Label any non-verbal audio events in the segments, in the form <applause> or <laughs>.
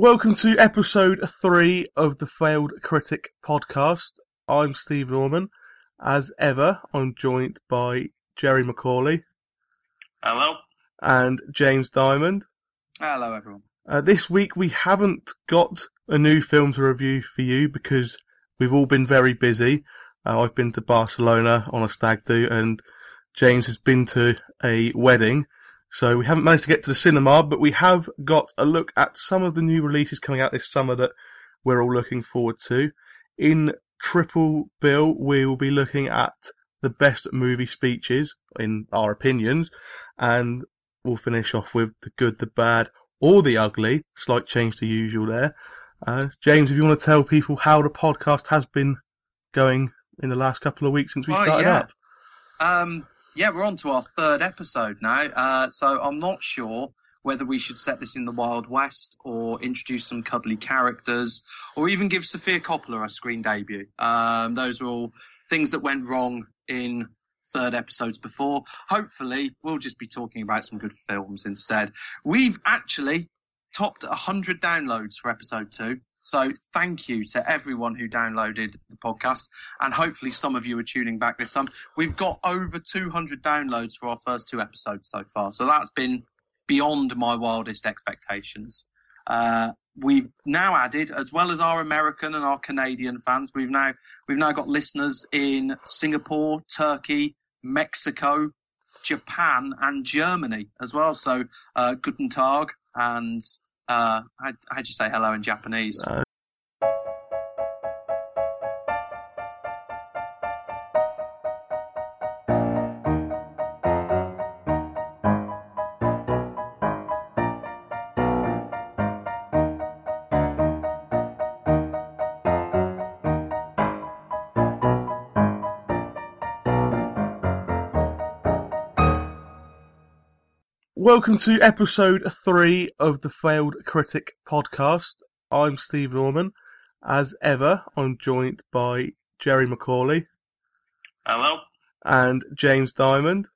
Welcome to episode three of the Failed Critic podcast. I'm Steve Norman. As ever, I'm joined by Jerry Macaulay Hello. and James Diamond. Hello, everyone. Uh, this week we haven't got a new film to review for you because we've all been very busy. Uh, I've been to Barcelona on a stag do and James has been to a wedding. So we haven't managed to get to the cinema, but we have got a look at some of the new releases coming out this summer that we're all looking forward to. In Triple Bill, we will be looking at the best movie speeches, in our opinions, and we'll finish off with the good, the bad, or the ugly. Slight change to usual there. Uh, James, if you want to tell people how the podcast has been going in the last couple of weeks since we Oh, started yeah. up. Um, yeah, we're on to our third episode now. Uh, so I'm not sure whether we should set this in the Wild West or introduce some cuddly characters or even give Sofia Coppola a screen debut. Um, those are all things that went wrong in third episodes before. Hopefully, we'll just be talking about some good films instead. We've actually topped 100 downloads for episode two. So thank you to everyone who downloaded the podcast, and hopefully some of you are tuning back this time. We've got over 200 downloads for our first two episodes so far, so that's been beyond my wildest expectations. Uh, we've now added, as well as our American and our Canadian fans, we've now we've now got listeners in Singapore, Turkey, Mexico, Japan, and Germany as well. So uh, guten Tag and uh, how'd you say hello in Japanese? Welcome to episode three of the Failed Critic podcast. I'm Steve Norman. As ever, I'm joined by Jerry Macaulay Hello. and James Diamond.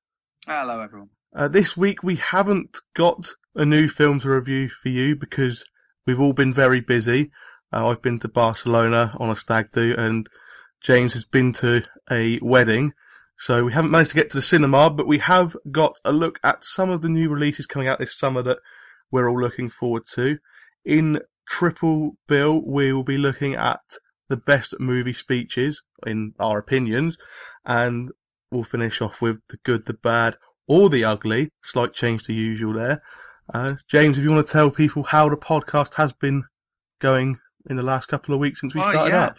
Hello, everyone. Uh, this week we haven't got a new film to review for you because we've all been very busy. Uh, I've been to Barcelona on a stag do and James has been to a wedding. So we haven't managed to get to the cinema, but we have got a look at some of the new releases coming out this summer that we're all looking forward to. In Triple Bill, we will be looking at the best movie speeches, in our opinions, and we'll finish off with the good, the bad, or the ugly. Slight change to usual there. Uh, James, if you want to tell people how the podcast has been going in the last couple of weeks since we Oh, started yeah. up.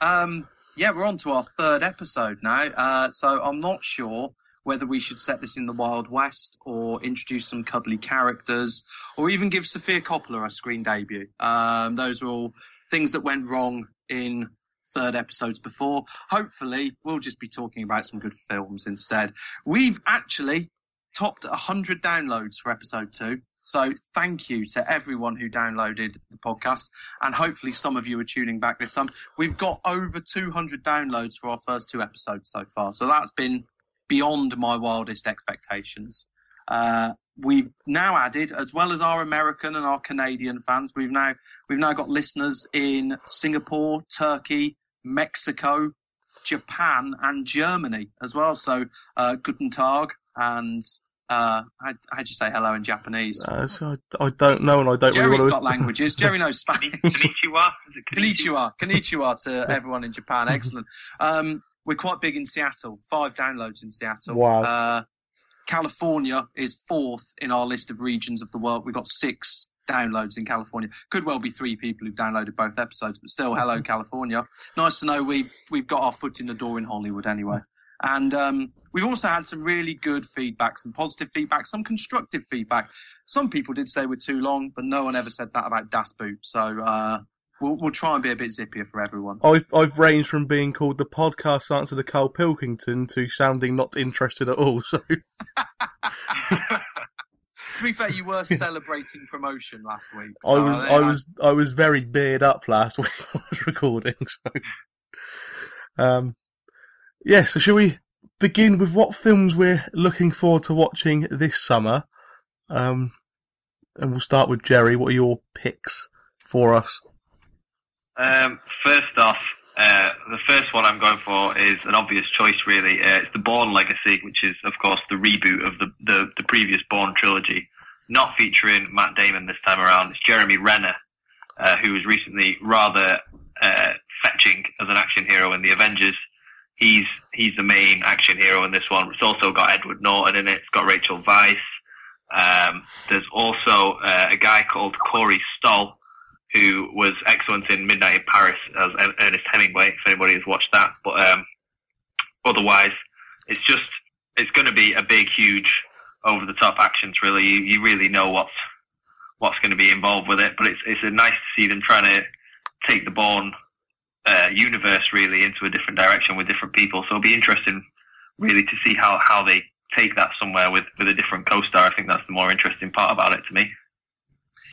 Um, yeah, we're on to our third episode now. Uh, so I'm not sure whether we should set this in the Wild West or introduce some cuddly characters or even give Sofia Coppola a screen debut. Um, those are all things that went wrong in third episodes before. Hopefully, we'll just be talking about some good films instead. We've actually topped 100 downloads for episode two. So thank you to everyone who downloaded the podcast, and hopefully some of you are tuning back this time. We've got over 200 downloads for our first two episodes so far, so that's been beyond my wildest expectations. Uh, we've now added, as well as our American and our Canadian fans, we've now we've now got listeners in Singapore, Turkey, Mexico, Japan, and Germany as well. So uh, guten Tag and Uh, how how'd you say hello in Japanese? Uh, so I, I don't know, and I don't Jerry's really got languages. Jerry <laughs> knows Spanish. Konnichiwa. Is it Konnichiwa. Konnichiwa to <laughs> everyone in Japan. <laughs> Excellent. Um, we're quite big in Seattle. Five downloads in Seattle. Wow. Uh, California is fourth in our list of regions of the world. We've got six downloads in California. Could well be three people who've downloaded both episodes, but still, hello, California. Nice to know we we've got our foot in the door in Hollywood anyway. And um, we've also had some really good feedback, some positive feedback, some constructive feedback. Some people did say we're too long, but no one ever said that about Das Boot. So uh, we'll, we'll try and be a bit zippier for everyone. I've I've ranged from being called the podcast answer to Carl Pilkington to sounding not interested at all. <laughs> So <laughs> To be fair, you were celebrating promotion last week. I was I was I was very beard up last <laughs> week I was recording. So um, yeah. So shall we begin with what films we're looking forward to watching this summer? Um, and we'll start with Jerry. What are your picks for us? Um, first off, uh, the first one I'm going for is an obvious choice, really. Uh, it's the Bourne Legacy, which is, of course, the reboot of the, the, the previous Bourne trilogy. Not featuring Matt Damon this time around. It's Jeremy Renner, uh, who was recently rather uh, fetching as an action hero in the Avengers. He's he's the main action hero in this one. It's also got Edward Norton in it. It's got Rachel Weisz. Um, there's also uh, a guy called Corey Stoll, who was excellent in Midnight in Paris as Er- Ernest Hemingway, if anybody has watched that. But um, otherwise, it's just it's going to be a big, huge, over the top action thriller. You you really know what's what's going to be involved with it. But it's it's nice to see them trying to take the Bourne uh, universe really into a different direction with different people. So it'll be interesting, really, to see how how they take that somewhere with with a different co-star. I think that's the more interesting part about it to me.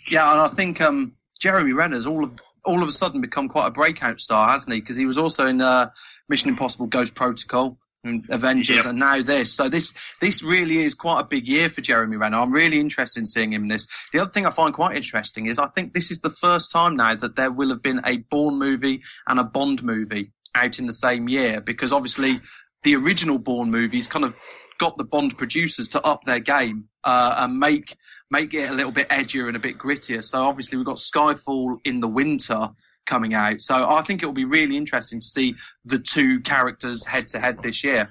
Yeah, and I think um, Jeremy Renner's all of all of a sudden become quite a breakout star, hasn't he? Because he was also in uh, Mission Impossible: Ghost Protocol, and Avengers, Yep. and now this. So this this really is quite a big year for Jeremy Renner. I'm really interested in seeing him in this. The other thing I find quite interesting is I think this is the first time now that there will have been a Bourne movie and a Bond movie out in the same year, because obviously the original Bourne movies kind of got the Bond producers to up their game uh, and make make it a little bit edgier and a bit grittier. So obviously we've got Skyfall in the winter coming out. So I think it will be really interesting to see the two characters head to head this year.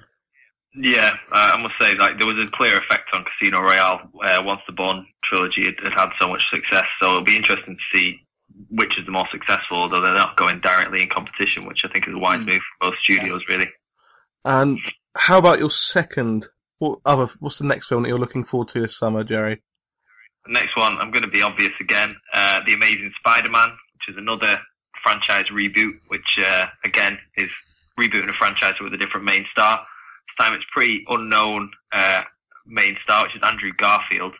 Yeah, uh, I must say, like there was a clear effect on Casino Royale uh, once the Bond trilogy had, had had so much success. So it'll be interesting to see which is the more successful, although they're not going directly in competition, which I think is a wise Mm. move for both studios, really. And how about your second? What other? What's the next film that you're looking forward to this summer, Jerry? The next one, I'm going to be obvious again. Uh, the Amazing Spider-Man, which is another franchise reboot, which uh, again is rebooting a franchise with a different main star. This time it's pretty unknown uh, main star, which is Andrew Garfield,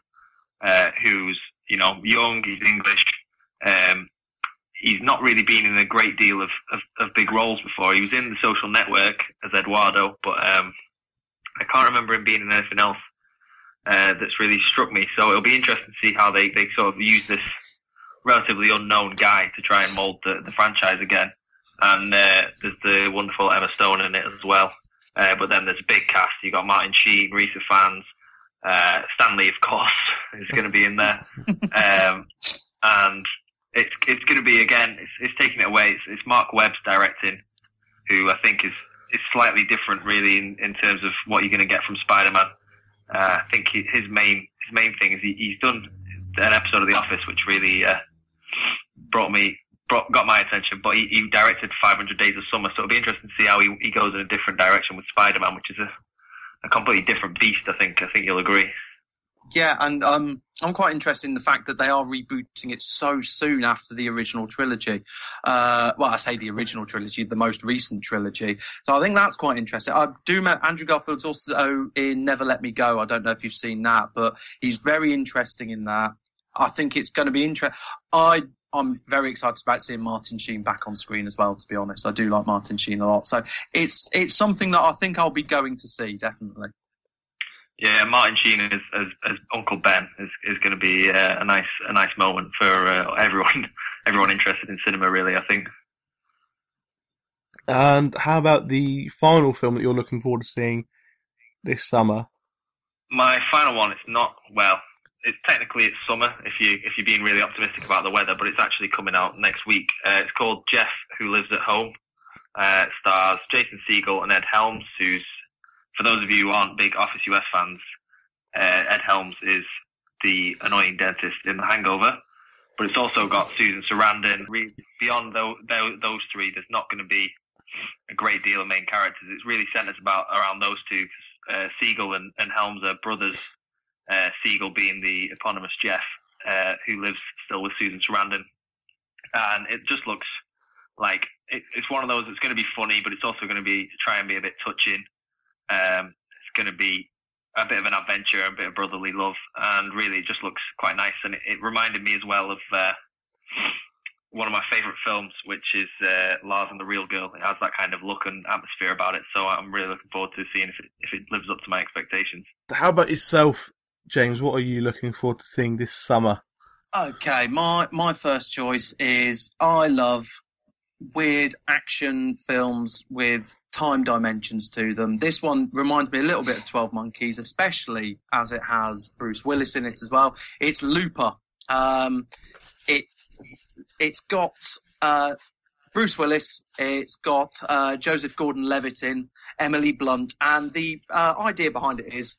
uh, who's you know young, he's English. Um, he's not really been in a great deal of, of, of big roles before. He was in The Social Network as Eduardo, but um, I can't remember him being in anything else uh, that's really struck me. So it'll be interesting to see how they, they sort of use this relatively unknown guy to try and mould the, the franchise again. And uh, there's the wonderful Emma Stone in it as well. Uh, but then there's a big cast. You've got Martin Sheen, Rhys Ifans, uh, Stanley, of course, is going to be in there. <laughs> Um, and it's it's going to be again. It's, it's taking it away. It's, it's Marc Webb's directing, who I think is is slightly different, really, in, in terms of what you're going to get from Spider-Man. Uh, I think he, his main his main thing is he, he's done an episode of The Office, which really uh, brought me brought, got my attention. But he, he directed 500 Days of Summer, so it'll be interesting to see how he, he goes in a different direction with Spider-Man, which is a, a completely different beast. I think I think you'll agree. Yeah, and um, I'm quite interested in the fact that they are rebooting it so soon after the original trilogy. Uh, well, I say the original trilogy, the most recent trilogy. So I think that's quite interesting. I do. remember Andrew Garfield's also in Never Let Me Go. I don't know if you've seen that, but he's very interesting in that. I think it's going to be interesting. I I'm very excited about seeing Martin Sheen back on screen as well. To be honest, I do like Martin Sheen a lot. So it's it's something that I think I'll be going to see definitely. Yeah, Martin Sheen as, as, as Uncle Ben is, is going to be uh, a nice a nice moment for uh, everyone <laughs> everyone interested in cinema. Really, I think. And how about the final film that you're looking forward to seeing this summer? My final one, it's not well. It's technically it's summer if you if you're being really optimistic about the weather, but it's actually coming out next week. Uh, it's called Jeff Who Lives at Home. Uh, stars Jason Segel and Ed Helms, who's for those of you who aren't big Office US fans, uh, Ed Helms is the annoying dentist in The Hangover. But it's also got Susan Sarandon. Beyond those, three, there's not going to be a great deal of main characters. It's really centered about around those two. Uh, Segel and, and Helms are brothers. Uh, Segel being the eponymous Jeff, uh, who lives still with Susan Sarandon, and it just looks like it, it's one of those that's going to be funny, but it's also going to be try and be a bit touching. Um, it's going to be a bit of an adventure, a bit of brotherly love, and really it just looks quite nice. And it, it reminded me as well of uh, one of my favourite films, which is uh, Lars and the Real Girl. It has that kind of look and atmosphere about it, so I'm really looking forward to seeing if it, if it lives up to my expectations. How about yourself, James? What are you looking forward to seeing this summer? Okay, my my first choice is I love weird action films with time dimensions to them. This one reminds me a little bit of 12 Monkeys, especially as it has Bruce Willis in it as well. It's Looper. Um, it, it's got, uh, Bruce Willis, it's got uh, Joseph Gordon-Levitt in, Emily Blunt, and the uh, idea behind it is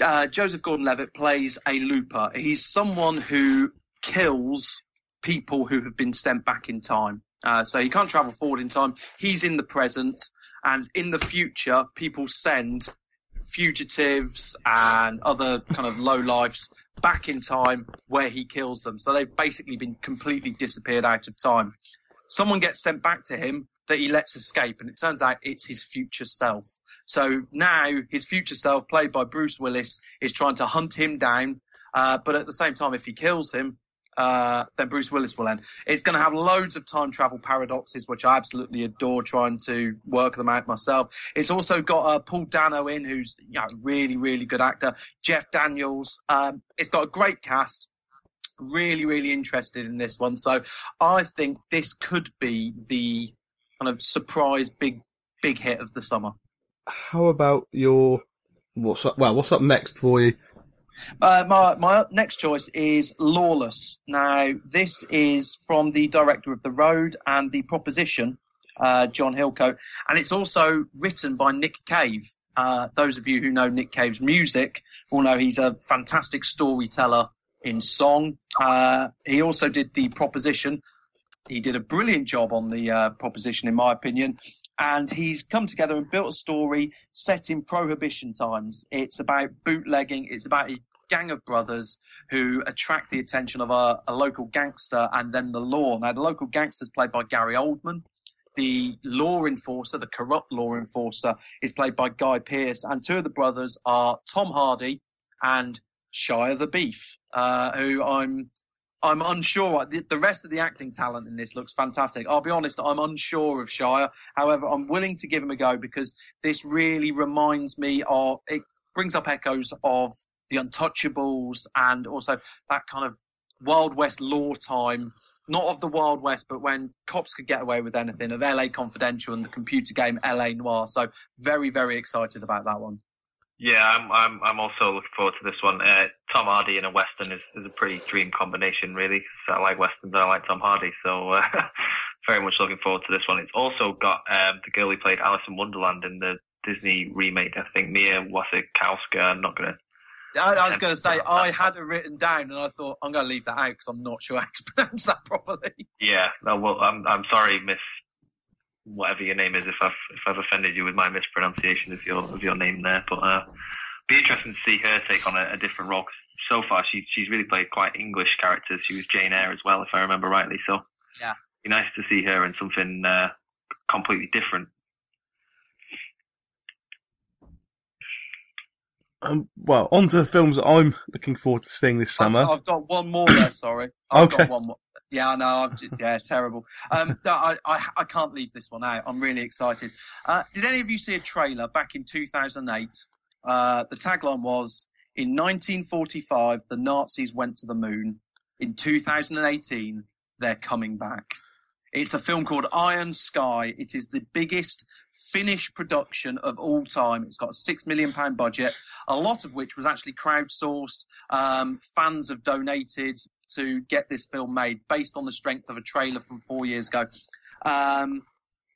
uh, Joseph Gordon-Levitt plays a looper. He's someone who kills people who have been sent back in time. Uh, so he can't travel forward in time. He's in the present, and in the future, people send fugitives and other kind of low lives back in time where he kills them. So they've basically been completely disappeared out of time. Someone gets sent back to him that he lets escape, and it turns out it's his future self. So now his future self, played by Bruce Willis, is trying to hunt him down. Uh, but at the same time, if he kills him, uh, then Bruce Willis will end. It's going to have loads of time travel paradoxes, which I absolutely adore trying to work them out myself. It's also got uh, Paul Dano in, who's you know, really, really good actor. Jeff Daniels. Um, it's got a great cast. Really, really interested in this one. So I think this could be the kind of surprise big, big hit of the summer. How about your what's up? Well, what's up next for you? Uh, my, my next choice is Lawless. Now, this is from the director of The Road and The Proposition, uh, John Hillcoat, and it's also written by Nick Cave. Uh, those of you who know Nick Cave's music will know he's a fantastic storyteller in song. Uh, he also did The Proposition. He did a brilliant job on The uh, Proposition, in my opinion. And he's come together and built a story set in prohibition times. It's about bootlegging. It's about a gang of brothers who attract the attention of a, a local gangster and then the law. Now, the local gangster is played by Gary Oldman. The law enforcer, the corrupt law enforcer, is played by Guy Pearce. And two of the brothers are Tom Hardy and Shia LaBeouf, uh, who I'm I'm unsure. The, rest of the acting talent in this looks fantastic. I'll be honest, I'm unsure of Shia. However, I'm willing to give him a go because this really reminds me of, it brings up echoes of the Untouchables and also that kind of Wild West law time. Not of the Wild West, but when cops could get away with anything, of LA Confidential and the computer game LA Noire. So very, very excited about that one. Yeah, I'm I'm I'm also looking forward to this one. Uh, Tom Hardy in a western is, is a pretty dream combination, really. I like westerns, I like Tom Hardy, so uh, <laughs> very much looking forward to this one. It's also got um, the girl who played Alice in Wonderland in the Disney remake. I think Mia Wasikowska. I'm not gonna. I, I was going to say I had it written down, and I thought I'm going to leave that out because I'm not sure how to <laughs> pronounce that properly. Yeah, no, well, I'm I'm sorry, Miss whatever your name is, if I've if I've offended you with my mispronunciation of your of your name there. But uh, be interesting to see her take on a, a different role. so far, she she's really played quite English characters. She was Jane Eyre as well, if I remember rightly. So yeah, be nice to see her in something uh, completely different. Um, well, on to the films that I'm looking forward to seeing this summer. I've, I've got one more there. Sorry, I've okay. got one more. Yeah, I know. Yeah, terrible. Um, no, I, I, I can't leave this one out. I'm really excited. Uh, did any of you see a trailer back in 2008? Uh, the tagline was In 1945, the Nazis went to the moon. In 2018, they're coming back. It's a film called Iron Sky. It is the biggest Finnish production of all time. It's got a six million pound budget, a lot of which was actually crowdsourced. Um, fans have donated to get this film made based on the strength of a trailer from four years ago. Um,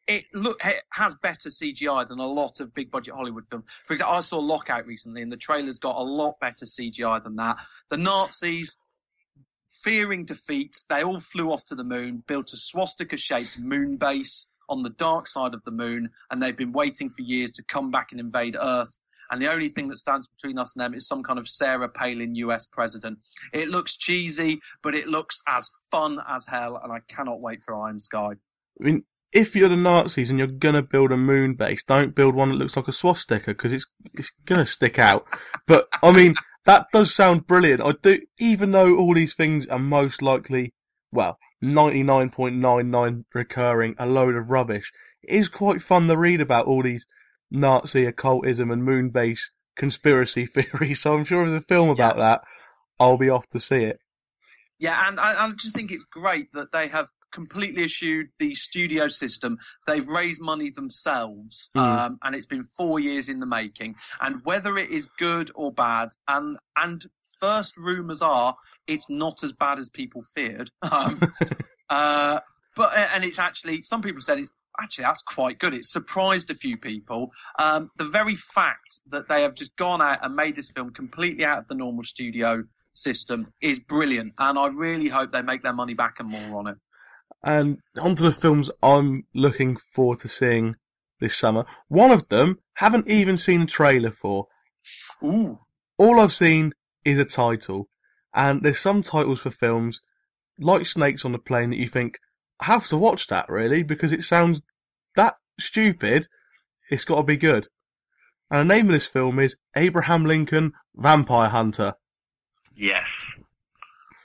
it look it has better CGI than a lot of big budget Hollywood films. For example, I saw Lockout recently, and the trailer's got a lot better CGI than that. The Nazis, fearing defeat, they all flew off to the moon, built a swastika-shaped moon base on the dark side of the moon, and they've been waiting for years to come back and invade Earth. And the only thing that stands between us and them is some kind of Sarah Palin US president. It looks cheesy, but it looks as fun as hell, and I cannot wait for Iron Sky. I mean, if you're the Nazis and you're gonna build a moon base, don't build one that looks like a swastika because it's it's gonna stick out. But I mean, that does sound brilliant. I do, even though all these things are most likely, well, 99.99 recurring, a load of rubbish. It is quite fun to read about all these Nazi occultism and moon base conspiracy <laughs> theories. So I'm sure there's a film about Yeah. that, I'll be off to see it. Yeah, and I, I just think it's great that they have completely eschewed the studio system. They've raised money themselves, Mm. um, and it's been four years in the making. And whether it is good or bad, and and first rumours are it's not as bad as people feared. <laughs> Um, <laughs> uh, but and it's actually some people said it's actually that's quite good. It surprised a few people. Um, the very fact that they have just gone out and made this film completely out of the normal studio system is brilliant, and I really hope they make their money back and more on it. And onto the films I'm looking forward to seeing this summer. One of them, haven't even seen a trailer for. Ooh, All I've seen is a title. And there's some titles for films, like Snakes on the Plane, that you think, I have to watch that really, because it sounds that stupid, it's got to be good. And the name of this film is Abraham Lincoln Vampire Hunter. Yes.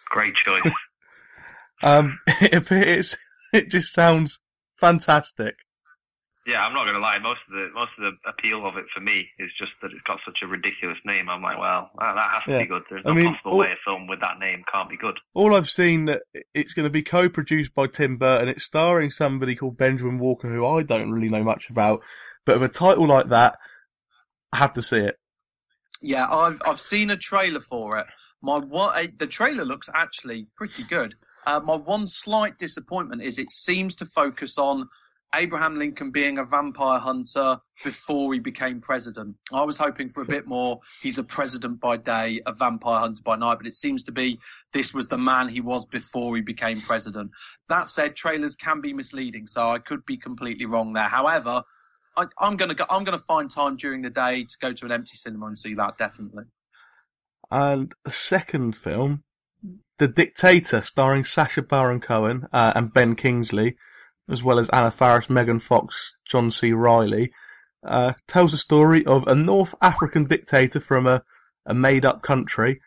Great choice. Um, <laughs> it, it's, it just sounds fantastic. Yeah, I'm not going to lie. Most of the most of the appeal of it for me is just that it's got such a ridiculous name. I'm like, well, that, that has to Yeah. be good. There's I no mean, possible all- way a film with that name can't be good. All I've seen that it's going to be co-produced by Tim Burton. It's starring somebody called Benjamin Walker, who I don't really know much about. But with a title like that, I have to see it. yeah, I've I've seen a trailer for it. My one, eh, the trailer looks actually pretty good. Uh, my one slight disappointment is it seems to focus on Abraham Lincoln being a vampire hunter before he became president. I was hoping for a bit more. He's a president by day, a vampire hunter by night, but it seems to be this was the man he was before he became president. That said, trailers can be misleading, so I could be completely wrong there. However, I, I'm gonna go, I'm gonna find time during the day to go to an empty cinema and see that definitely. And second film, The Dictator, starring Sacha Baron Cohen uh, and Ben Kingsley, as well as Anna Faris, Megan Fox, John C. Reilly, uh, tells the story of a North African dictator from a, a made-up country.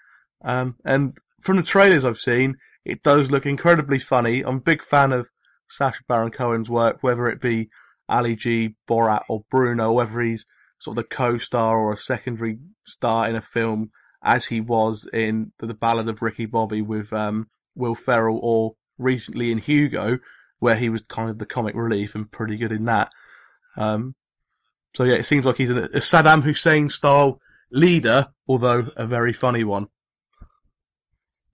Um, and from the trailers I've seen, it does look incredibly funny. I'm a big fan of Sacha Baron Cohen's work, whether it be Ali G, Borat, or Bruno, whether he's sort of the co-star or a secondary star in a film as he was in the Ballad of Ricky Bobby with um, Will Ferrell, or recently in Hugo, where he was kind of the comic relief and pretty good in that. Um, so yeah, it seems like he's a, Saddam Hussein style leader, although a very funny one.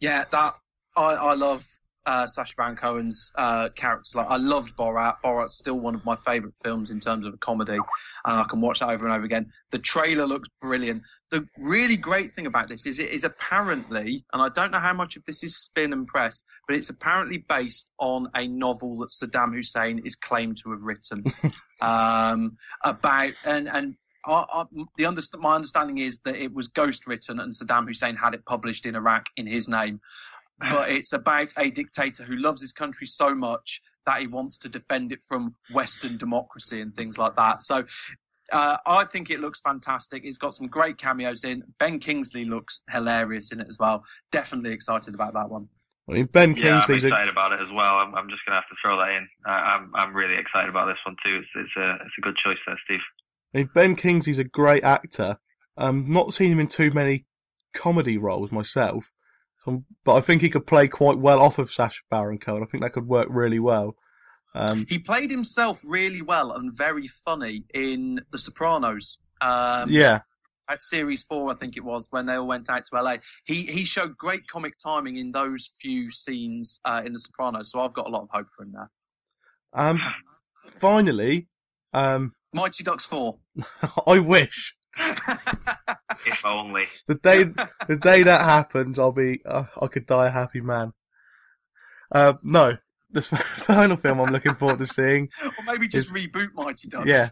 Yeah, that I, I love uh, Sacha Baron Cohen's uh, characters. Like I loved Borat. Borat's still one of my favourite films in terms of a comedy, and I can watch that over and over again. The trailer looks brilliant. The really great thing about this is it is apparently, and I don't know how much of this is spin and press, but it's apparently based on a novel that Saddam Hussein is claimed to have written <laughs> um, about and and. I, I, the underst- my understanding is that it was ghost written and Saddam Hussein had it published in Iraq in his name but it's about a dictator who loves his country so much that he wants to defend it from Western democracy and things like that. So uh, I think it looks fantastic. It's got some great cameos in. Ben Kingsley looks hilarious in it as well. Definitely excited about that one. I mean, Ben Yeah, I'm Kingsley's a, excited about it as well. I'm, I'm just going to have to throw that in. Uh, I'm I'm really excited about this one too. It's it's a it's a good choice there, Steve. I mean, Ben Kingsley's a great actor. Um, not seen him in too many comedy roles myself, but I think he could play quite well off of Sacha Baron Cohen. I think that could work really well. Um, He played himself really well and very funny in The Sopranos. Um, yeah, at series four, I think it was when they all went out to LA. He he showed great comic timing in those few scenes uh, in The Sopranos, so I've got a lot of hope for him there. um, finally, um, Mighty Ducks four. <laughs> I wish <laughs> If only. the day the day that happens, I'll be uh, I could die a happy man. Uh, no, the <laughs> final film I'm looking forward to seeing. <laughs> or maybe just reboot Mighty Ducks. Yeah,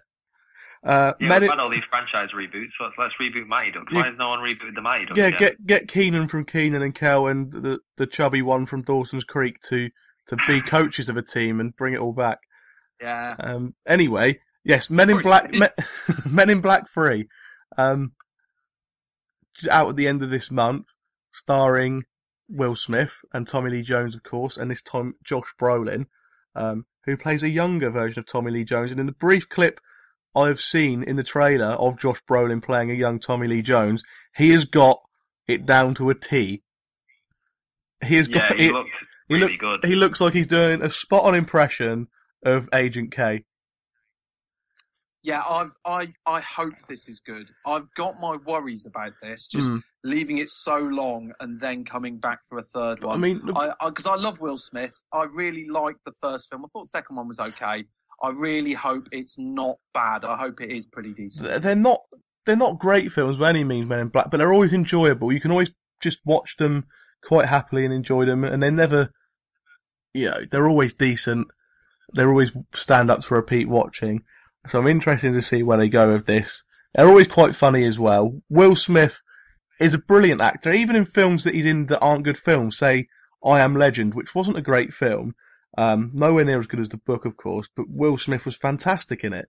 uh, Yeah, Men we've in- had all these franchise reboots, so let's, let's reboot Mighty Ducks. Yeah. Why has no one rebooted the Mighty Ducks yeah, yet? get get Keenan from Keenan and Kel and the the chubby one from Dawson's Creek to to be coaches of a team and bring it all back. yeah. Um, anyway, yes, Men in Black, course. Men, Men in Black Three, um, out at the end of this month, starring Will Smith and Tommy Lee Jones, of course, and this time Josh Brolin, um, who plays a younger version of Tommy Lee Jones. And in the brief clip I have seen in the trailer of Josh Brolin playing a young Tommy Lee Jones, he has got it down to a T. He has Yeah, got he it. looked He, really look, he looks like he's doing a spot on impression of Agent K. Yeah, I I I hope this is good. I've got my worries about this, just Mm. leaving it so long and then coming back for a third one. I mean, look- I because I, love Will Smith. I really liked the first film. I thought the second one was okay. I really hope it's not bad. I hope it is pretty decent. they're not they're not great films by any means, Men in Black, but they're always enjoyable. You can always just watch them quite happily and enjoy them, and they're never, you know, they're always decent. They're always stand up for repeat watching. So I'm interested to see where they go with this. They're always quite funny as well. Will Smith is a brilliant actor, even in films that he's in that aren't good films. Say I Am Legend, which wasn't a great film, um, nowhere near as good as the book, of course, but Will Smith was fantastic in it.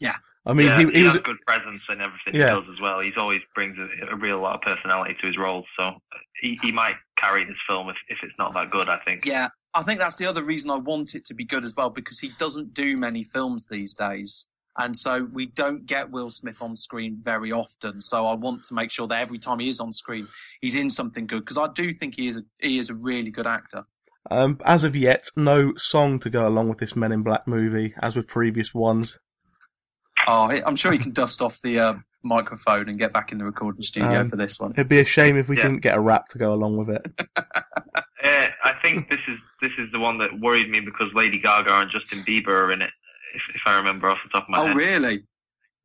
Yeah. I mean, yeah, he, he, he was has good presence and everything Yeah. he does as well. He's always brings a, a real lot of personality to his roles, so he, he might carry this film if, if it's not that good. I think. Yeah, I think that's the other reason I want it to be good as well because he doesn't do many films these days. And so we don't get Will Smith on screen very often. So I want to make sure that every time he is on screen, he's in something good because I do think he is a, he is a really good actor. Um, as of yet, no song to go along with this Men in Black movie, as with previous ones. Oh, I'm sure he can dust off the uh, microphone and get back in the recording studio Um, for this one. It'd be a shame if we Yeah. didn't get a rap to go along with it. <laughs> Uh, I think <laughs> this is this is the one that worried me because Lady Gaga and Justin Bieber are in it. If, if I remember off the top of my Oh, head. Oh, really?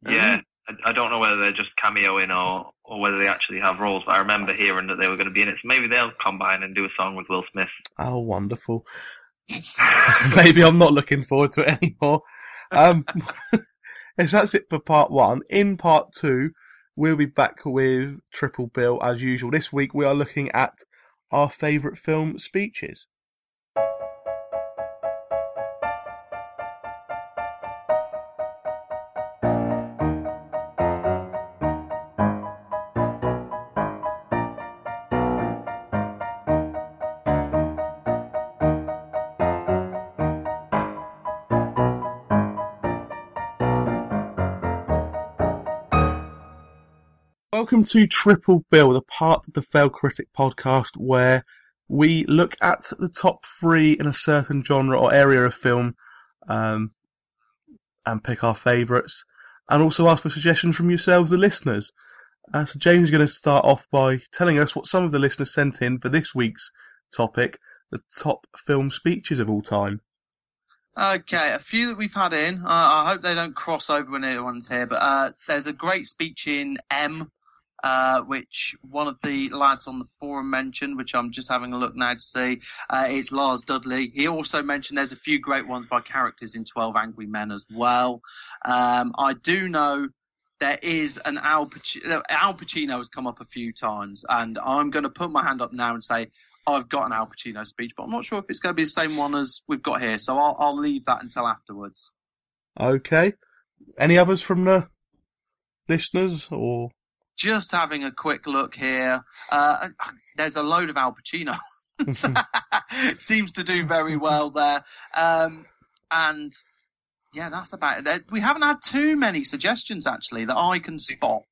Yeah, I, I don't know whether they're just cameoing or or whether they actually have roles. But I remember hearing that they were going to be in it, so maybe they'll combine and do a song with Will Smith. Oh, wonderful. <laughs> Maybe I'm not looking forward to it anymore. Um, yes, that's it for part one. In part two, we'll be back with Triple Bill as usual. This week we are looking at our favourite film speeches. Welcome to Triple Bill, the part of the Fail Critic podcast where we look at the top three in a certain genre or area of film um, and pick our favourites and also ask for suggestions from yourselves, the listeners. Uh, so James is going to start off by telling us what some of the listeners sent in for this week's topic, the top film speeches of all time. Okay, a few that we've had in. Uh, I hope they don't cross over when anyone's here, but uh, there's a great speech in M, uh, which one of the lads on the forum mentioned, which I'm just having a look now to see. Uh, it's Lars Dudley. He also mentioned there's a few great ones by characters in 12 Angry Men as well. Um, I do know there is an Al Pacino. Al Pacino has come up a few times, and I'm going to put my hand up now and say I've got an Al Pacino speech, but I'm not sure if it's going to be the same one as we've got here. So I'll, I'll leave that until afterwards. Okay. Any others from the listeners or Just having a quick look here. Uh, there's a load of Al Pacino. <laughs> <laughs> Seems to do very well there. Um, and yeah, that's about it. We haven't had too many suggestions actually that I can spot.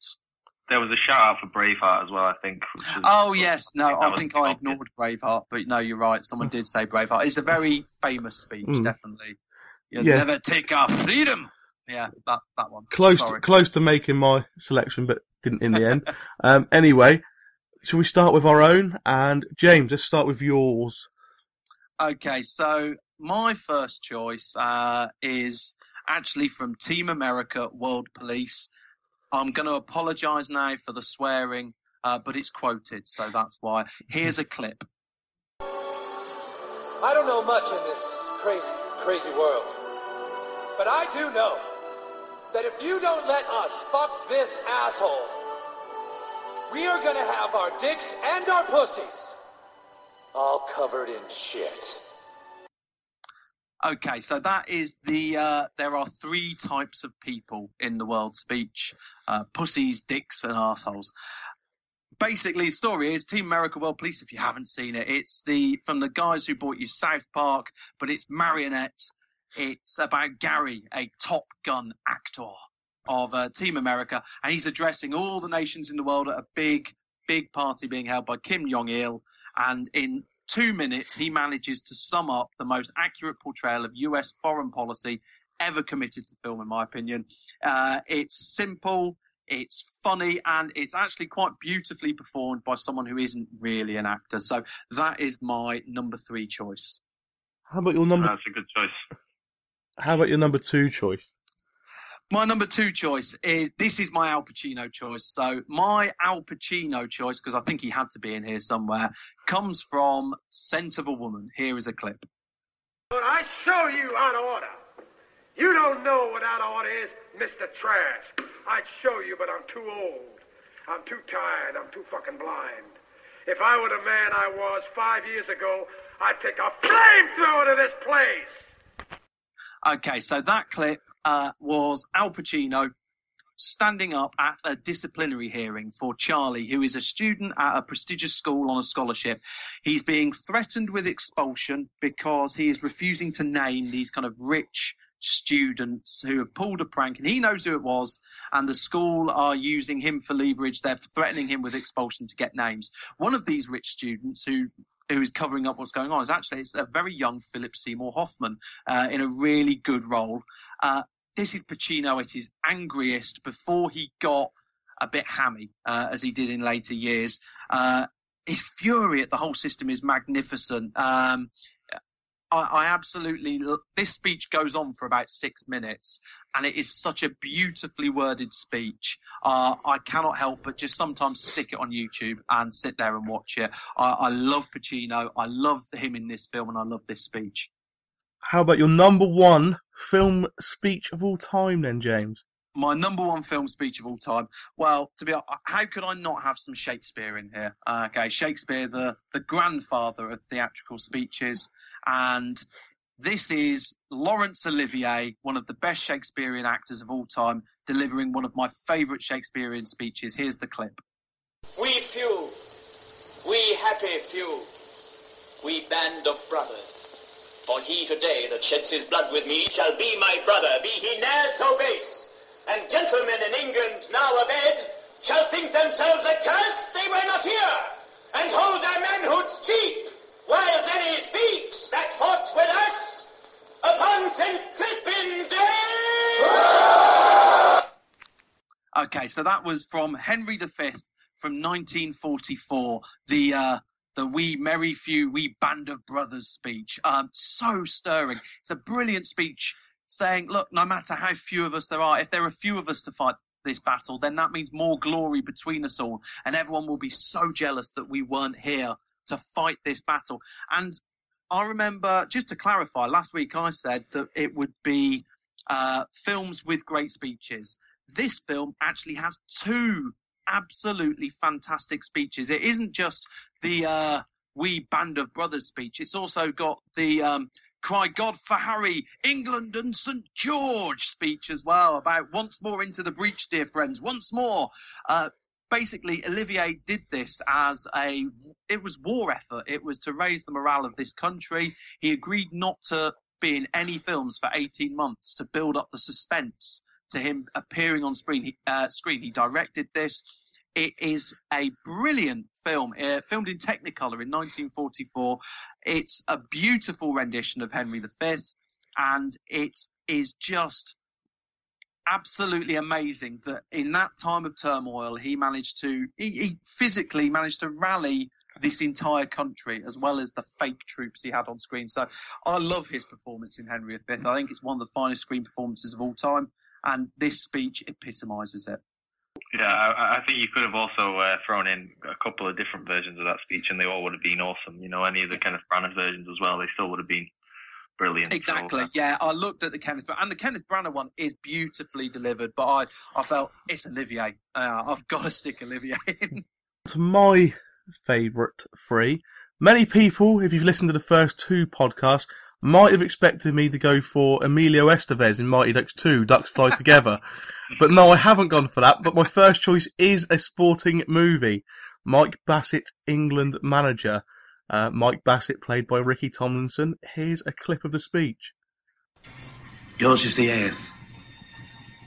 there was a shout out for Braveheart as well. I think. Was, oh yes, no, I was think I ignored Braveheart, but no, you're right. Someone did say Braveheart. It's a very famous speech, Mm. definitely. You'll Yeah. never take our freedom. Yeah, that that one. Close, to, close to making my selection, but didn't in the end. <laughs> um, anyway, shall we start with our own? And James, let's start with yours. Okay, so my first choice uh, is actually from Team America World Police. I'm going to apologise now for the swearing, uh, but it's quoted, so that's why. Here's a clip. I don't know much in this crazy, crazy world. But I do know that if you don't let us fuck this asshole, we are gonna have our dicks and our pussies all covered in shit. Okay, so that is the. Uh, there are three types of people in the world speech: uh, pussies, dicks, and assholes. Basically, the story is Team America World Police. If you haven't seen it, it's the from the guys who bought you South Park, but it's marionette. It's about Gary, a Top Gun actor of uh, Team America, and he's addressing all the nations in the world at a big, big party being held by Kim Jong Il. And in two minutes, he manages to sum up the most accurate portrayal of US foreign policy ever committed to film, in my opinion. Uh, it's simple, it's funny, and it's actually quite beautifully performed by someone who isn't really an actor. So that is my number three choice. How about your number? That's a good choice. How about your number two choice? My number two choice is this is my Al Pacino choice. So my Al Pacino choice, because I think he had to be in here somewhere, comes from Scent of a Woman. Here is a clip. But I show you out of order. You don't know what out of order is, Mr. Trask. I'd show you, but I'm too old. I'm too tired. I'm too fucking blind. If I were the man I was five years ago, I'd take a flamethrower to this place. Okay, so that clip uh, was Al Pacino standing up at a disciplinary hearing for Charlie, who is a student at a prestigious school on a scholarship. He's being threatened with expulsion because he is refusing to name these kind of rich students who have pulled a prank and he knows who it was and the school are using him for leverage they're threatening him with expulsion to get names one of these rich students who who is covering up what's going on is actually it's a very young Philip Seymour Hoffman uh, in a really good role. Uh, this is Pacino at his angriest before he got a bit hammy, uh, as he did in later years. Uh, his fury at the whole system is magnificent. Um, I, I absolutely. This speech goes on for about six minutes, and it is such a beautifully worded speech. Uh, I cannot help but just sometimes stick it on YouTube and sit there and watch it. I, I love Pacino. I love him in this film, and I love this speech. How about your number one film speech of all time, then, James? My number one film speech of all time. Well, to be honest, how could I not have some Shakespeare in here? Uh, okay, Shakespeare, the the grandfather of theatrical speeches, and this is Laurence Olivier, one of the best Shakespearean actors of all time, delivering one of my favourite Shakespearean speeches. Here's the clip. We few, we happy few, we band of brothers. For he today that sheds his blood with me shall be my brother, be he ne'er so base. And gentlemen in England now abed shall think themselves accursed they were not here, and hold their manhoods cheap, while any speaks that fought with us upon St. Crispin's day. Okay, so that was from Henry V from 1944. The uh, the "We Merry Few, We Band of Brothers" speech. Um, so stirring. It's a brilliant speech saying, "Look, no matter how few of us there are, if there are a few of us to fight." This battle, then that means more glory between us all, and everyone will be so jealous that we weren't here to fight this battle. And I remember, just to clarify, last week I said that it would be uh, films with great speeches. This film actually has two absolutely fantastic speeches. It isn't just the uh, "We Band of Brothers" speech. It's also got the um, "Cry God for Harry, England and St George" speech as well. About once more into the breach, dear friends. Once more. Uh, basically Olivier did this as a it was war effort it was to raise the morale of this country he agreed not to be in any films for 18 months to build up the suspense to him appearing on screen he, uh, screen he directed this It is a brilliant film, uh, filmed in Technicolor in 1944. It's a beautiful rendition of Henry V, and it is just absolutely amazing that in that time of turmoil, he managed to, he, he physically managed to rally this entire country as well as the fake troops he had on screen. So I love his performance in Henry V. I think it's one of the finest screen performances of all time, and this speech epitomises it. Yeah, I, I think you could have also uh, thrown in a couple of different versions of that speech, and they all would have been awesome. You know, any of the Kenneth Branagh versions as well, they still would have been brilliant. Exactly. So, uh, yeah, I looked at the Kenneth, and the Kenneth Branagh one is beautifully delivered. But I, I felt it's Olivier. Uh, I've got to stick Olivier <laughs> in. It's my favourite three. Many people, if you've listened to the first two podcasts, might have expected me to go for Emilio Estevez in Mighty Ducks 2, Ducks Fly <laughs> Together. But no, I haven't gone for that. But my first choice is a sporting movie. Mike Bassett, England manager. Uh, Mike Bassett, played by Ricky Tomlinson. Here's a clip of the speech. Yours is the earth,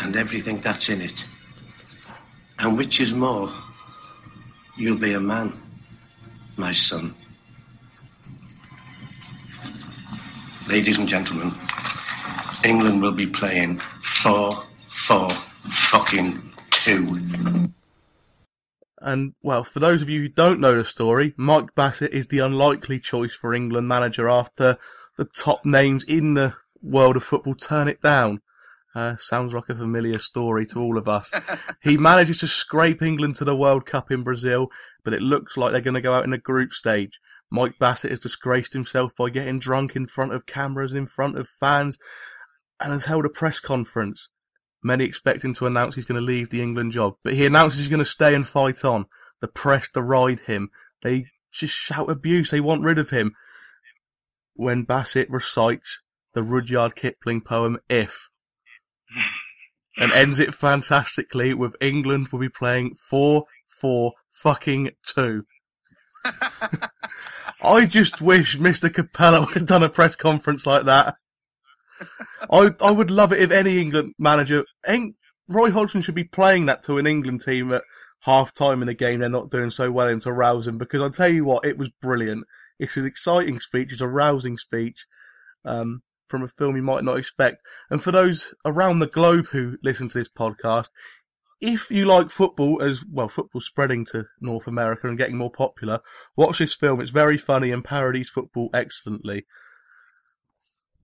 and everything that's in it. And which is more, you'll be a man, my son. Ladies and gentlemen, England will be playing 4 4 fucking 2. And well, for those of you who don't know the story, Mike Bassett is the unlikely choice for England manager after the top names in the world of football turn it down. Uh, sounds like a familiar story to all of us. <laughs> he manages to scrape England to the World Cup in Brazil, but it looks like they're going to go out in a group stage. Mike Bassett has disgraced himself by getting drunk in front of cameras and in front of fans and has held a press conference. Many expect him to announce he's going to leave the England job, but he announces he's going to stay and fight on. The press deride him. They just shout abuse. They want rid of him. When Bassett recites the Rudyard Kipling poem If and ends it fantastically with England will be playing 4 4 fucking 2. <laughs> I just wish Mr. Capello had done a press conference like that. I I would love it if any England manager, Roy Hodgson should be playing that to an England team at half time in the game they're not doing so well in to rouse them because I'll tell you what, it was brilliant. It's an exciting speech, it's a rousing speech um, from a film you might not expect. And for those around the globe who listen to this podcast, if you like football as well, football spreading to North America and getting more popular, watch this film. It's very funny and parodies football excellently.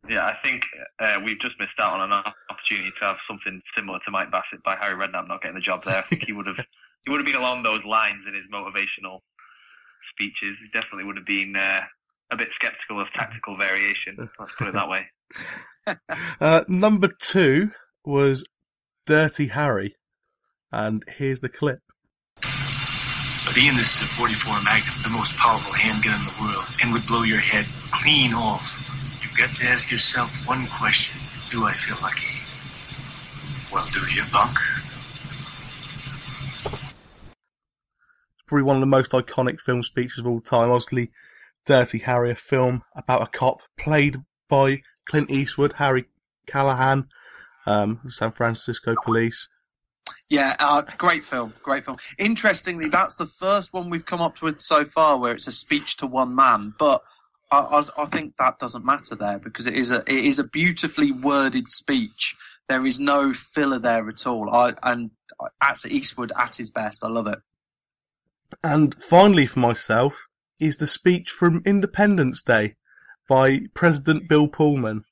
Yeah, I think uh, we've just missed out on an opportunity to have something similar to Mike Bassett by Harry Redknapp not getting the job there. I think he would have he would have been along those lines in his motivational speeches. He definitely would have been uh, a bit sceptical of tactical variation. Let's put it that way. <laughs> Uh, number two was Dirty Harry, and here's the clip. But Ian, this is a 44 Magnum, the most powerful handgun in the world, and would blow your head clean off. You've got to ask yourself one question. Do I feel lucky? Well, do you, punk? probably one of the most iconic film speeches of all time. Obviously, Dirty Harry, a film about a cop played by Clint Eastwood, Harry Callahan, um, San Francisco Police. Yeah, uh, great film, great film. Interestingly, that's the first one we've come up with so far where it's a speech to one man, but I, I, I think that doesn't matter there because it is a it is a beautifully worded speech. There is no filler there at all. I and that's Eastwood at his best. I love it. And finally, for myself, is the speech from Independence Day by President Bill Pullman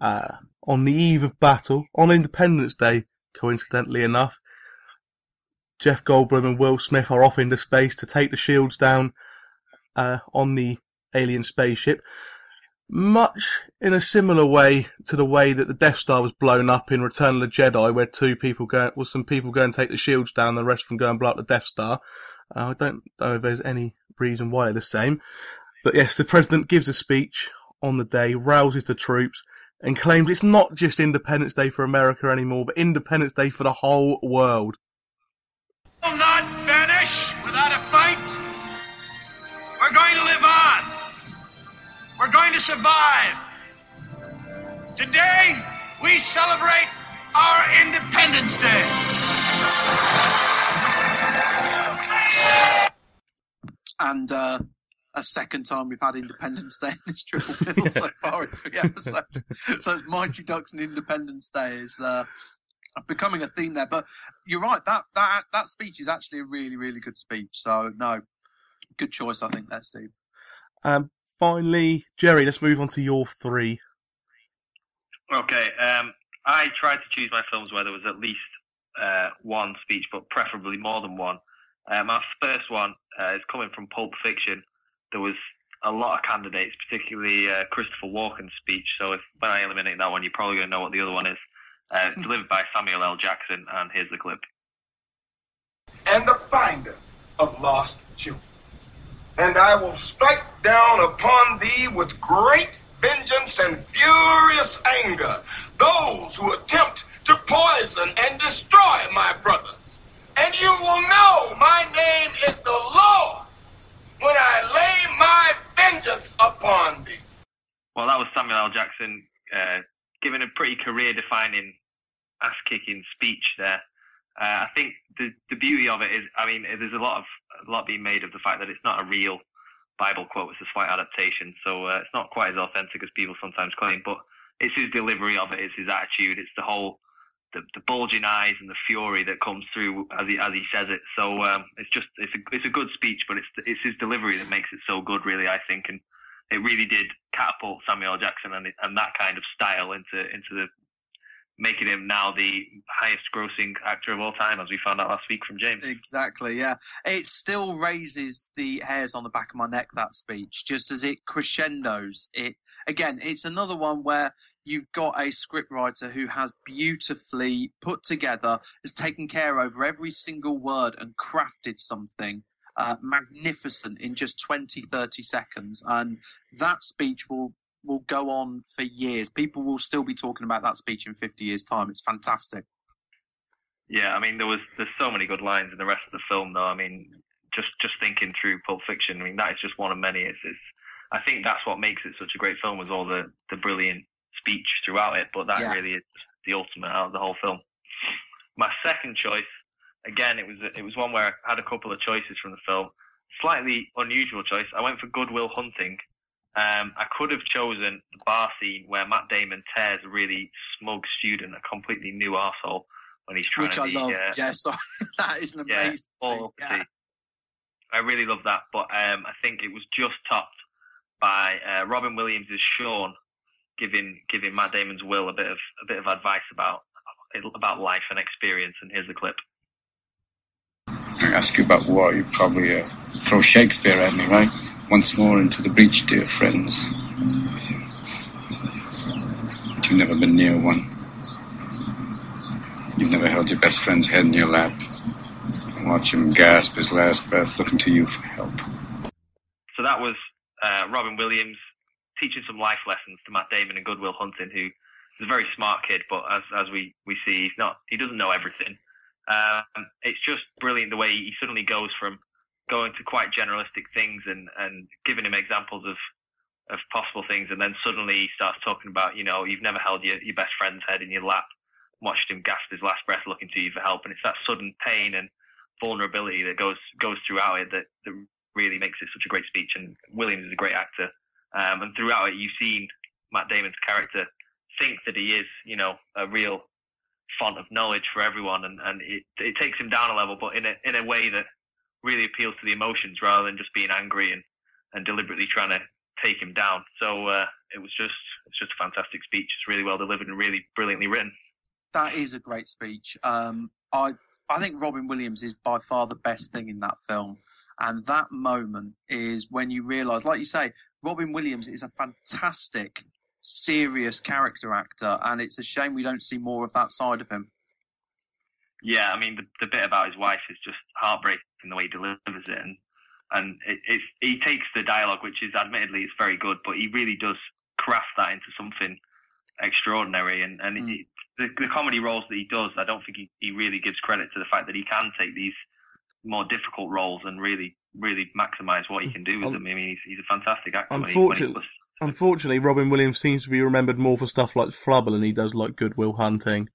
uh, on the eve of battle on Independence Day. Coincidentally enough, Jeff Goldblum and Will Smith are off into space to take the shields down uh, on the alien spaceship. Much in a similar way to the way that the Death Star was blown up in Return of the Jedi, where two people go, well, some people go and take the shields down, the rest of them go and blow up the Death Star. Uh, I don't know if there's any reason why they're the same. But yes, the president gives a speech on the day, rouses the troops, and claims it's not just Independence Day for America anymore, but Independence Day for the whole world. Will not vanish without a fight. We're going to live on. We're going to survive. Today, we celebrate our Independence Day. And uh, a second time we've had Independence Day in this triple bill <laughs> so far in three episodes. so it's Mighty Ducks and Independence Day is uh, becoming a theme there. But you're right, that, that that speech is actually a really, really good speech. So no, good choice, I think, there, Steve. Um, finally, Jerry, let's move on to your three. Okay, um, I tried to choose my films where there was at least uh, one speech, but preferably more than one. Uh, my first one uh, is coming from Pulp Fiction. There was a lot of candidates, particularly uh, Christopher Walken's speech. So if when I eliminate that one, you're probably going to know what the other one is. Uh, delivered by Samuel L. Jackson, and here's the clip. and the finder of lost children. And I will strike down upon thee with great vengeance and furious anger those who attempt to poison and destroy my brothers. And you will know my name is the Lord when I lay my vengeance upon thee. Well, that was Samuel L. Jackson uh, giving a pretty career-defining, ass-kicking speech there. Uh, I think the the beauty of it is, I mean, there's a lot of a lot being made of the fact that it's not a real Bible quote; it's a slight adaptation, so uh, it's not quite as authentic as people sometimes claim. But it's his delivery of it, it's his attitude, it's the whole the, the bulging eyes and the fury that comes through as he as he says it. So um, it's just it's a it's a good speech, but it's it's his delivery that makes it so good, really. I think, and it really did catapult Samuel Jackson and and that kind of style into into the making him now the highest grossing actor of all time, as we found out last week from James. Exactly, yeah. It still raises the hairs on the back of my neck, that speech, just as it crescendos. It Again, it's another one where you've got a scriptwriter who has beautifully put together, has taken care over every single word and crafted something uh, magnificent in just 20, 30 seconds. And that speech will will go on for years. People will still be talking about that speech in 50 years' time. It's fantastic. Yeah, I mean there was there's so many good lines in the rest of the film though. I mean, just just thinking through Pulp Fiction, I mean that is just one of many. It's, it's I think that's what makes it such a great film was all the the brilliant speech throughout it. But that Yeah. really is the ultimate out of the whole film. My second choice, again, it was it was one where I had a couple of choices from the film. Slightly unusual choice. I went for Good Will Hunting. Um, I could have chosen the bar scene where Matt Damon tears a really smug student, a completely new arsehole, when he's trying Which to I be. love. uh, yeah, sorry. <laughs> that is an amazing all scene. up to Yeah. I really love that, but um, I think it was just topped by uh, Robin Williams' Sean giving giving Matt Damon's Will a bit of a bit of advice about about life and experience. And here's the clip. I ask you about war, you probably uh, throw Shakespeare at me, right? Once more into the breach, dear friends. But you've never been near one. You've never held your best friend's head in your lap and watch him gasp his last breath looking to you for help. So that was uh, Robin Williams teaching some life lessons to Matt Damon and Good Will Hunting, who is a very smart kid, but as as we we see, he's not he doesn't know everything. Um, it's just brilliant the way he suddenly goes from going to quite generalistic things and and giving him examples of of possible things, and then suddenly he starts talking about you know you've never held your your best friend's head in your lap, watched him gasp his last breath looking to you for help, and it's that sudden pain and vulnerability that goes goes throughout it that, that really makes it such a great speech. And Williams is a great actor, um, and throughout it you've seen Matt Damon's character think that he is, you know, a real font of knowledge for everyone, and, and it it takes him down a level, but in a in a way that really appeals to the emotions rather than just being angry and and deliberately trying to take him down. So uh, it was just it's just a fantastic speech. It's really well delivered and really brilliantly written. That is a great speech. Um, I I think Robin Williams is by far the best thing in that film, and that moment is when you realise, like you say, Robin Williams is a fantastic, serious character actor, and it's a shame we don't see more of that side of him. Yeah, I mean the, the bit about his wife is just heartbreaking the way he delivers it, and and it, it's he takes the dialogue, which is admittedly it's very good, but he really does craft that into something extraordinary. And and Mm. it, the, the comedy roles that he does, I don't think he, he really gives credit to the fact that he can take these more difficult roles and really really maximize what he can do with Un- them. I mean, he's, he's a fantastic actor. he- he Unfortunately, unfortunately, Robin Williams seems to be remembered more for stuff like Flubber than he does like Good Will Hunting.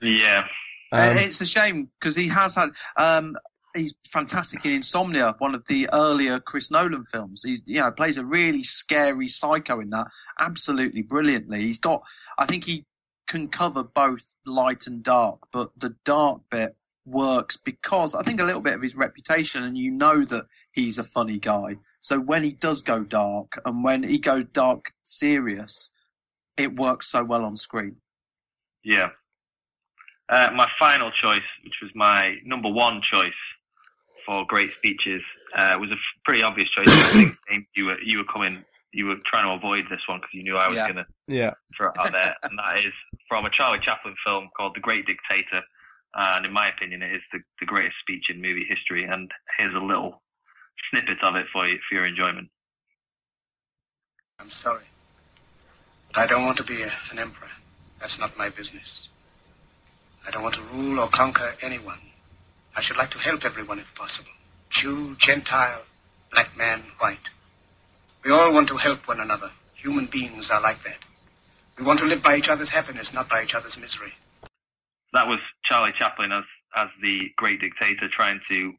yeah, Um, Uh, it's a shame because he has had. Um, he's fantastic in Insomnia, one of the earlier Chris Nolan films. He you know plays a really scary psycho in that, absolutely brilliantly. He's got, I think he can cover both light and dark, but the dark bit works because I think a little bit of his reputation, and you know that he's a funny guy. So when he does go dark and when he goes dark serious, it works so well on screen. Yeah. Uh, my final choice, which was my number one choice for great speeches, uh, was a f- pretty obvious choice. I think <coughs> you were you were coming, you were trying to avoid this one because you knew I was Yeah. going to Yeah. throw it out there, <laughs> and that is from a Charlie Chaplin film called The Great Dictator. And in my opinion, it is the, the greatest speech in movie history. And here's a little snippet of it for you, for your enjoyment. I'm sorry. But I don't want to be a, an emperor. That's not my business. I don't want to rule or conquer anyone. I should like to help everyone if possible. Jew, Gentile, black man, white. We all want to help one another. Human beings are like that. We want to live by each other's happiness, not by each other's misery. That was Charlie Chaplin as as the great dictator trying to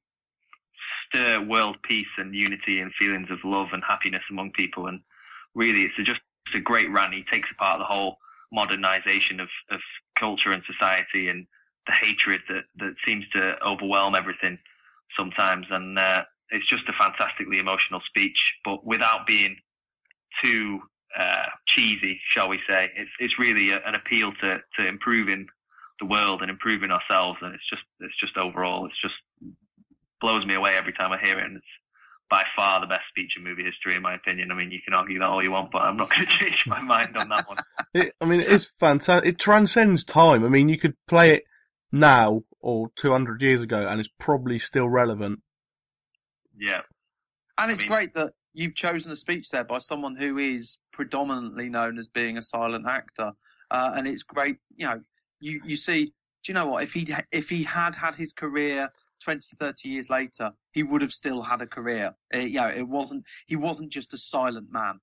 stir world peace and unity and feelings of love and happiness among people. And really, it's a, just a great rant. He takes apart the whole modernization of, of culture and society and the hatred that, that seems to overwhelm everything sometimes. And uh, it's just a fantastically emotional speech, but without being too uh, cheesy, shall we say. It's it's really a, an appeal to to improving the world and improving ourselves, and it's just it's just overall, it's just blows me away every time I hear it, and it's by far the best speech in movie history, in my opinion. I mean, you can argue that all you want, but I'm not <laughs> going to change my mind on that one. It, I mean, it is fantastic. It transcends time. I mean, you could play it now or 200 years ago, and it's probably still relevant. Yeah, And it's I mean- great that you've chosen a speech there by someone who is predominantly known as being a silent actor. Uh, and it's great, you know, you, you see, do you know what? If he if he had had his career 20, 30 years later, he would have still had a career. Uh, you know, it wasn't, he wasn't just a silent man.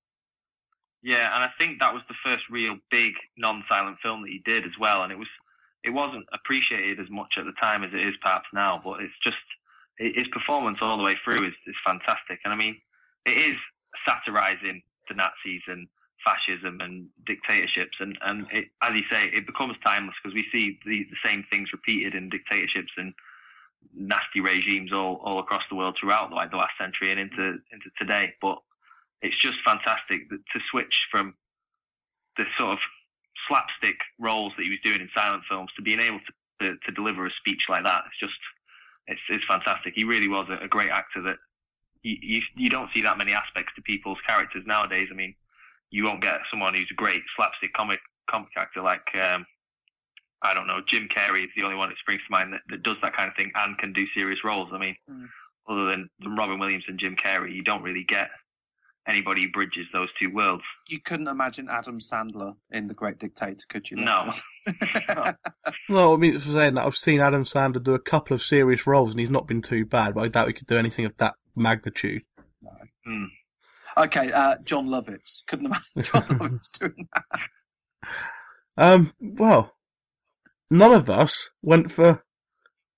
Yeah, and I think that was the first real big non-silent film that he did as well, and it was it wasn't appreciated as much at the time as it is perhaps now. But it's just his performance all the way through is, is fantastic, and I mean it is satirizing the Nazis and fascism and dictatorships, and and it, as you say, it becomes timeless because we see the, the same things repeated in dictatorships and nasty regimes all, all across the world throughout like the last century and into into today. But it's just fantastic to switch from the sort of slapstick roles that he was doing in silent films to being able to, to, to deliver a speech like that. It's just, it's, it's fantastic. He really was a, a great actor that you, you, you don't see that many aspects to people's characters nowadays. I mean, you won't get someone who's a great slapstick comic, comic actor like, um, I don't know, Jim Carrey is the only one that springs to mind that, that does that kind of thing and can do serious roles. I mean, Mm. other than, than Robin Williams and Jim Carrey, you don't really get anybody who bridges those two worlds. You couldn't imagine Adam Sandler in The Great Dictator, could you? Let's <laughs> No. Well, I mean, for saying that, I've seen Adam Sandler do a couple of serious roles, and he's not been too bad. But I doubt he could do anything of that magnitude. Hmm. okay, uh, Jon Lovitz. Couldn't imagine <laughs> Jon Lovitz doing that. Um, well, none of us went for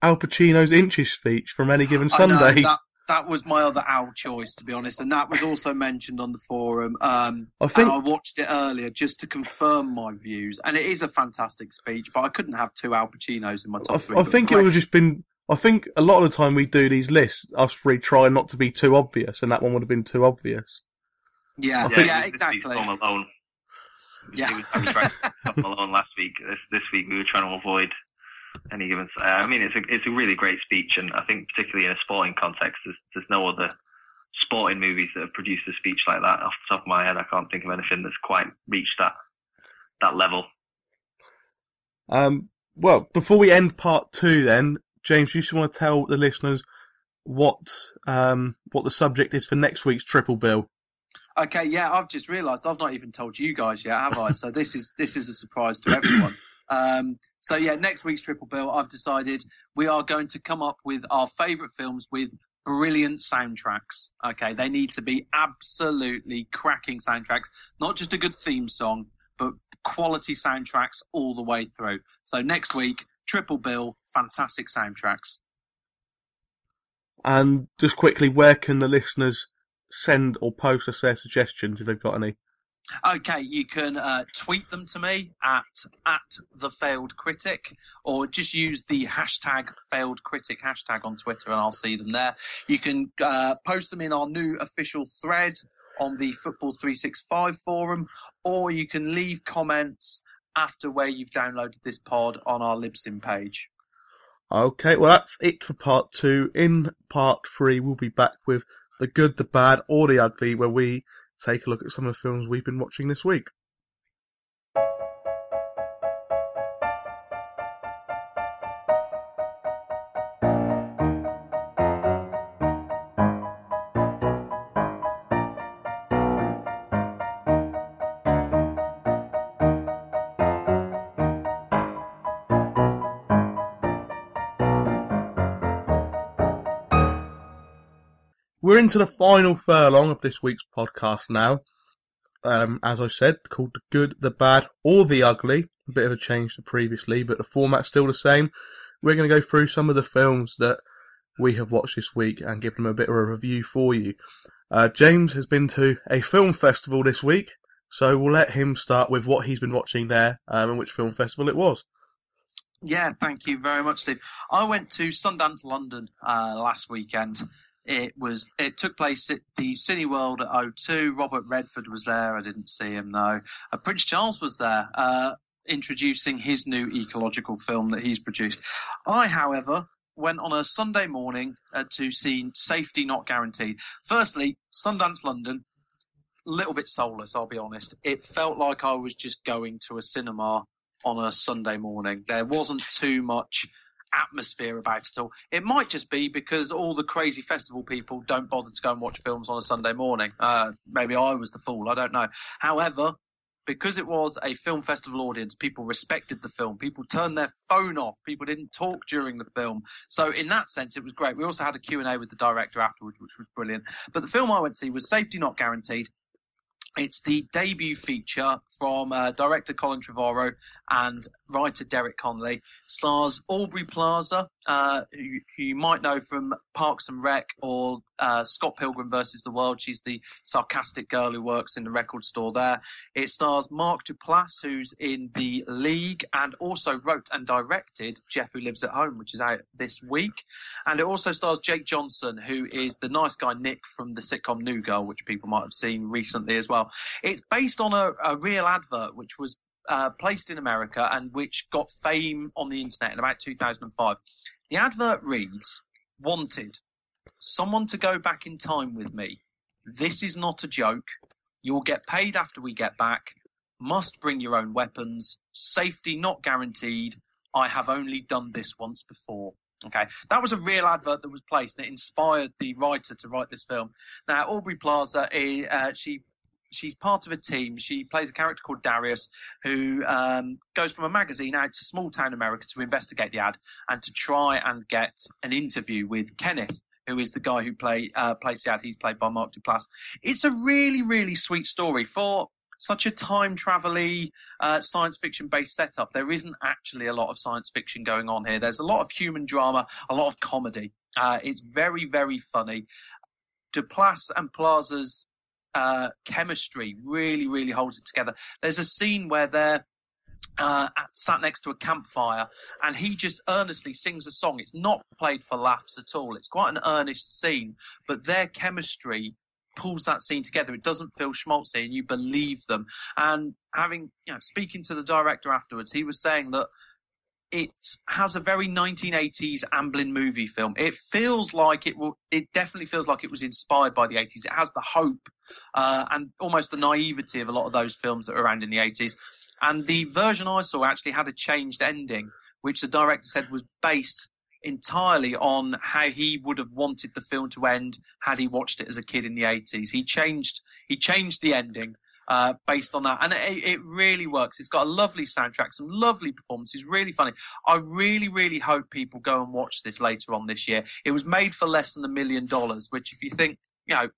Al Pacino's Inches speech from any given I know, Sunday. that, that was my other Al choice, to be honest, and that was also mentioned on the forum. Um, I think- and I watched it earlier just to confirm my views, and it is a fantastic speech. But I couldn't have two Al Pacinos in my top I, three. I think it great- would have just been. I think a lot of the time we do these lists, us three try not to be too obvious, and that one would have been too obvious. yeah, I yeah, think- this- this exactly. Week's Home Alone. Yeah. He was, he was trying to <laughs> Home Alone last week. This, this week we were trying to avoid any given. Uh, I mean, it's a it's a really great speech, and I think particularly in a sporting context, there's there's no other sporting movies that have produced a speech like that. Off the top of my head, I can't think of anything that's quite reached that that level. Um, well, before we end part two, then James, you just want to tell the listeners what um what the subject is for next week's triple bill. Okay, yeah, I've just realised I've not even told you guys yet, have I? so this is this is a surprise to everyone. Um, so yeah, next week's triple bill, I've decided we are going to come up with our favourite films with brilliant soundtracks. Okay, they need to be absolutely cracking soundtracks, not just a good theme song, but quality soundtracks all the way through. So next week, triple bill, fantastic soundtracks. And just quickly, where can the listeners send or post us their suggestions if they've got any? Okay, you can uh, tweet them to me at at the failed critic, or just use the hashtag failed critic hashtag on Twitter, and I'll see them there. You can uh, post them in our new official thread on the Football 365 forum, or you can leave comments after where you've downloaded this pod on our Libsyn page. Okay, well, that's it for part two. In part three, we'll be back with the good, the bad, or the ugly, where we take a look at some of the films we've been watching this week. We're into the final furlong of this week's podcast now. Um, as I said, called The Good, The Bad, or The Ugly. A bit of a change to previously, but the format's still the same. We're going to go through some of the films that we have watched this week and give them a bit of a review for you. Uh, James has been to a film festival this week, so we'll let him start with what he's been watching there um, and which film festival it was. Yeah, thank you very much, Steve. I went to Sundance London uh, last weekend. It was it took place at the Cineworld at O2. Robert Redford was there. I didn't see him though. Uh, Prince Charles was there, uh, introducing his new ecological film that he's produced. I, however, went on a Sunday morning uh, to see Safety Not Guaranteed. Firstly, Sundance London, a little bit soulless. I'll be honest. It felt like I was just going to a cinema on a Sunday morning. There wasn't too much atmosphere about it all. It might just be because all the crazy festival people don't bother to go and watch films on a Sunday morning. Uh, maybe I was the fool. I don't know. However, because it was a film festival audience, people respected the film. People turned their phone off. People didn't talk during the film. So in that sense, it was great. We also had a Q&A with the director afterwards, which was brilliant. But the film I went to see was Safety Not Guaranteed. It's the debut feature from uh, director Colin Trevorrow and writer Derek Connolly. Stars Aubrey Plaza, uh, who, who, you might know from Parks and Rec or uh, Scott Pilgrim versus the World. She's the sarcastic girl who works in the record store there. It stars Mark Duplass, who's in The League and also wrote and directed Jeff Who Lives at Home, which is out this week. And it also stars Jake Johnson, who is the nice guy Nick from the sitcom New Girl, which people might have seen recently as well. It's based on a, a real advert which was uh, placed in America and which got fame on the internet in about 2005. The advert reads, Wanted, someone to go back in time with me. This is not a joke. You'll get paid after we get back. Must bring your own weapons. Safety not guaranteed. I have only done this once before. Okay, that was a real advert that was placed, and it inspired the writer to write this film. Now, Aubrey Plaza, eh, uh, she she's part of a team. She plays a character called Darius, who um, goes from a magazine out to small town America to investigate the ad and to try and get an interview with Kenneth, who is the guy who play uh, plays the ad. He's played by Mark Duplass. It's a really, really sweet story for such a time travel uh, science fiction based setup. There isn't actually a lot of science fiction going on here. There's a lot of human drama, a lot of comedy. Uh, it's very, very funny. Duplass and Plaza's uh, chemistry really, really holds it together. There's a scene where they're uh, sat next to a campfire and he just earnestly sings a song. It's not played for laughs at all. It's quite an earnest scene, but their chemistry pulls that scene together. It doesn't feel schmaltzy and you believe them. And having, you know, speaking to the director afterwards, he was saying that it has a very 1980s Amblin movie film. It feels like it will. It definitely feels like it was inspired by the 80s. It has the hope uh, and almost the naivety of a lot of those films that were around in the 80s. And the version I saw actually had a changed ending, which the director said was based entirely on how he would have wanted the film to end had he watched it as a kid in the 80s. He changed he changed the ending uh, based on that. And it, it, really works. It's got a lovely soundtrack, some lovely performances, really funny. I really, really hope people go and watch this later on this year. It was made for less than a million dollars, which if you think, you know,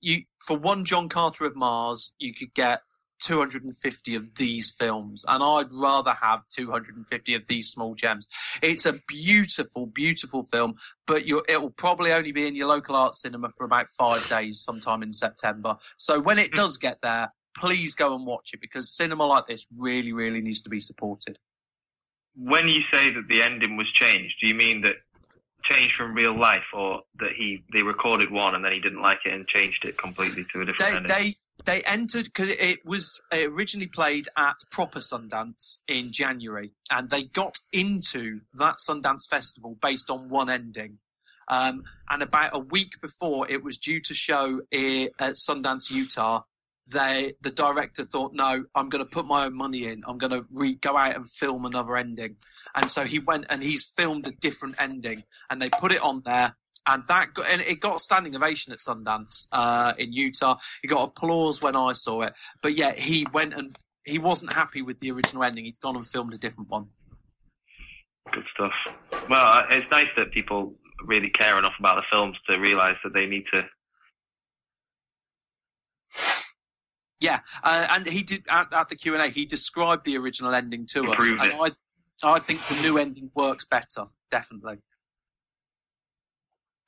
you for one John Carter of Mars, you could get 250 of these films, and I'd rather have 250 of these small gems. It's a beautiful, beautiful film, but it will probably only be in your local art cinema for about five days, sometime in September. So when it does get there, please go and watch it because cinema like this really, really needs to be supported. When you say that the ending was changed, do you mean that changed from real life, or that he they recorded one and then he didn't like it and changed it completely to a different they, ending? They they entered because it was it originally played at proper Sundance in January, and they got into that Sundance festival based on one ending. Um, and about a week before it was due to show at Sundance, Utah, they the director thought, no, I'm going to put my own money in. I'm going to re- go out and film another ending. And so he went and he's filmed a different ending, and they put it on there. And that got, and it got a standing ovation at Sundance uh, in Utah. He got applause when I saw it, but yeah, he went and he wasn't happy with the original ending. He's gone and filmed a different one. Good stuff. Well, it's nice that people really care enough about the films to realise that they need to Yeah, uh, and he did at, at the Q and A. He described the original ending to Improved us, and I, I think the new ending works better. Definitely.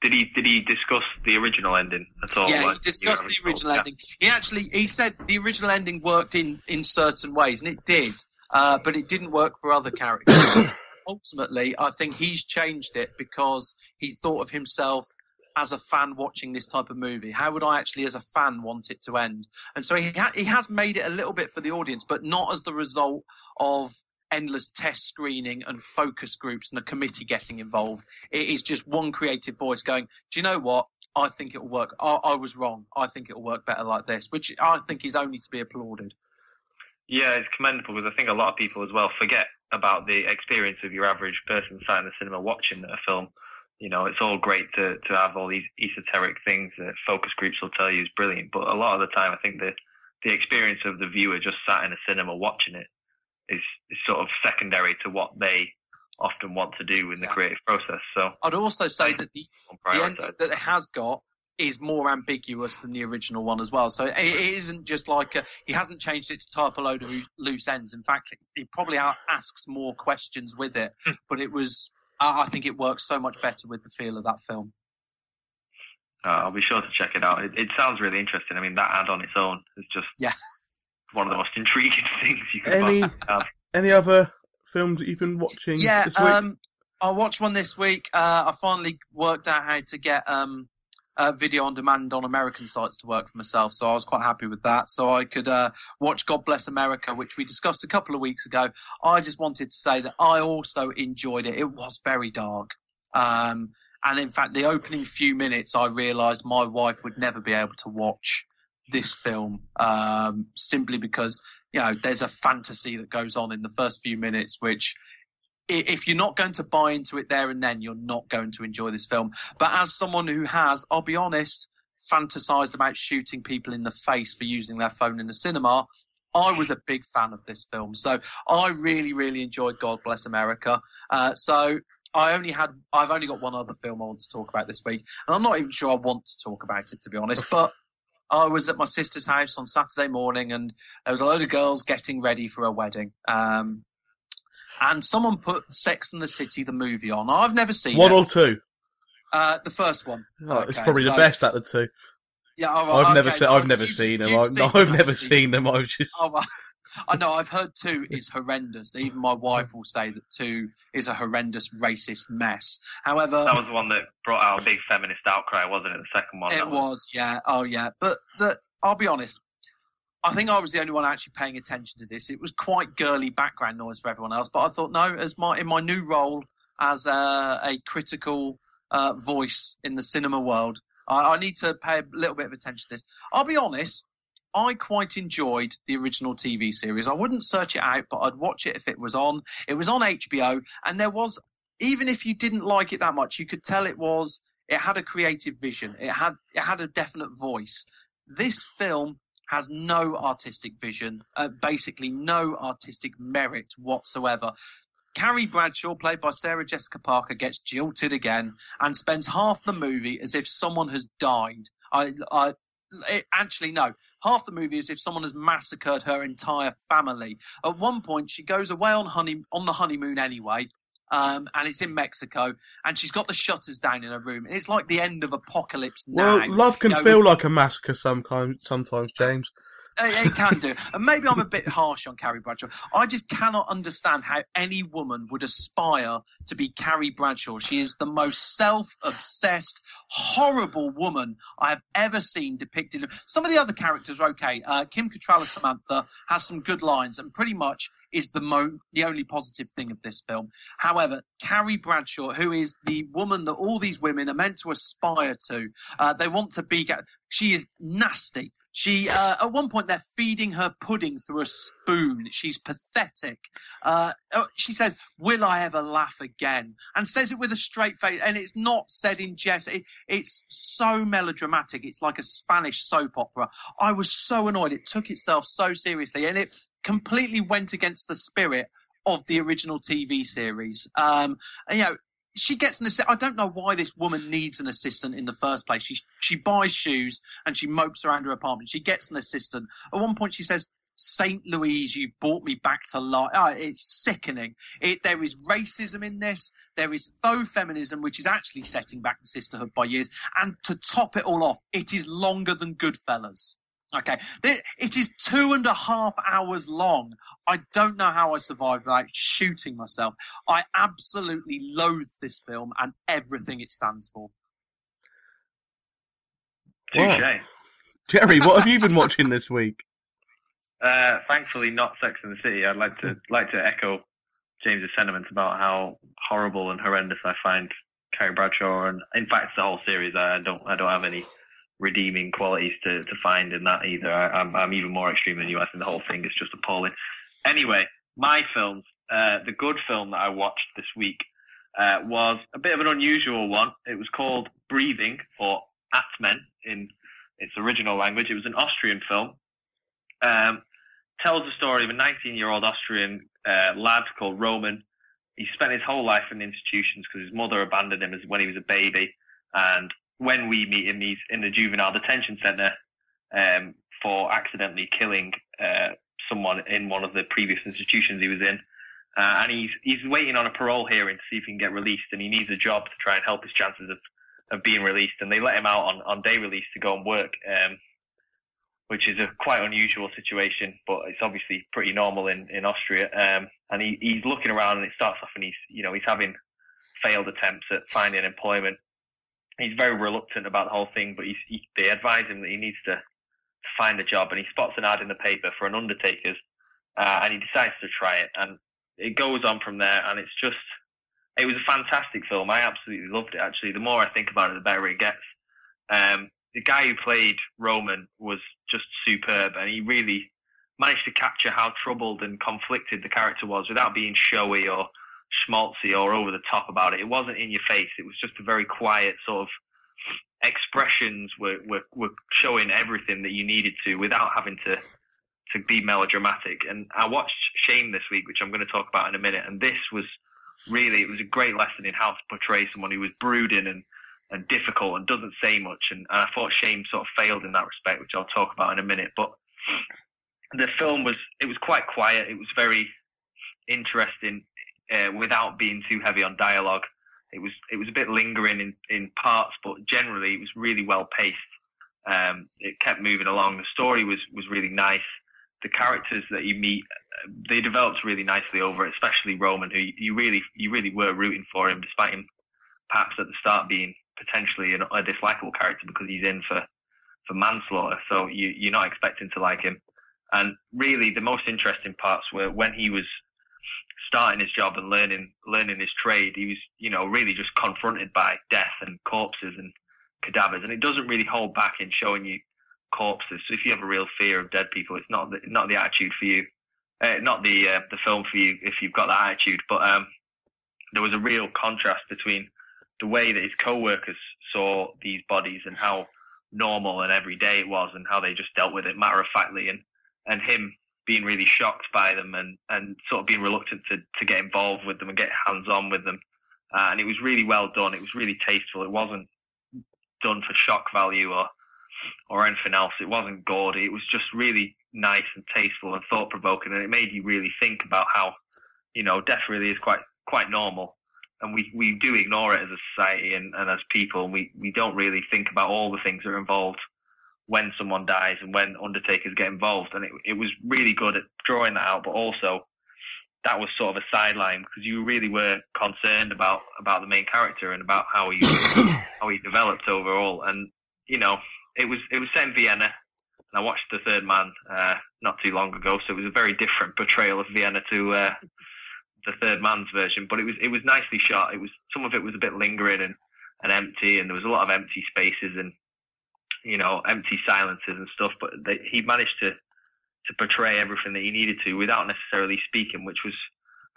Did he did he discuss the original ending at all? Yeah, like, he discussed the original yeah. ending. He actually he said the original ending worked in in certain ways, and it did, uh, but it didn't work for other characters. <coughs> Ultimately, I think he's changed it because he thought of himself as a fan watching this type of movie? How would I actually, as a fan, want it to end? And so he ha- he has made it a little bit for the audience, but not as the result of endless test screening and focus groups and a committee getting involved. It is just one creative voice going, "Do you know what? I think it will work. I, I was wrong. I think it will work better like this," which I think is only to be applauded. Yeah, it's commendable because I think a lot of people as well forget about the experience of your average person sat in the cinema watching a film you know, it's all great to, to have all these esoteric things that focus groups will tell you is brilliant. But a lot of the time, I think the, the experience of the viewer just sat in a cinema watching it is, is sort of secondary to what they often want to do in the Yeah. creative process. So I'd also say that the, the ending that it has got is more ambiguous than the original one as well. So it, it isn't just like a, he hasn't changed it to type a load of loose ends. In fact, he probably asks more questions with it. Hmm. but it was, I I think it works so much better with the feel of that film. Uh, I'll be sure to check it out. It, it sounds really interesting. I mean, that ad on its own is just Yeah. one of the most intriguing <laughs> things you can Any have. any other films that you've been watching Yeah, this week? um, I watched one this week. Uh, I finally worked out how to get um, uh, video on demand on American sites to work for myself, so I was quite happy with that. So I could uh, watch God Bless America, which we discussed a couple of weeks ago. I just wanted to say that I also enjoyed it. It was very dark. Um, and in fact, the opening few minutes, I realised my wife would never be able to watch this film um, simply because you know there's a fantasy that goes on in the first few minutes, which if you're not going to buy into it there and then, you're not going to enjoy this film. But as someone who has, I'll be honest, fantasized about shooting people in the face for using their phone in the cinema, I was a big fan of this film. So I really, really enjoyed God Bless America. Uh, so I only had, I've only got one other film I want to talk about this week, and I'm not even sure I want to talk about it to be honest. But <laughs> I was at my sister's house on Saturday morning, and there was a load of girls getting ready for a wedding. Um, and someone put Sex and the City, the movie, on. I've never seen One it. or two? Uh, the first one. Oh, it's Okay, probably the best out of the two. Yeah, all right, I've never okay, seen. so I've never seen them. I've, seen no, them, I've never seen them. I've just. Oh, right. I know. I've heard two is horrendous. Even my wife will say that two is a horrendous racist mess. However, That was the one that brought out a big feminist outcry, wasn't it? The second one. It That was, yeah. Oh, yeah. But the, I'll be honest. I think I was the only one actually paying attention to this. It was quite girly background noise for everyone else, but I thought no, as my in my new role as a, a critical uh, voice in the cinema world, I, I need to pay a little bit of attention to this. I'll be honest. I quite enjoyed the original TV series. I wouldn't search it out, but I'd watch it if it was on. It was on HBO, and there was, even if you didn't like it that much, you could tell it was it had a creative vision. It had it had a definite voice. This film has no artistic vision, uh, basically no artistic merit whatsoever. Carrie Bradshaw, played by Sarah Jessica Parker, gets jilted again and spends half the movie as if someone has died. I, I it, actually no. half the movie is if someone has massacred her entire family. At one point, she goes away on honey on the honeymoon anyway. Um, and it's in Mexico, and she's got the shutters down in her room. It's like the end of Apocalypse Now. Well, love can You know, feel like a massacre sometimes, sometimes, James. it, it can do. And maybe I'm a bit harsh on Carrie Bradshaw. I just cannot understand how any woman would aspire to be Carrie Bradshaw. She is the most self-obsessed, horrible woman I have ever seen depicted. Some of the other characters are okay. Uh, Kim Cattrall as Samantha has some good lines and pretty much is the mo- the only positive thing of this film. However, Carrie Bradshaw, who is the woman that all these women are meant to aspire to, uh, they want to be. She is nasty. She, uh, at one point, they're feeding her pudding through a spoon. She's pathetic. Uh, oh, she says, "Will I ever laugh again?" and says it with a straight face. And it's not said in jest. It, it's so melodramatic. It's like a Spanish soap opera. I was so annoyed. It took itself so seriously, and it completely went against the spirit of the original TV series. Um, you know, she gets an assistant. I don't know why this woman needs an assistant in the first place. She she buys shoes and she mopes around her apartment. She gets an assistant. At one point, she says, "Saint Louise, you've brought me back to life." Oh, it's sickening. It there is racism in this. There is faux feminism, which is actually setting back the sisterhood by years. And to top it all off, it is longer than Goodfellas. Okay, it is two and a half hours long. I don't know how I survived without shooting myself. I absolutely loathe this film and everything it stands for. Touche. Jerry, what have you been watching this week? <laughs> Uh, thankfully, not Sex and the City. I'd like to like to echo James's sentiments about how horrible and horrendous I find Carrie Bradshaw, and in fact, the whole series. I don't I don't have any redeeming qualities to, to find in that either. I, I'm I'm even more extreme than you. I think the whole thing is just appalling. Anyway, my films. Uh, the good film that I watched this week uh, was a bit of an unusual one. It was called Breathing, or Atmen in its original language. It was an Austrian film. Um, tells the story of a 19 year old Austrian uh, lad called Roman. He spent his whole life in institutions because his mother abandoned him when he was a baby. And when we meet him, in the juvenile detention center um, for accidentally killing uh, someone in one of the previous institutions he was in. Uh, and he's he's waiting on a parole hearing to see if he can get released, and he needs a job to try and help his chances of, of being released. And they let him out on, on day release to go and work. Um, which is a quite unusual situation, but it's obviously pretty normal in, in Austria. Um, and he, he's looking around and it starts off and he's, you know, he's having failed attempts at finding employment. He's very reluctant about the whole thing, but he, they advise him that he needs to, to find a job and he spots an ad in the paper for an undertaker's, uh, and he decides to try it. And it goes on from there and it's just, it was a fantastic film. I absolutely loved it actually. The more I think about it, the better it gets. Um, the guy who played Roman was just superb, and he really managed to capture how troubled and conflicted the character was without being showy or schmaltzy or over the top about it. It wasn't in your face. It was just a very quiet sort of expressions were, were, were showing everything that you needed to without having to to be melodramatic. And I watched Shame this week, which I'm going to talk about in a minute. And this was really, it was a great lesson in how to portray someone who was brooding and and difficult and doesn't say much. And, and I thought Shame sort of failed in that respect, which I'll talk about in a minute. But the film was it was quite quiet. It was very interesting uh, without being too heavy on dialogue. It was it was a bit lingering in, in parts, but generally it was really well paced. Um, it kept moving along. The story was was really nice. The characters that you meet, uh, they developed really nicely over it, especially Roman, who you, really you really were rooting for him, despite him perhaps at the start being potentially an, a dislikable character because he's in for, for manslaughter. So you, you're not expecting to like him. And really, the most interesting parts were when he was starting his job and learning learning his trade. He was, you know, really just confronted by death and corpses and cadavers. And it doesn't really hold back in showing you corpses. So if you have a real fear of dead people, it's not the, not the attitude for you. Uh, not the uh, the film for you if you've got that attitude. But um, there was a real contrast between the way that his co-workers saw these bodies and how normal and everyday it was and how they just dealt with it matter of factly and, and him being really shocked by them and, and sort of being reluctant to, to get involved with them and get hands on with them. Uh, and it was really well done. It was really tasteful. It wasn't done for shock value or or anything else. It wasn't gaudy. It was just really nice and tasteful and thought provoking, and it made you really think about how, you know, death really is quite quite normal, and we we do ignore it as a society and, and as people, and we we don't really think about all the things that are involved when someone dies and when undertakers get involved, and it it was really good at drawing that out, but also that was sort of a sideline because you really were concerned about about the main character and about how he <coughs> how he developed overall. And you know, it was it was set in Vienna, and I watched The Third Man uh, not too long ago, so it was a very different portrayal of Vienna to uh, the Third Man's version. But it was it was nicely shot. It was some of it was a bit lingering and and empty, and there was a lot of empty spaces and you know empty silences and stuff. But they, he managed to to portray everything that he needed to without necessarily speaking, which was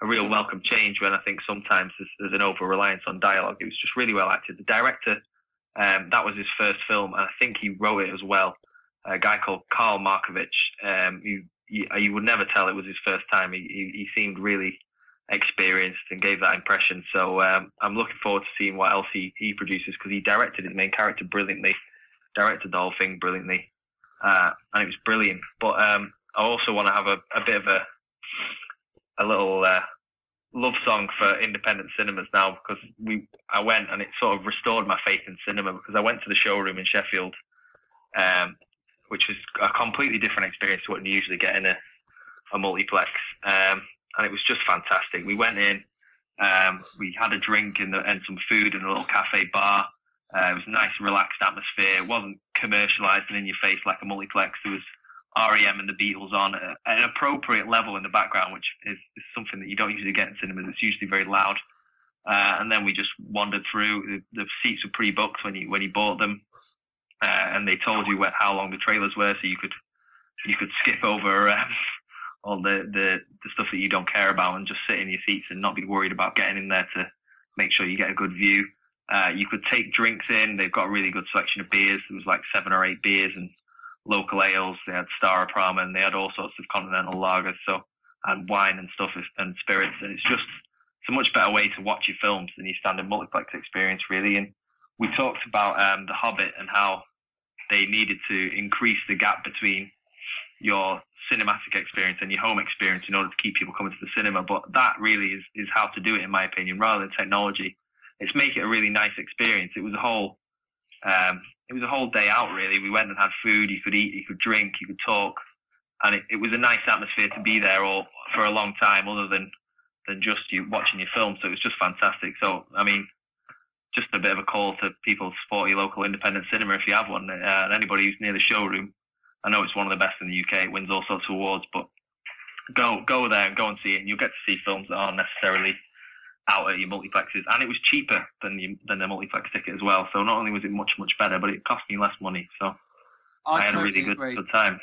a real welcome change when I think sometimes there's, there's an over reliance on dialogue. It was just really well acted. The director, um, that was his first film, and I think he wrote it as well. A guy called Karl Markovics. Um, you, you, you would never tell it was his first time. He, he, he seemed really experienced and gave that impression. So um, I'm looking forward to seeing what else he, he produces because he directed his main character brilliantly, directed the whole thing brilliantly uh, and it was brilliant. But um, I also want to have a, a, bit of a a little uh, love song for independent cinemas now because we I went and it sort of restored my faith in cinema because I went to the showroom in Sheffield, um, which was a completely different experience to what you usually get in a, a multiplex, um, and it was just fantastic. We went in. Um, we had a drink and, and some food in a little cafe bar. Uh, it was a nice, relaxed atmosphere. It wasn't commercialized and in your face like a multiplex. There was REM and the Beatles on at an appropriate level in the background, which is, is something that you don't usually get in cinemas. It's usually very loud. Uh, and then we just wandered through. The, the seats were pre-booked when you when you bought them, uh, and they told you what, how long the trailers were, so you could you could skip over um, <laughs> all the, the the stuff that you don't care about and just sit in your seats and not be worried about getting in there to make sure you get a good view. Uh, you could take drinks in. They've got a really good selection of beers. There was like seven or eight beers and local ales. They had Staropramen and they had all sorts of continental lagers. So, and wine and stuff and spirits. And it's just it's a much better way to watch your films than your standard multiplex experience, really. And we talked about um, The Hobbit and how they needed to increase the gap between your cinematic experience and your home experience in order to keep people coming to the cinema. But that really is, is how to do it, in my opinion, rather than technology it's make it a really nice experience. It was a whole, um, it was a whole day out really. We went and had food. You could eat, you could drink, you could talk, and it, it was a nice atmosphere to be there all for a long time, other than than just you watching your film. So it was just fantastic. So I mean, just a bit of a call to people support your local independent cinema if you have one, uh, and anybody who's near the showroom. I know it's one of the best in the UK. It wins all sorts of awards, but go go there and go and see it, and you'll get to see films that aren't necessarily out at your multiplexes, and it was cheaper than you, than the multiplex ticket as well. So not only was it much much better, but it cost me less money. So I, I had totally a really good, agree. good time.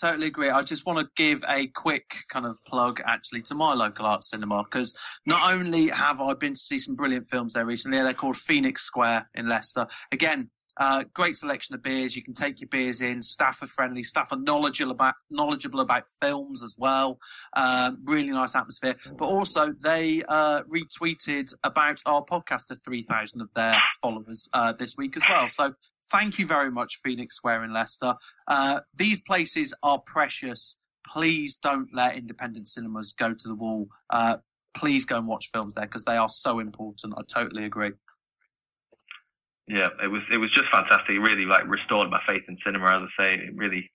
Totally agree. I just want to give a quick kind of plug actually to my local art cinema because not only have I been to see some brilliant films there recently, they're called Phoenix Square in Leicester. Again, uh, great selection of beers. You can take your beers in. Staff are friendly. Staff are knowledgeable about knowledgeable about films as well. Um, really nice atmosphere. But also, they uh, retweeted about our podcast to three thousand of their followers uh, this week as well. So thank you very much, Phoenix Square in Leicester. Uh, these places are precious. Please don't let independent cinemas go to the wall. Uh, please go and watch films there because they are so important. I totally agree. Yeah, it was it was just fantastic. It really like restored my faith in cinema. As I say, it really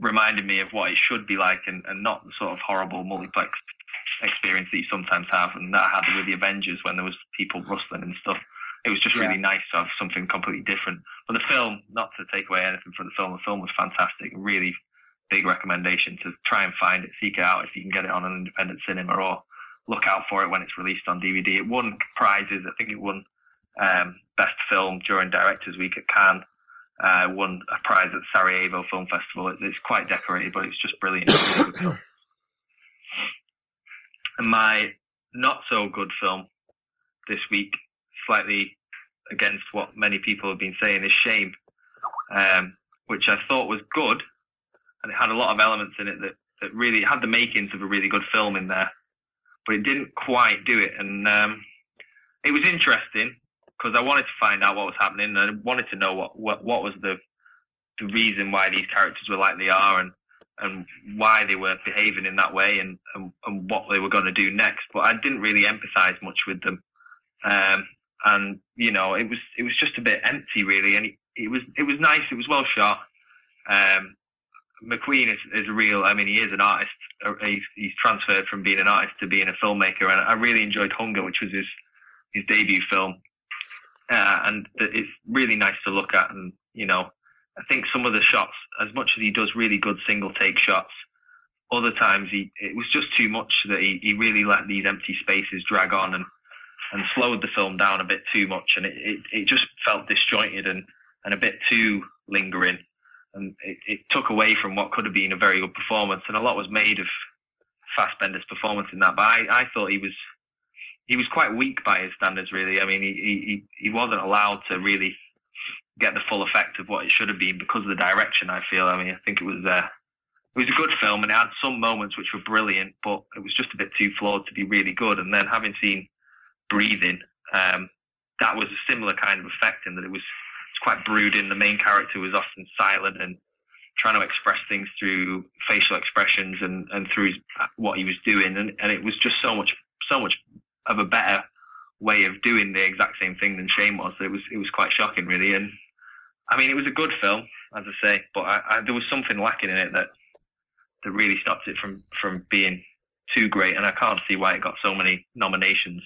reminded me of what it should be like, and, and not the sort of horrible multiplex experience that you sometimes have, and that I had with the Avengers when there was people rustling and stuff. It was just Yeah. really nice to have something completely different. But the film, not to take away anything from the film, the film was fantastic. Really big recommendation to try and find it, seek it out if you can get it on an independent cinema, or look out for it when it's released on DVD. It won prizes. I think it won um, best film during Directors Week at Cannes. Uh, won a prize at Sarajevo Film Festival. It, it's quite decorated, but it's just brilliant. My not so good film this week, slightly against what many people have been saying, is Shame, um, which I thought was good, and it had a lot of elements in it that, that really had the makings of a really good film in there, but it didn't quite do it. And um, it was interesting because I wanted to find out what was happening, and I wanted to know what what, what was the the reason why these characters were like they are and and why they were behaving in that way and, and, and what they were going to do next. But I didn't really empathise much with them. Um, and you know, it was it was just a bit empty, really. And it, it was it was nice. It was well shot. Um, McQueen is, is real. I mean, he is an artist. Uh, he's, he's transferred from being an artist to being a filmmaker, and I really enjoyed Hunger, which was his his debut film. Uh, and it's really nice to look at. And you know, I think some of the shots, as much as he does really good single take shots, other times he it was just too much that he, he really let these empty spaces drag on and and slowed the film down a bit too much, and it, it, it just felt disjointed and, and a bit too lingering, and it, it took away from what could have been a very good performance, and a lot was made of Fassbender's performance in that. But I, I thought he was he was quite weak by his standards, really. I mean, he, he he wasn't allowed to really get the full effect of what it should have been because of the direction. I feel. I mean, I think it was uh, it was a good film and it had some moments which were brilliant, but it was just a bit too flawed to be really good. And then having seen Breathing, um, that was a similar kind of effect in that it was, it was quite brooding. The main character was often silent and trying to express things through facial expressions and, and through his, what he was doing. And, and it was just so much, so much of a better way of doing the exact same thing than Shame was. It was, it was quite shocking really. And I mean, it was a good film, as I say, but I, I, there was something lacking in it that that really stopped it from from being too great. And I can't see why it got so many nominations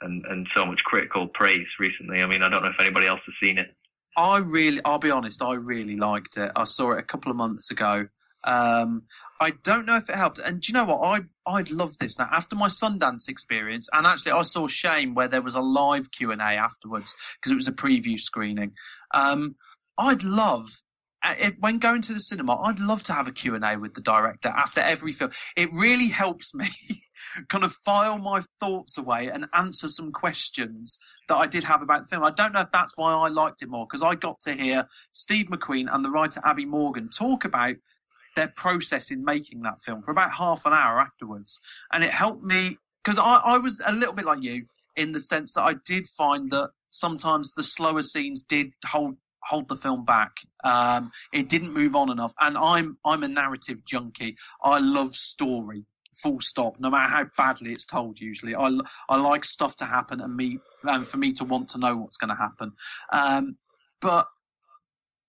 and and so much critical praise recently. I mean, I don't know if anybody else has seen it. I really, I'll be honest, I really liked it. I saw it a couple of months ago. Um, I don't know if it helped. And do you know what? I I'd love this now. After my Sundance experience, and actually I saw Shame where there was a live Q and A afterwards because it was a preview screening. Um, I'd love if, when going to the cinema, I'd love to have a Q&A with the director after every film. It really helps me <laughs> kind of file my thoughts away and answer some questions that I did have about the film. I don't know if that's why I liked it more because I got to hear Steve McQueen and the writer Abi Morgan talk about their process in making that film for about half an hour afterwards. And it helped me because I, I was a little bit like you in the sense that I did find that sometimes the slower scenes did hold hold the film back. Um, it didn't move on enough, and I'm I'm a narrative junkie. I love story, full stop. No matter how badly it's told, usually I I like stuff to happen and me and for me to want to know what's going to happen. Um, but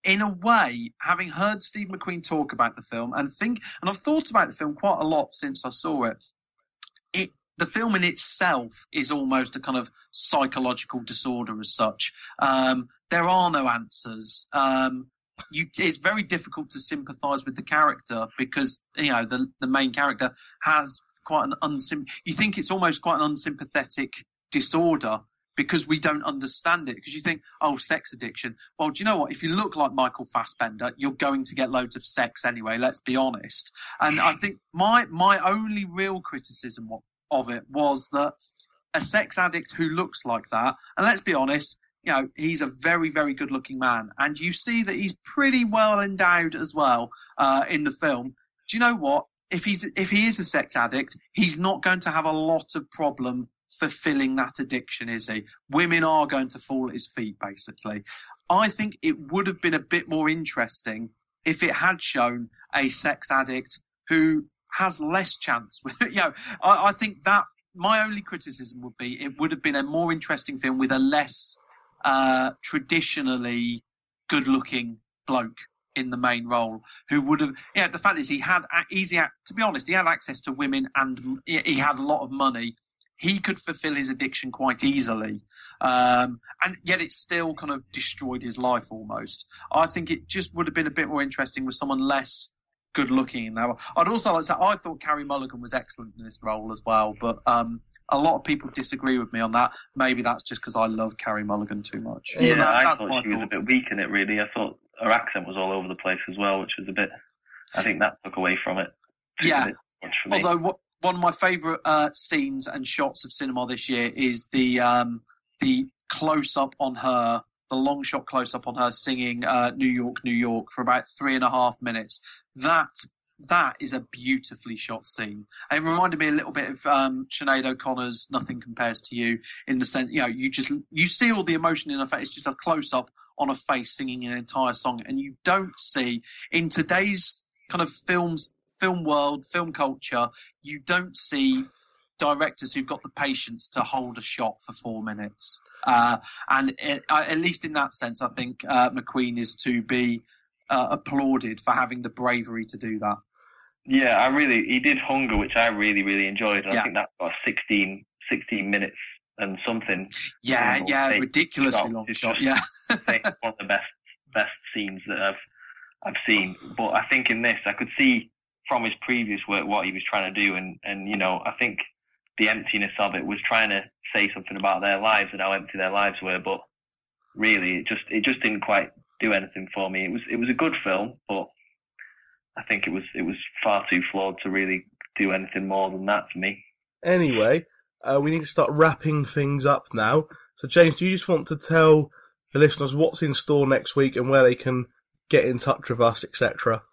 in a way, having heard Steve McQueen talk about the film and think, and I've thought about the film quite a lot since I saw it. It the film in itself is almost a kind of psychological disorder as such. Um, there are no answers. Um, you, it's very difficult to sympathise with the character because you know the the main character has quite an unsim. You think it's almost quite an unsympathetic disorder because we don't understand it. Because you think, oh, sex addiction. Well, do you know what? If you look like Michael Fassbender, you're going to get loads of sex anyway. Let's be honest. And I think my my only real criticism of it was that a sex addict who looks like that, and let's be honest, you know, he's a very, very good looking man. And you see that he's pretty well endowed as well uh, in the film. Do you know what? If he's if he is a sex addict, he's not going to have a lot of problem fulfilling that addiction, is he? Women are going to fall at his feet, basically. I think it would have been a bit more interesting if it had shown a sex addict who has less chance. With <laughs> you know, I, I think that my only criticism would be it would have been a more interesting film with a less uh, traditionally good looking bloke in the main role who would have yeah the fact is he had easy to be honest he had access to women and he had a lot of money he could fulfill his addiction quite easily um, and yet it still kind of destroyed his life almost i think it just would have been a bit more interesting with someone less good looking in that i'd also like to say i thought Carrie mulligan was excellent in this role as well but um, a lot of people disagree with me on that. Maybe that's just because I love Carrie Mulligan too much. Yeah, that, I thought she was a bit weak in it. Really, I thought her accent was all over the place as well, which was a bit. I think that took away from it. Yeah. Although what, one of my favourite uh, scenes and shots of cinema this year is the um, the close up on her, the long shot close up on her singing uh, "New York, New York" for about three and a half minutes. That that is a beautifully shot scene. It reminded me a little bit of um, Sinead O'Connor's "Nothing Compares to You" in the sense, you know, you just you see all the emotion in her face. It's just a close up on a face singing an entire song, and you don't see in today's kind of films, film world, film culture, you don't see directors who've got the patience to hold a shot for four minutes. Uh, and it, uh, at least in that sense, I think uh, McQueen is to be uh, applauded for having the bravery to do that. Yeah, I really he did Hunger, which I really really enjoyed. And Yeah. I think that's got 16, 16 minutes and something. Yeah, yeah, ridiculously long shot. Yeah, one of the best best scenes that I've I've seen. But I think in this, I could see from his previous work what he was trying to do, and and you know, I think the emptiness of it was trying to say something about their lives and how empty their lives were. But really, it just it just didn't quite do anything for me. It was it was a good film, but I think it was it was far too flawed to really do anything more than that for me. Anyway, uh, we need to start wrapping things up now. So, James, do you just want to tell the listeners what's in store next week and where they can get in touch with us, etc.?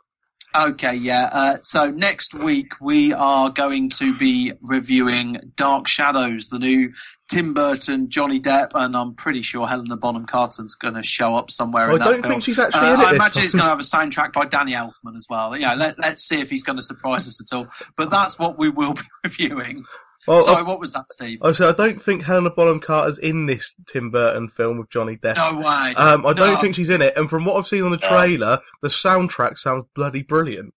Okay, yeah. Uh, so next week we are going to be reviewing Dark Shadows, the new Tim Burton, Johnny Depp, and I'm pretty sure Helena Bonham Carter's going to show up somewhere I in that don't film. think she's actually Uh, in it I imagine it's going to have a soundtrack by Danny Elfman as well. Yeah, let, let's see if he's going to surprise us at all. But that's what we will be <laughs> reviewing. Well, Sorry, I- what was that, Steve? I said I don't think Helena Bonham Carter's in this Tim Burton film with Johnny Depp. No way. Um, I don't think she's in it, and from what I've seen on the No. trailer, the soundtrack sounds bloody brilliant.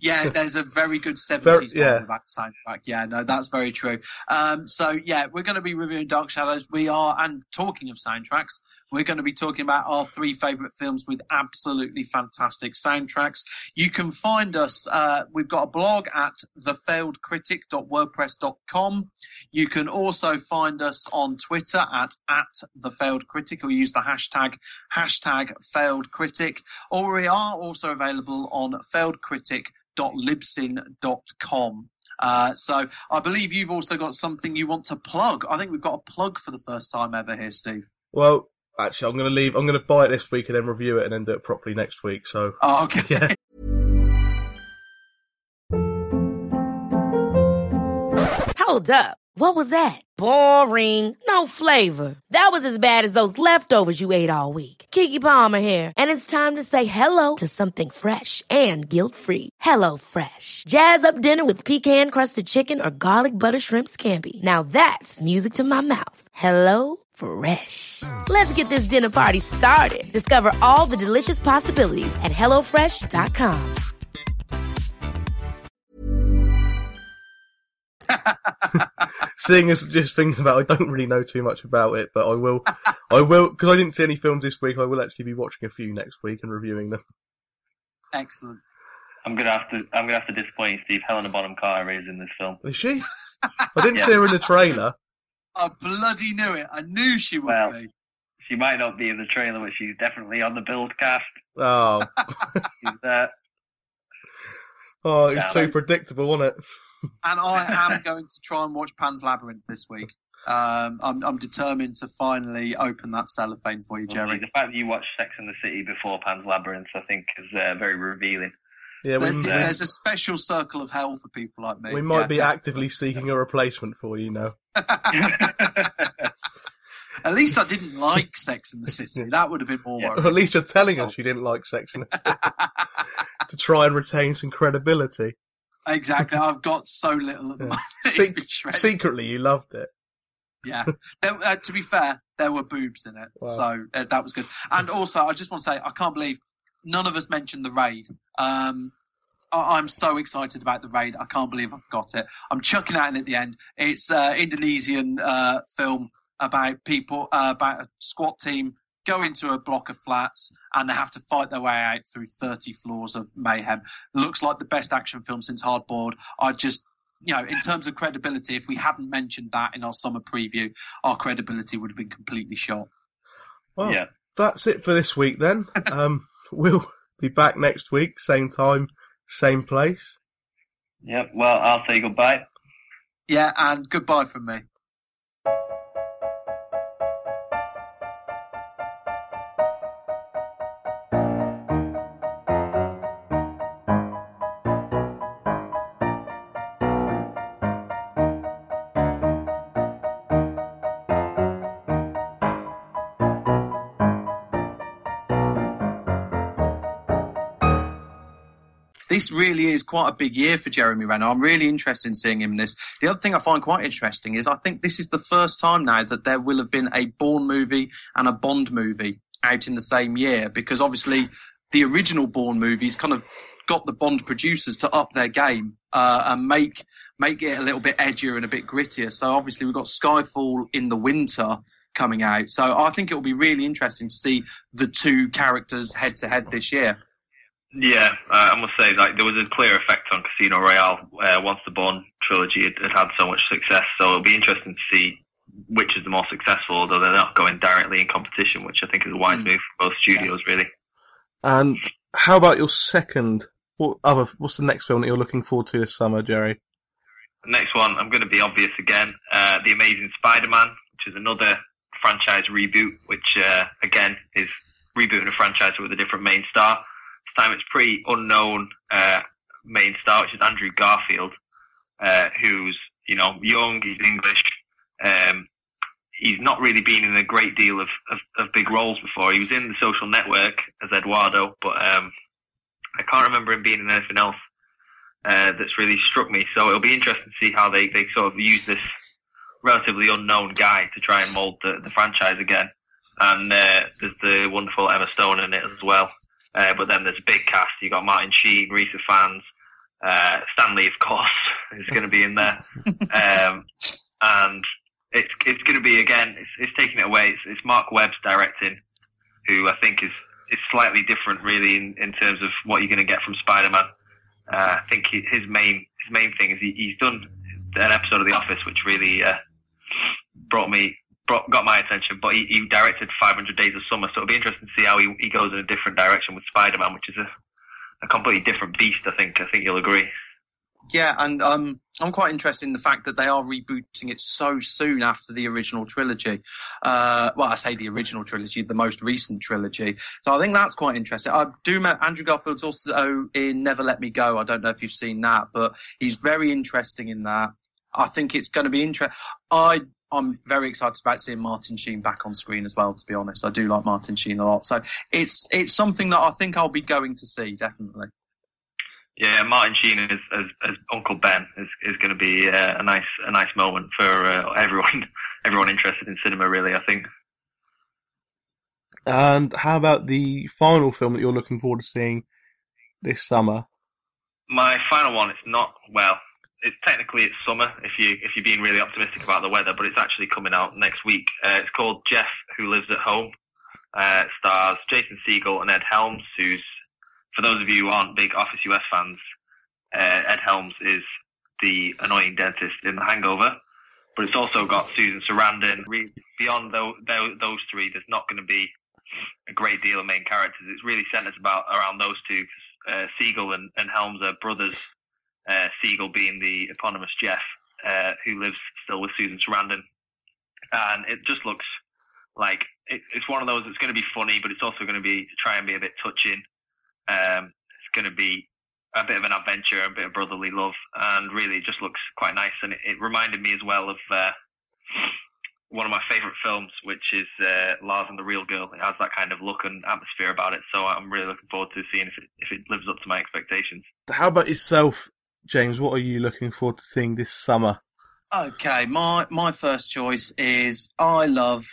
Yeah, there's a very good <laughs> 70s Very- yeah. soundtrack. Yeah, no, that's very true. Um, so, yeah, we're going to be reviewing Dark Shadows. We are, and talking of soundtracks, we're going to be talking about our three favourite films with absolutely fantastic soundtracks. You can find us, uh, we've got a blog at thefailedcritic.wordpress.com. You can also find us on Twitter at, at thefailedcritic or use the hashtag, hashtag failedcritic. Or we are also available on failedcritic.libsyn.com. Uh, so I believe you've also got something you want to plug. I think we've got a plug for the first time ever here, Steve. Well, actually, I'm going to leave. I'm going to buy it this week and then review it and then do it properly next week. So, Oh, okay. yeah. <laughs> Hold up. What was that? Boring. No flavor. That was as bad as those leftovers you ate all week. Keke Palmer here, and it's time to say hello to something fresh and guilt-free. Hello Fresh. Jazz up dinner with pecan-crusted chicken or garlic butter shrimp scampi. Now that's music to my mouth. Hello Fresh. Let's get this dinner party started. Discover all the delicious possibilities at hellofresh.com. <laughs> Seeing as just thinking about, it, I don't really know too much about it, but I will, I will, because I didn't see any films this week. I will actually be watching a few next week and reviewing them. Excellent. I'm gonna have to I'm gonna have to disappoint you, Steve. Helena Bonham Carter is in this film. Is she? <laughs> I didn't see her in the trailer. I bloody knew it. I knew she would Well, be. She might not be in the trailer, but she's definitely on the billed cast. Oh, <laughs> She's there. oh, it's Yeah. too predictable, wasn't it? And I <laughs> am going to try and watch Pan's Labyrinth this week. Um, I'm, I'm determined to finally open that cellophane for you, Jerry. The fact that you watched Sex and the City before Pan's Labyrinth, I think, is uh, very revealing. Yeah, There- we, there's a special circle of hell for people like me. we might Yeah, be actively seeking a replacement for you now. <laughs> <laughs> At least I didn't like Sex in the City. That would have been more Or worrying. at least you're telling us you didn't like Sex in the City to try and retain some credibility. Exactly. I've got so little at the moment. <laughs> Se- secretly, you loved it. Yeah. There, uh, to be fair, there were boobs in it, Wow. so uh, that was good. And also, I just want to say, I can't believe none of us mentioned the raid. Um, I- I'm so excited about the raid. I can't believe I forgot it. I'm chucking that in at the end. It's uh, Indonesian uh, film about people uh, about a SWAT team go into a block of flats and they have to fight their way out through 30 floors of mayhem. Looks like the best action film since Hard Boiled. I just you know, in terms of credibility, if we hadn't mentioned that in our summer preview, our credibility would have been completely shot. Well, Yeah. that's it for this week then. <laughs> um, we'll be back next week, same time, same place. Yep. Well, I'll say goodbye. Yeah, and goodbye from me. This really is quite a big year for Jeremy Renner. I'm really interested in seeing him in this. The other thing I find quite interesting is I think this is the first time now that there will have been a Bourne movie and a Bond movie out in the same year because obviously the original Bourne movies kind of got the Bond producers to up their game uh, and make make it a little bit edgier and a bit grittier. So obviously we've got Skyfall in the winter coming out. So I think it will be really interesting to see the two characters head to head this year. Yeah, uh, I must say, like there was a clear effect on Casino Royale uh, once the Bond trilogy had, had had so much success. So it'll be interesting to see which is the more successful, although they're not going directly in competition, which I think is a wise Mm. move for both studios, really. And how about your second? What other? What's the next film that you're looking forward to this summer, Jerry? The next one, I'm going to be obvious again. Uh, the Amazing Spider-Man, which is another franchise reboot, which uh, again is rebooting a franchise with a different main star. Time it's pretty unknown uh, main star, which is Andrew Garfield, uh, who's you know young, he's English. Um, he's not really been in a great deal of, of, of big roles before. He was in The Social Network as Eduardo, but um, I can't remember him being in anything else uh, that's really struck me. So it'll be interesting to see how they, they sort of use this relatively unknown guy to try and mould the, the franchise again. And uh, there's the wonderful Emma Stone in it as well. Uh, but then there's a big cast. You've got Martin Sheen, Rhys Ifans, uh, Stanley, of course, <laughs> is going to be in there. Um, and it's it's going to be again. It's, it's taking it away. It's, it's Marc Webb's directing, who I think is is slightly different, really, in, in terms of what you're going to get from Spider-Man. Uh, I think he, his main his main thing is he, he's done an episode of The Office, which really uh, brought me brought, got my attention. But he, he directed 500 Days of Summer, so it'll be interesting to see how he, he goes in a different direction with Spider-Man, which is a, a completely different beast. I think. I think you'll agree. Yeah, and um, I'm quite interested in the fact that they are rebooting it so soon after the original trilogy. Uh, well, I say the original trilogy, the most recent trilogy. So I think that's quite interesting. I do. me- Andrew Garfield's also in Never Let Me Go. I don't know if you've seen that, but he's very interesting in that. I think it's going to be interesting. I I'm very excited about seeing Martin Sheen back on screen as well. To be honest, I do like Martin Sheen a lot. So it's it's something that I think I'll be going to see definitely. Yeah, Martin Sheen as, as, as Uncle Ben is, is going to be uh, a nice a nice moment for uh, everyone <laughs> everyone interested in cinema. Really, I think. And how about the final film that you're looking forward to seeing this summer? My final one, it's not well. It's technically it's summer if you if you're being really optimistic about the weather, but it's actually coming out next week. Uh, it's called Jeff Who Lives at Home. Uh, stars Jason Segel and Ed Helms, who's for those of you who aren't big Office US fans, uh, Ed Helms is the annoying dentist in The Hangover. But it's also got Susan Sarandon. Beyond those, those three, there's not going to be a great deal of main characters. It's really centered about around those two. Uh, Segel and, and Helms are brothers. Uh, Segel being the eponymous Jeff, uh, who lives still with Susan Sarandon, and it just looks like it, it's one of those that's going to be funny, but it's also going to be try and be a bit touching. Um, it's going to be a bit of an adventure, a bit of brotherly love, and really it just looks quite nice. And it, it reminded me as well of uh, one of my favourite films, which is uh, Lars and the Real Girl. It has that kind of look and atmosphere about it, so I'm really looking forward to seeing if it, if it lives up to my expectations. How about yourself, James? What are you looking forward to seeing this summer? Okay, my my first choice is I love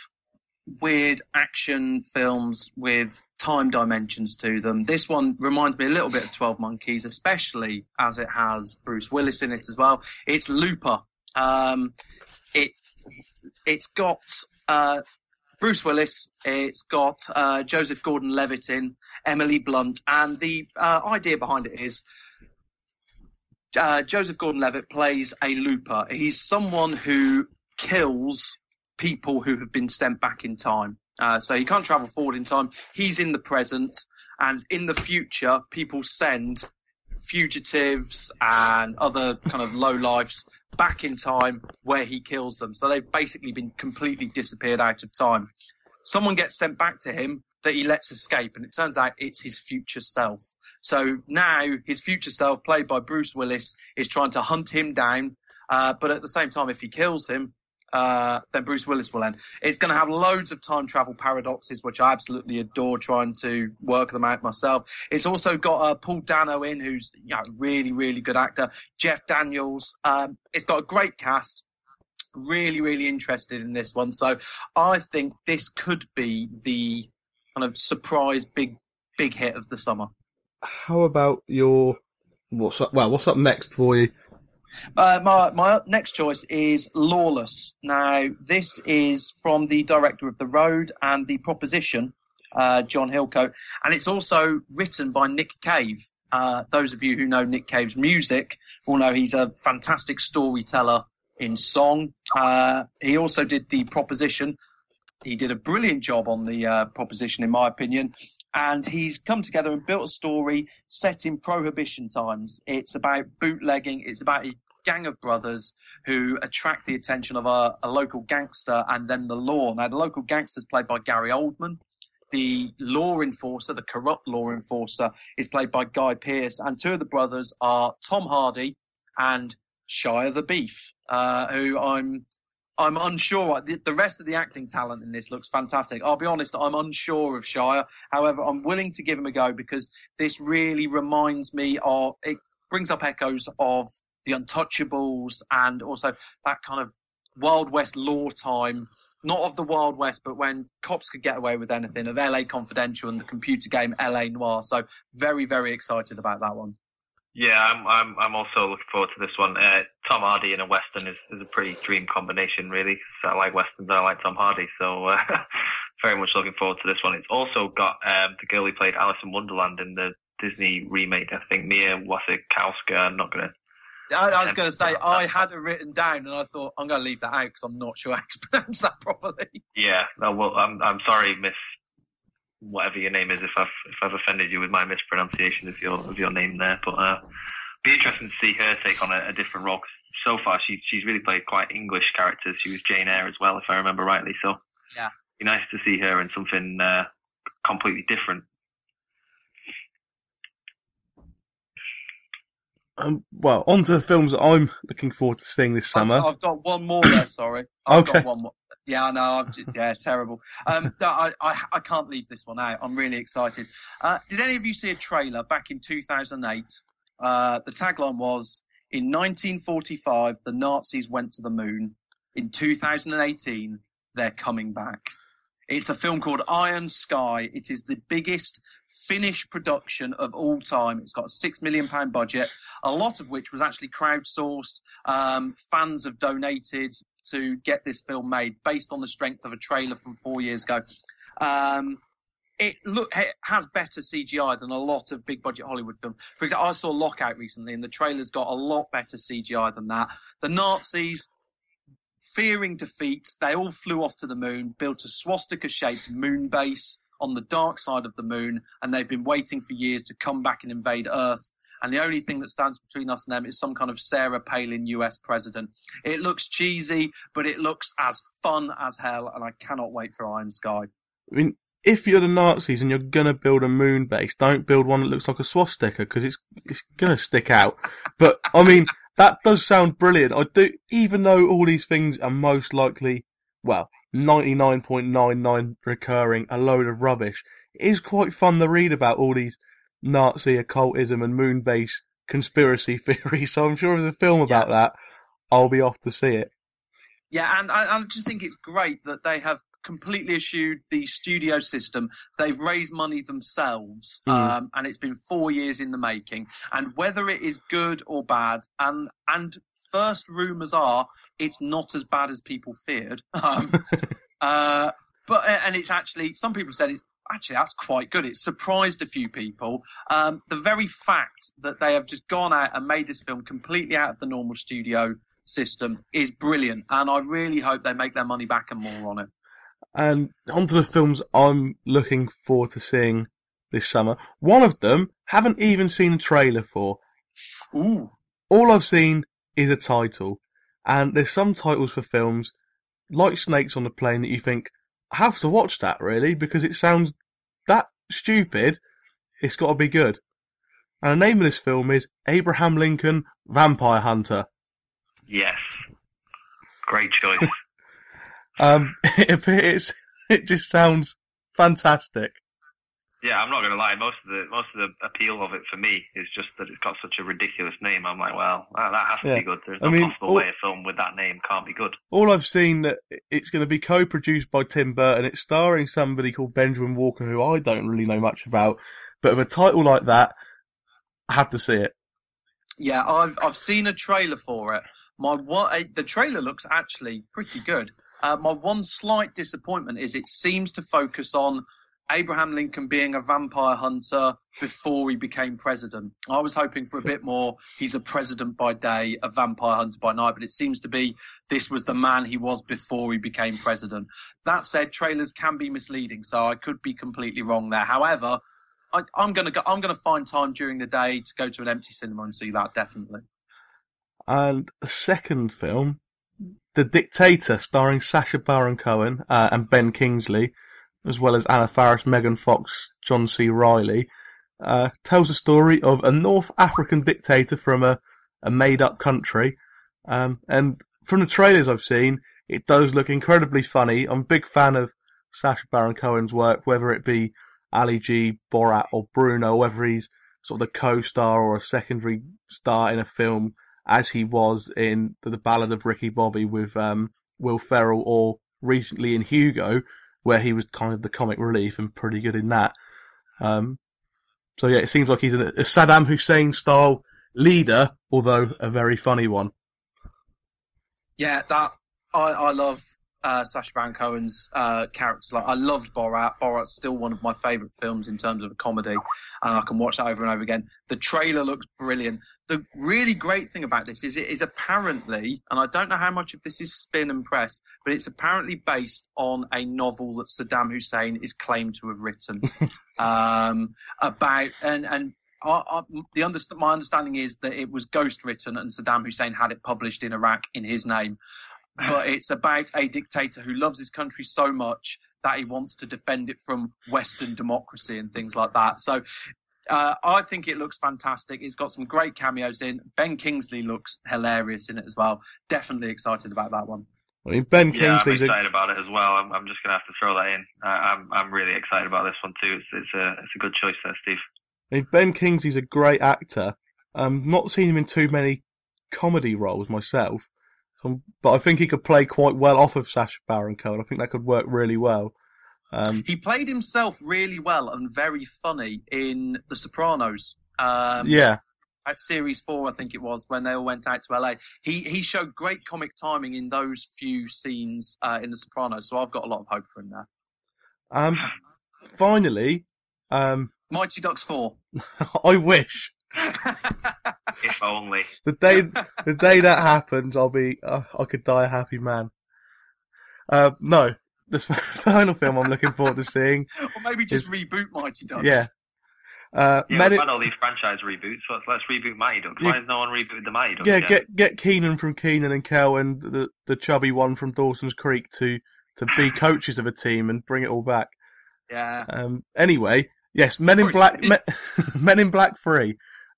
weird action films with time dimensions to them. This one reminds me a little bit of Twelve Monkeys, especially as it has Bruce Willis in it as well. It's Looper. Um, it it's got uh, Bruce Willis. It's got uh, Joseph Gordon-Levitt in, Emily Blunt, and the uh, idea behind it is uh, Joseph Gordon-Levitt plays a looper. He's someone who kills people who have been sent back in time. Uh, so he can't travel forward in time. He's in the present, and in the future, people send fugitives and other kind of low lives back in time where he kills them. So they've basically been completely disappeared out of time. Someone gets sent back to him that he lets escape, and it turns out it's his future self. So now his future self, played by Bruce Willis, is trying to hunt him down. Uh, but at the same time, if he kills him, uh, then Bruce Willis will end. It's going to have loads of time travel paradoxes, which I absolutely adore trying to work them out myself. It's also got uh, Paul Dano in, who's you know, really, really good actor. Jeff Daniels. Um, it's got a great cast. Really, really interested in this one. So I think this could be the kind of surprise big, big hit of the summer. How about your what's up? Well, what's up next for you? Uh, my my next choice is Lawless. Now, this is from the director of The Road and The Proposition, uh, John Hillcoat, and it's also written by Nick Cave. Uh, those of you who know Nick Cave's music will know he's a fantastic storyteller in song. Uh, he also did The Proposition. He did a brilliant job on The uh, Proposition, in my opinion. And he's come together and built a story set in prohibition times. It's about bootlegging. It's about a gang of brothers who attract the attention of a, a local gangster and then the law. Now, the local gangster is played by Gary Oldman. The law enforcer, the corrupt law enforcer, is played by Guy Pearce. And two of the brothers are Tom Hardy and Shia LaBeouf, uh, who I'm I'm unsure. The, rest of the acting talent in this looks fantastic. I'll be honest, I'm unsure of Shia. However, I'm willing to give him a go because this really reminds me of, it brings up echoes of the Untouchables and also that kind of Wild West law time. Not of the Wild West, but when cops could get away with anything, of LA Confidential and the computer game LA Noire. So very, very excited about that one. Yeah, I'm I'm I'm also looking forward to this one. Uh, Tom Hardy in a western is, is a pretty dream combination, really. I like westerns, I like Tom Hardy, so uh, <laughs> very much looking forward to this one. It's also got um, the girl who played Alice in Wonderland in the Disney remake. I think Mia Wasikowska. I'm not gonna. I, I was going to say I had it written down, and I thought I'm going to leave that out because I'm not sure how to <laughs> pronounce that properly. Yeah, no, well, I'm I'm sorry, Miss whatever your name is if I've if I've offended you with my mispronunciation of your of your name there. But uh, be interesting to see her take on a, a different role. So far, she she's really played quite English characters. She was Jane Eyre as well, if I remember rightly. So yeah, be nice to see her in something uh, completely different. Um, well, on to the films that I'm looking forward to seeing this summer. I've, I've got one more there. <coughs> Sorry, I've Okay. got one more. Yeah, I know. I'm, yeah, terrible. Um, <laughs> no, I, I I can't leave this one out. I'm really excited. Uh, did any of you see a trailer back in 2008? Uh, the tagline was: "In 1945, the Nazis went to the moon. In 2018, they're coming back." It's a film called Iron Sky. It is the biggest Finnish production of all time. It's got a six million pound budget, a lot of which was actually crowdsourced. Um, fans have donated to get this film made based on the strength of a trailer from four years ago. Um, it look it has better CGI than a lot of big budget Hollywood films. For example, I saw Lockout recently, and the trailer's got a lot better CGI than that. The Nazis, fearing defeat, they all flew off to the moon, built a swastika-shaped moon base on the dark side of the moon, and they've been waiting for years to come back and invade Earth. And the only thing that stands between us and them is some kind of Sarah Palin US president. It looks cheesy, but it looks as fun as hell, and I cannot wait for Iron Sky. I mean, if you're the Nazis and you're gonna build a moon base, don't build one that looks like a swastika because it's it's gonna stick out. But I mean, that does sound brilliant. I do, even though all these things are most likely, well, ninety nine point nine nine recurring, a load of rubbish. It is quite fun to read about all these Nazi occultism and moon base conspiracy <laughs> theories. So I'm sure there's a film about that, I'll be off to see it. Yeah, and I, I just think it's great that they have completely eschewed the studio system. They've raised money themselves, Mm. um, and it's been four years in the making. And whether it is good or bad, and and first rumours are it's not as bad as people feared. <laughs> Um, uh, but and it's actually some people said it's actually that's quite good. It surprised a few people. Um, the very fact that they have just gone out and made this film completely out of the normal studio system is brilliant, and I really hope they make their money back and more on it. And onto the films I'm looking forward to seeing this summer. One of them haven't even seen a trailer for. Ooh. All I've seen is a title. And there's some titles for films, like Snakes on the Plane, that you think, I have to watch that really, because it sounds that stupid, it's got to be good. And the name of this film is Abraham Lincoln Vampire Hunter. Yes, great choice. Um, <laughs> it, it's it just sounds fantastic. Yeah, I'm not going to lie. Most of the most of the appeal of it for me is just that it's got such a ridiculous name. I'm like, well, that, that has to Yeah. be good. There's I mean, possible all- way a film with that name can't be good. All I've seen that it's going to be co-produced by Tim Burton. It's starring somebody called Benjamin Walker, who I don't really know much about. But with a title like that, I have to see it. Yeah, I've I've seen a trailer for it. My one, eh, the trailer looks actually pretty good. Uh, my one slight disappointment is it seems to focus on Abraham Lincoln being a vampire hunter before he became president. I was hoping for a bit more. He's a president by day, a vampire hunter by night, but it seems to be this was the man he was before he became president. That said, trailers can be misleading, so I could be completely wrong there. However, I, I'm gonna go, I'm gonna find time during the day to go to an empty cinema and see that definitely. And second film, The Dictator, starring Sacha Baron Cohen uh, and Ben Kingsley, as well as Anna Faris, Megan Fox, John C. Reilly, uh, tells the story of a North African dictator from a, a made-up country. Um, and from the trailers I've seen, it does look incredibly funny. I'm a big fan of Sacha Baron Cohen's work, whether it be Ali G, Borat, or Bruno, whether he's sort of the co-star or a secondary star in a film, as he was in the Ballad of Ricky Bobby with um, Will Ferrell, or recently in Hugo, where he was kind of the comic relief and pretty good in that. Um, so yeah, it seems like he's a, Saddam Hussein style leader, although a very funny one. Yeah, that I, I love uh, Sacha Baron Cohen's uh, characters. Like I loved Borat. Borat's still one of my favourite films in terms of a comedy, and I can watch that over and over again. The trailer looks brilliant. The really great thing about this is it is apparently, and I don't know how much of this is spin and press, but it's apparently based on a novel that Saddam Hussein is claimed to have written <laughs> um, about and and. I, I, the underst- my understanding is that it was ghost written and Saddam Hussein had it published in Iraq in his name but <sighs> it's about a dictator who loves his country so much that he wants to defend it from Western democracy and things like that. So uh, I think it looks fantastic. It's got some great cameos in. Ben Kingsley looks hilarious in it as well. Definitely excited about that one. I mean, Ben Yeah, I'm Kingsley's a, excited about it as well. I'm, I'm just going to have to throw that in. Uh, I'm I'm really excited about this one too. It's it's a it's a good choice there, Steve. I mean, Ben Kingsley's a great actor. Um, not seen him in too many comedy roles myself, um, but I think he could play quite well off of Sacha Baron Cohen. I think that could work really well. Um, He played himself really well and very funny in The Sopranos. Um, yeah, at series four, I think it was, when they all went out to LA. He he showed great comic timing in those few scenes uh, in The Sopranos, so I've got a lot of hope for him there. Um, finally, um, Mighty Ducks four. <laughs> I wish If only. the day <laughs> the day that happens, I'll be uh, I could die a happy man. Uh, no, the <laughs> final film I'm looking forward to seeing. <laughs> or maybe just reboot Mighty Ducks. Yeah, uh, Yeah, Men we've in- had all these franchise reboots. So let's, let's reboot Mighty Ducks. Yeah. Why has no one rebooted the Mighty Ducks? yeah, yet? get get Keenan from Keenan and Kel and the the chubby one from Dawson's Creek to to be <laughs> coaches of a team and bring it all back. Yeah. Um, anyway, yes, Men in Black, Men, Men in Black Three,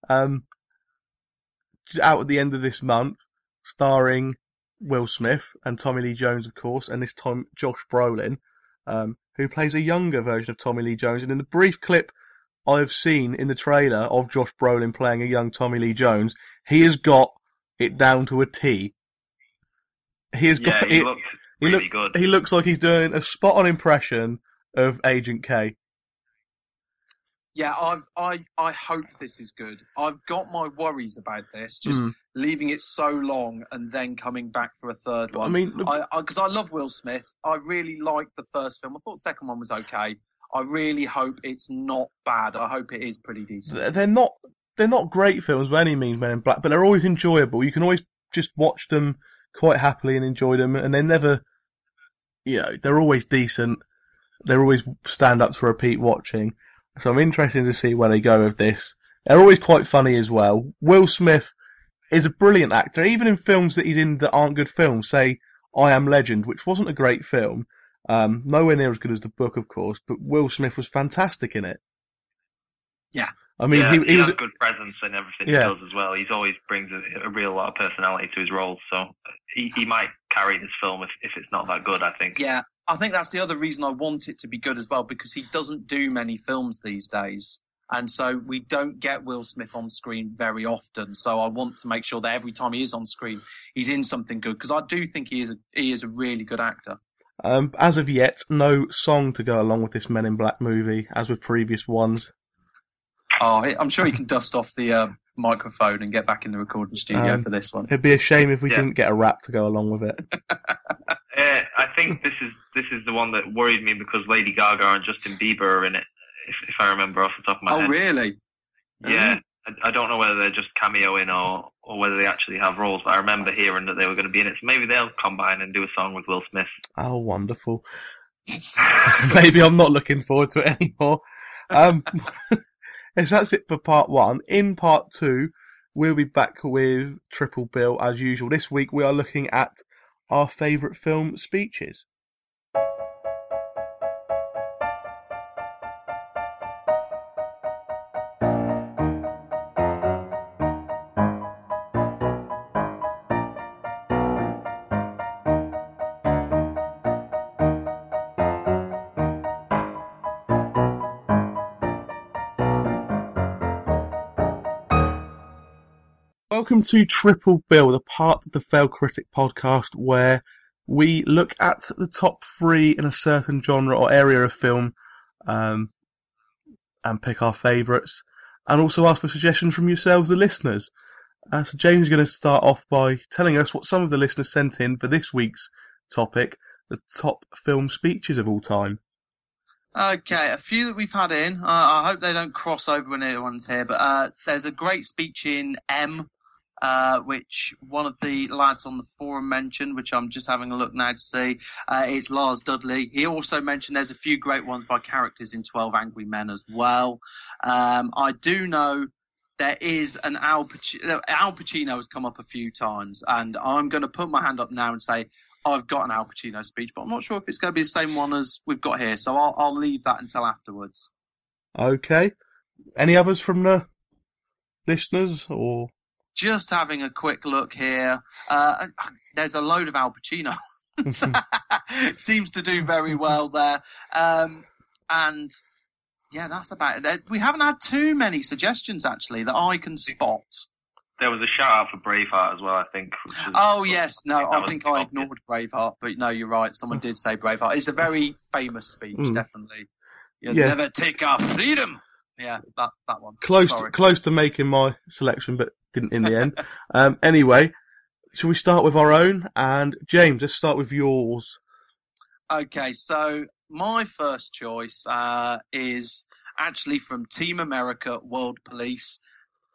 um, out at the end of this month, starring Will Smith and Tommy Lee Jones, of course, and this time Josh Brolin, um, who plays a younger version of Tommy Lee Jones. And in the brief clip I have seen in the trailer of Josh Brolin playing a young Tommy Lee Jones, he has got it down to a T. He has Yeah, got he it. looked he really look- good. He looks like he's doing a spot on impression of Agent K. Yeah, I've, I I hope this is good. I've got my worries about this, just Mm. leaving it so long and then coming back for a third one. I mean, I because I, love Will Smith. I really liked the first film. I thought the second one was okay. I really hope it's not bad. I hope it is pretty decent. They're- not they're not great films by any means, Men in Black, but they're always enjoyable. You can always just watch them quite happily and enjoy them, and they're never, you know, they're always decent. They're always stand up to repeat watching. So I'm interested to see where they go with this. They're always quite funny as well. Will Smith is a brilliant actor, even in films that he's in that aren't good films. Say I Am Legend, which wasn't a great film, um, nowhere near as good as the book, of course, but Will Smith was fantastic in it. Yeah. I mean, yeah, he, he was has a good presence in everything Yeah. he does as well. He's always brings a, a real lot of personality to his roles, so he, he might carry this film if, if it's not that good. I think. Yeah, I think that's the other reason I want it to be good as well because he doesn't do many films these days. And so we don't get Will Smith on screen very often. So I want to make sure that every time he is on screen, he's in something good because I do think he is a, he is a really good actor. Um, as of yet, no song to go along with this Men in Black movie, as with previous ones. Oh, I'm sure he can dust off the uh, microphone and get back in the recording studio Um, for this one. It'd be a shame if we Yeah. didn't get a rap to go along with it. <laughs> Uh, I think this is this is the one that worried me because Lady Gaga and Justin Bieber are in it. If, if I remember off the top of my Oh, head. Oh, really? Yeah. I, I don't know whether they're just cameoing or or whether they actually have roles, but I remember hearing that they were going to be in it. So maybe they'll combine and do a song with Will Smith. Oh, wonderful. <laughs> <laughs> Maybe I'm not looking forward to it anymore. Um, yes, that's it for part one. In part two, we'll be back with Triple Bill as usual. This week we are looking at our favourite film speeches. Welcome to Triple Bill, the part of the Fail Critic podcast where we look at the top three in a certain genre or area of film um, and pick our favourites and also ask for suggestions from yourselves, the listeners. Uh, so James is going to start off by telling us what some of the listeners sent in for this week's topic, the top film speeches of all time. Okay, a few that we've had in. Uh, I hope they don't cross over when anyone's here, but uh, there's a great speech in M, uh, which one of the lads on the forum mentioned, which I'm just having a look now to see. Uh, it's Lars Dudley. He also mentioned there's a few great ones by characters in 12 Angry Men as well. Um, I do know there is an Al Pacino. Al Pacino has come up a few times, and I'm going to put my hand up now and say I've got an Al Pacino speech, but I'm not sure if it's going to be the same one as we've got here. So I'll, I'll leave that until afterwards. Okay. Any others from the listeners or? Just having a quick look here. Uh, there's a load of Al Pacino. <laughs> Seems to do very well there. Um, and yeah, that's about it. We haven't had too many suggestions actually that I can spot. There was a shout out for Braveheart as well, I think. was- Oh yes, no, that I think I ignored Braveheart, but no, you're right. Someone did say Braveheart. It's a very famous speech, Mm. definitely. You'll Yeah. never take our freedom. Yeah, that that one. close Sorry. to, close to making my selection, but didn't in the end. um, anyway, shall we start with our own? And James, let's start with yours. Okay, so my first choice uh, is actually from Team America World Police.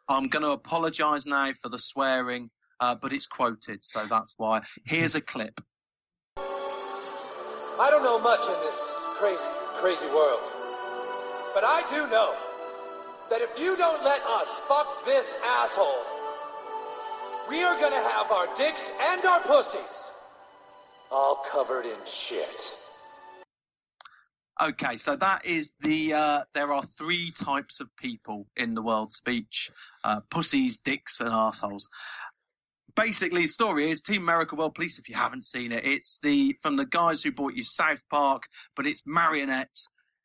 I'm going to apologise now for the swearing, uh, but it's quoted, so that's why. Here's a clip. I don't know much in this crazy, crazy world. But I do know that if you don't let us fuck this asshole, we are gonna have our dicks and our pussies all covered in shit. Okay, so that is the. Uh, there are three types of people in the world speech: uh, pussies, dicks, and assholes. Basically, the story is Team America World Police. If you haven't seen it, it's the from the guys who bought you South Park, but it's marionette.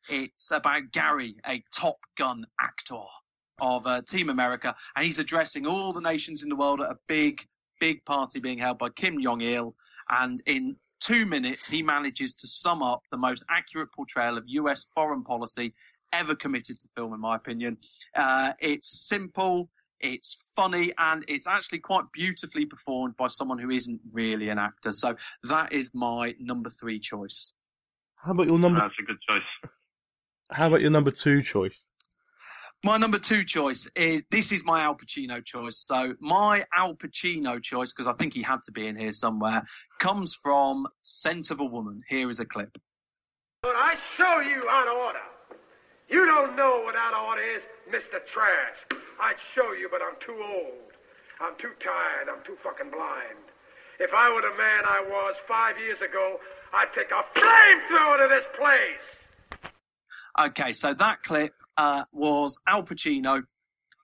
It's about Gary, a Top Gun actor of uh, Team America, and he's addressing all the nations in the world at a big, big party being held by Kim Jong Il. And in two minutes, he manages to sum up the most accurate portrayal of US foreign policy ever committed to film, in my opinion. Uh, it's simple, it's funny, and it's actually quite beautifully performed by someone who isn't really an actor. So that is my number three choice. How about your number? That's a good choice. How about your number two choice? My number two choice is this is my Al Pacino choice. So my Al Pacino choice, because I think he had to be in here somewhere, comes from Scent of a Woman. Here is a clip. But I show you out of order. You don't know what out of order is, Mr. Trask. I'd show you, but I'm too old. I'm too tired. I'm too fucking blind. If I were the man I was five years ago, I'd take a flamethrower to this place. Okay, so that clip uh, was Al Pacino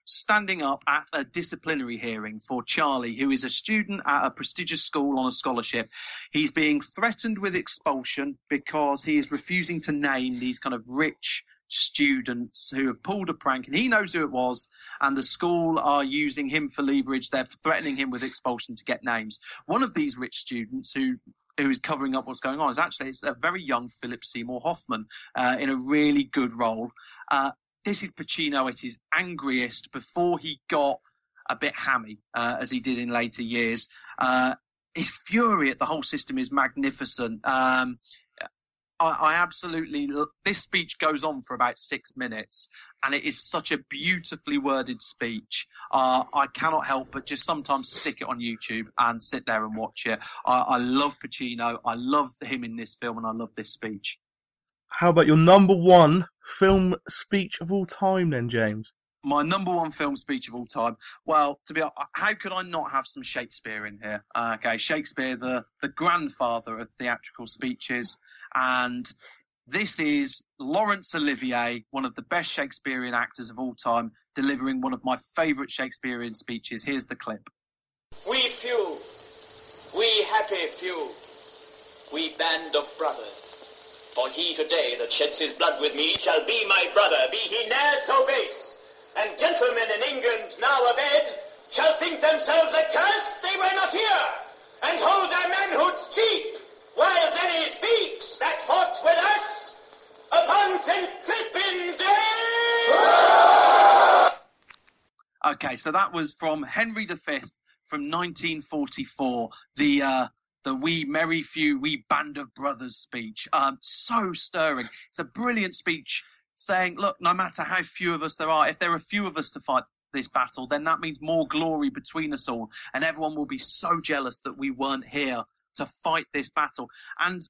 standing up at a disciplinary hearing for Charlie, who is a student at a prestigious school on a scholarship. He's being threatened with expulsion because he is refusing to name these kind of rich students who have pulled a prank and he knows who it was and the school are using him for leverage they're threatening him with expulsion to get names one of these rich students who who's covering up what's going on is actually it's a very young philip seymour hoffman uh, in a really good role. Uh, this is pacino at his angriest before he got a bit hammy uh, as he did in later years. Uh, his fury at the whole system is magnificent. Um, I, I absolutely this speech goes on for about six minutes, and it is such a beautifully worded speech. Uh, I cannot help but just sometimes stick it on YouTube and sit there and watch it. I, I love Pacino. I love him in this film, and I love this speech. How about your number one film speech of all time, then, James? my number one film speech of all time. Well, to be honest, how could I not have some Shakespeare in here? Uh, okay, Shakespeare, the the grandfather of theatrical speeches, and this is Laurence Olivier, one of the best Shakespearean actors of all time, delivering one of my favourite Shakespearean speeches. Here's the clip. We few, we happy few, we band of brothers. For he today that sheds his blood with me shall be my brother, be he ne'er so base and gentlemen in England now abed shall think themselves accursed they were not here, and hold their manhoods cheap, while any speaks that fought with us upon St. Crispin's Day. Okay, so that was from Henry V from 1944, the uh, the "We Merry Few, We Band of Brothers" speech. Um, so stirring. It's a brilliant speech saying, look, no matter how few of us there are, if there are few of us to fight this battle, then that means more glory between us all. And everyone will be so jealous that we weren't here to fight this battle. And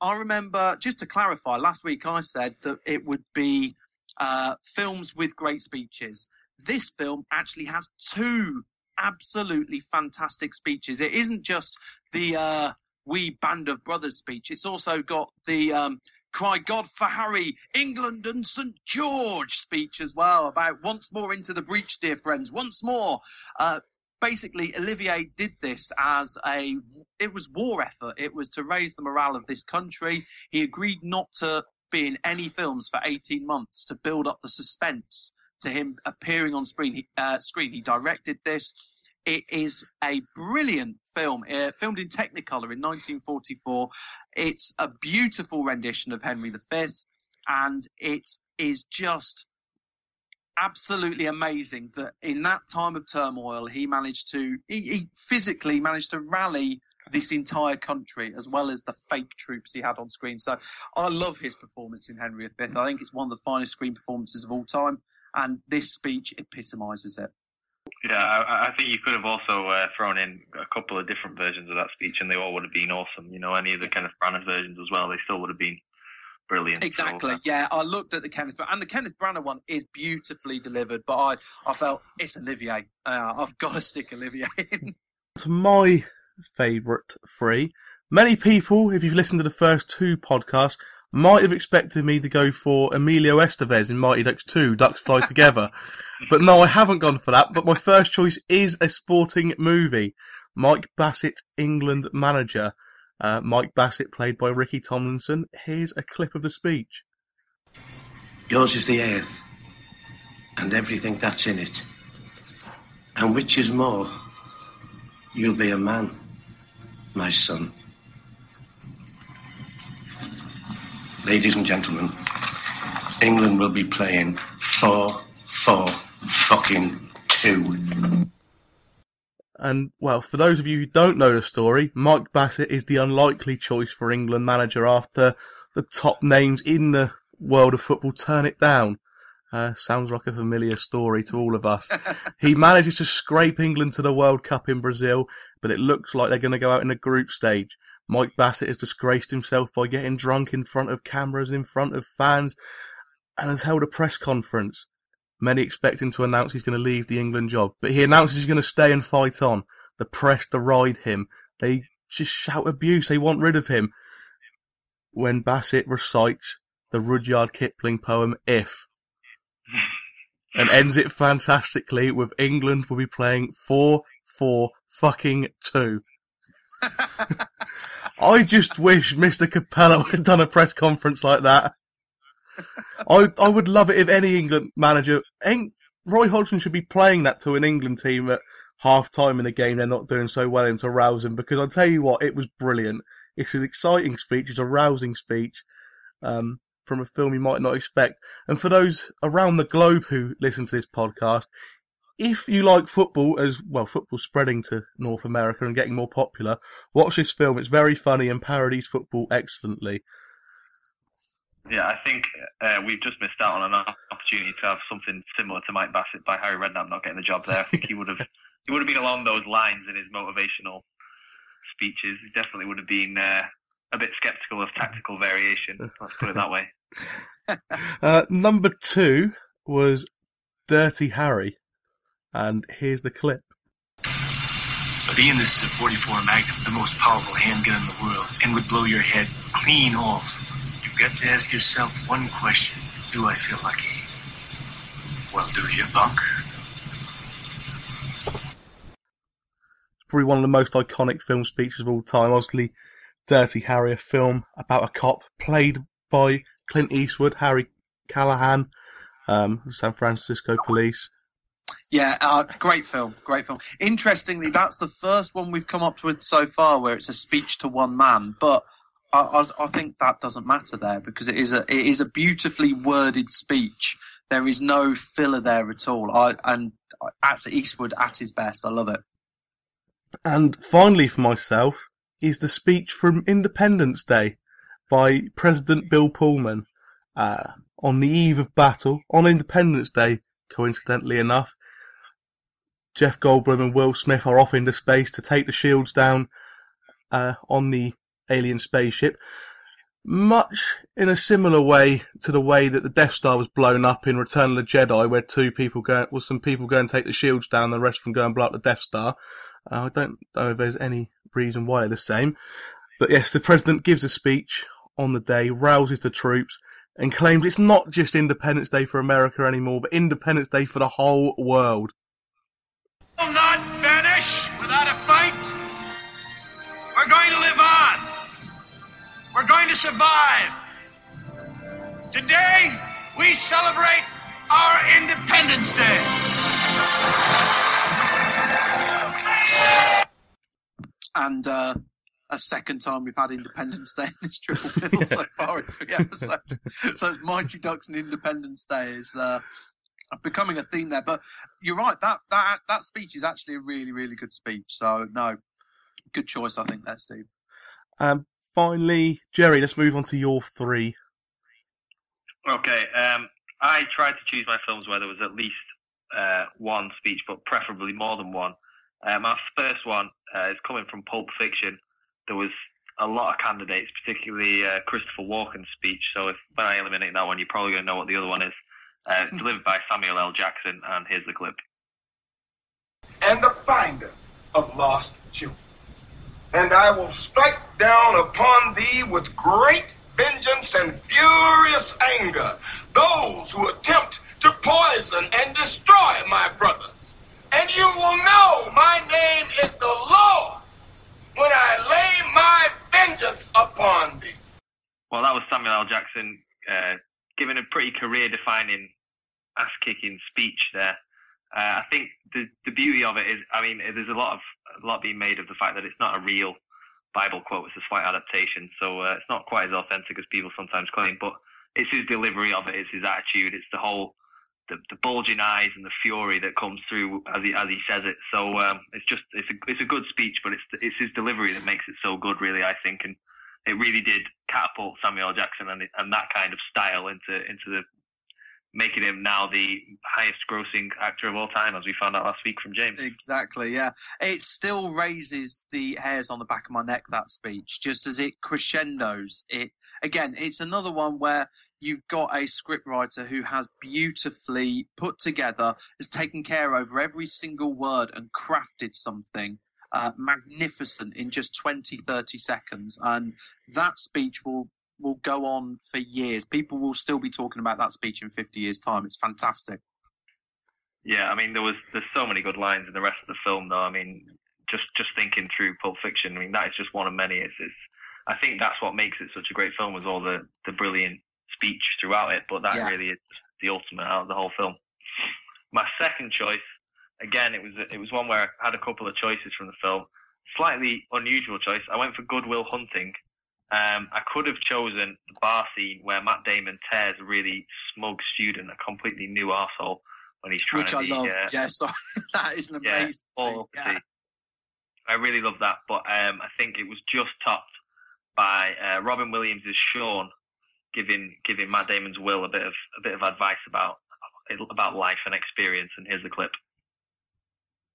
I remember, just to clarify, last week I said that it would be uh, films with great speeches. This film actually has two absolutely fantastic speeches. It isn't just the uh, "We Band of Brothers" speech. It's also got the um, Cry God for Harry, England and St George speech as well about once more into the breach, dear friends, once more. Uh, basically, Olivier did this as a, it was war effort. It was to raise the morale of this country. He agreed not to be in any films for 18 months to build up the suspense to him appearing on screen. He, uh, screen. he directed this. It is a brilliant film, uh, filmed in Technicolor in 1944. It's a beautiful rendition of Henry V, and it is just absolutely amazing that in that time of turmoil, he managed to, he, he physically managed to rally this entire country as well as the fake troops he had on screen. So I love his performance in Henry V. I think it's one of the finest screen performances of all time, and this speech epitomises it. Yeah, I, I think you could have also uh, thrown in a couple of different versions of that speech, and they all would have been awesome. You know, any of the kind of Branagh versions as well, they still would have been brilliant. Exactly. So, yeah, I looked at the Kenneth and the Kenneth Branagh one is beautifully delivered, but I, I felt it's Olivier. Uh, I've got to stick Olivier <laughs> in. It's my favourite three. Many people, if you've listened to the first two podcasts, might have expected me to go for Emilio Estevez in Mighty Ducks 2, Ducks Fly Together. <laughs> but no, I haven't gone for that. But my first choice is a sporting movie. Mike Bassett, England manager. Uh, Mike Bassett, played by Ricky Tomlinson. Here's a clip of the speech. Yours is the earth, and everything that's in it. And which is more, you'll be a man, my son. Ladies and gentlemen, England will be playing 4 4 fucking 2. And, well, for those of you who don't know the story, Mike Bassett is the unlikely choice for England manager after the top names in the world of football turn it down. Uh, sounds like a familiar story to all of us. <laughs> he manages to scrape England to the World Cup in Brazil, but it looks like they're going to go out in the group stage. Mike Bassett has disgraced himself by getting drunk in front of cameras and in front of fans and has held a press conference. Many expect him to announce he's going to leave the England job, but he announces he's going to stay and fight on. The press deride him. They just shout abuse. They want rid of him. When Bassett recites the Rudyard Kipling poem If, and ends it fantastically with England will be playing 4 4 fucking 2. <laughs> I just wish Mr. Capello <laughs> had done a press conference like that. I I would love it if any England manager, Roy Hodgson should be playing that to an England team at half time in the game they're not doing so well and to rouse them because I'll tell you what, it was brilliant. It's an exciting speech, it's a rousing speech um, from a film you might not expect. And for those around the globe who listen to this podcast, if you like football as well, football spreading to North America and getting more popular, watch this film. It's very funny and parodies football excellently. Yeah, I think uh, we've just missed out on an opportunity to have something similar to Mike Bassett by Harry Redknapp not getting the job there. I think he would have <laughs> he would have been along those lines in his motivational speeches. He definitely would have been uh, a bit sceptical of tactical variation. Let's put it that way. <laughs> Uh, number two was Dirty Harry, and here's the clip. But Ian, this is a 44 Magnum, the most powerful handgun in the world, and would blow your head clean off. You've got to ask yourself one question. Do I feel lucky? Well, do you, punk? It's probably one of the most iconic film speeches of all time. Obviously, Dirty Harry, a film about a cop played by Clint Eastwood, Harry Callahan, um, San Francisco Police. Yeah, uh, great film, great film. Interestingly, that's the first one we've come up with so far where it's a speech to one man, but I, I, I think that doesn't matter there because it is a it is a beautifully worded speech. There is no filler there at all. I, and that's Eastwood at his best. I love it. And finally, for myself, is the speech from Independence Day by President Bill Pullman uh, on the eve of battle on Independence Day. Coincidentally enough, Jeff Goldblum and Will Smith are off into space to take the shields down uh, on the alien spaceship. Much in a similar way to the way that the Death Star was blown up in Return of the Jedi, where two people go, well, some people go and take the shields down, the rest of them go and blow up the Death Star. Uh, I don't know if there's any reason why they're the same. But yes, the president gives a speech on the day, rouses the troops, and claims it's not just Independence Day for America anymore, but Independence Day for the whole world. To survive. Today, we celebrate our Independence Day. And uh, a second time we've had Independence Day in this triple bill so <laughs> far in three episodes. so it's Mighty Ducks and Independence Day is uh, becoming a theme there. But you're right, that that that speech is actually a really, really good speech. So no, good choice, I think there, Steve. Um, finally, Jerry, let's move on to your three. Okay, um, I tried to choose my films where there was at least uh, one speech, but preferably more than one. Uh, my first one uh, is coming from Pulp Fiction. There was a lot of candidates, particularly uh, Christopher Walken's speech. So if when I eliminate that one, you're probably going to know what the other one is. Uh, it's delivered by Samuel L. Jackson, and here's the clip. and the finder of lost children. And I will strike down upon thee with great vengeance and furious anger those who attempt to poison and destroy my brothers. And you will know my name is the Lord when I lay my vengeance upon thee. Well, that was Samuel L. Jackson uh, giving a pretty career-defining, ass-kicking speech there. Uh, I think the the beauty of it is, I mean, there's a lot of a lot being made of the fact that it's not a real Bible quote; it's a slight adaptation, so uh, it's not quite as authentic as people sometimes claim. But it's his delivery of it, it's his attitude, it's the whole the, the bulging eyes and the fury that comes through as he as he says it. So um, it's just it's a it's a good speech, but it's it's his delivery that makes it so good, really. I think, and it really did catapult Samuel Jackson and and that kind of style into into the making him now the highest grossing actor of all time, as we found out last week from James. Exactly, yeah. It still raises the hairs on the back of my neck, that speech, just as it crescendos. It again, it's another one where you've got a scriptwriter who has beautifully put together, has taken care over every single word and crafted something uh, magnificent in just 20, 30 seconds. And that speech will will go on for years. People will still be talking about that speech in 50 years' time. It's fantastic. Yeah, I mean, there was there's so many good lines in the rest of the film, though. I mean, just just thinking through Pulp Fiction, I mean, that is just one of many. It's, it's I think that's what makes it such a great film, was all the the brilliant speech throughout it. But that Yeah. really is the ultimate out of the whole film. My second choice, again, it was it was one where I had a couple of choices from the film. Slightly unusual choice. I went for Good Will Hunting. Um, I could have chosen the bar scene where Matt Damon tears a really smug student, a completely new arsehole, when he's trying Which to I be, love. uh, Yeah, sorry. <laughs> that is an amazing all scene. Yeah. I really love that, but um, I think it was just topped by uh, Robin Williams' Sean giving giving Matt Damon's Will a bit of a bit of advice about about life and experience. And here's the clip.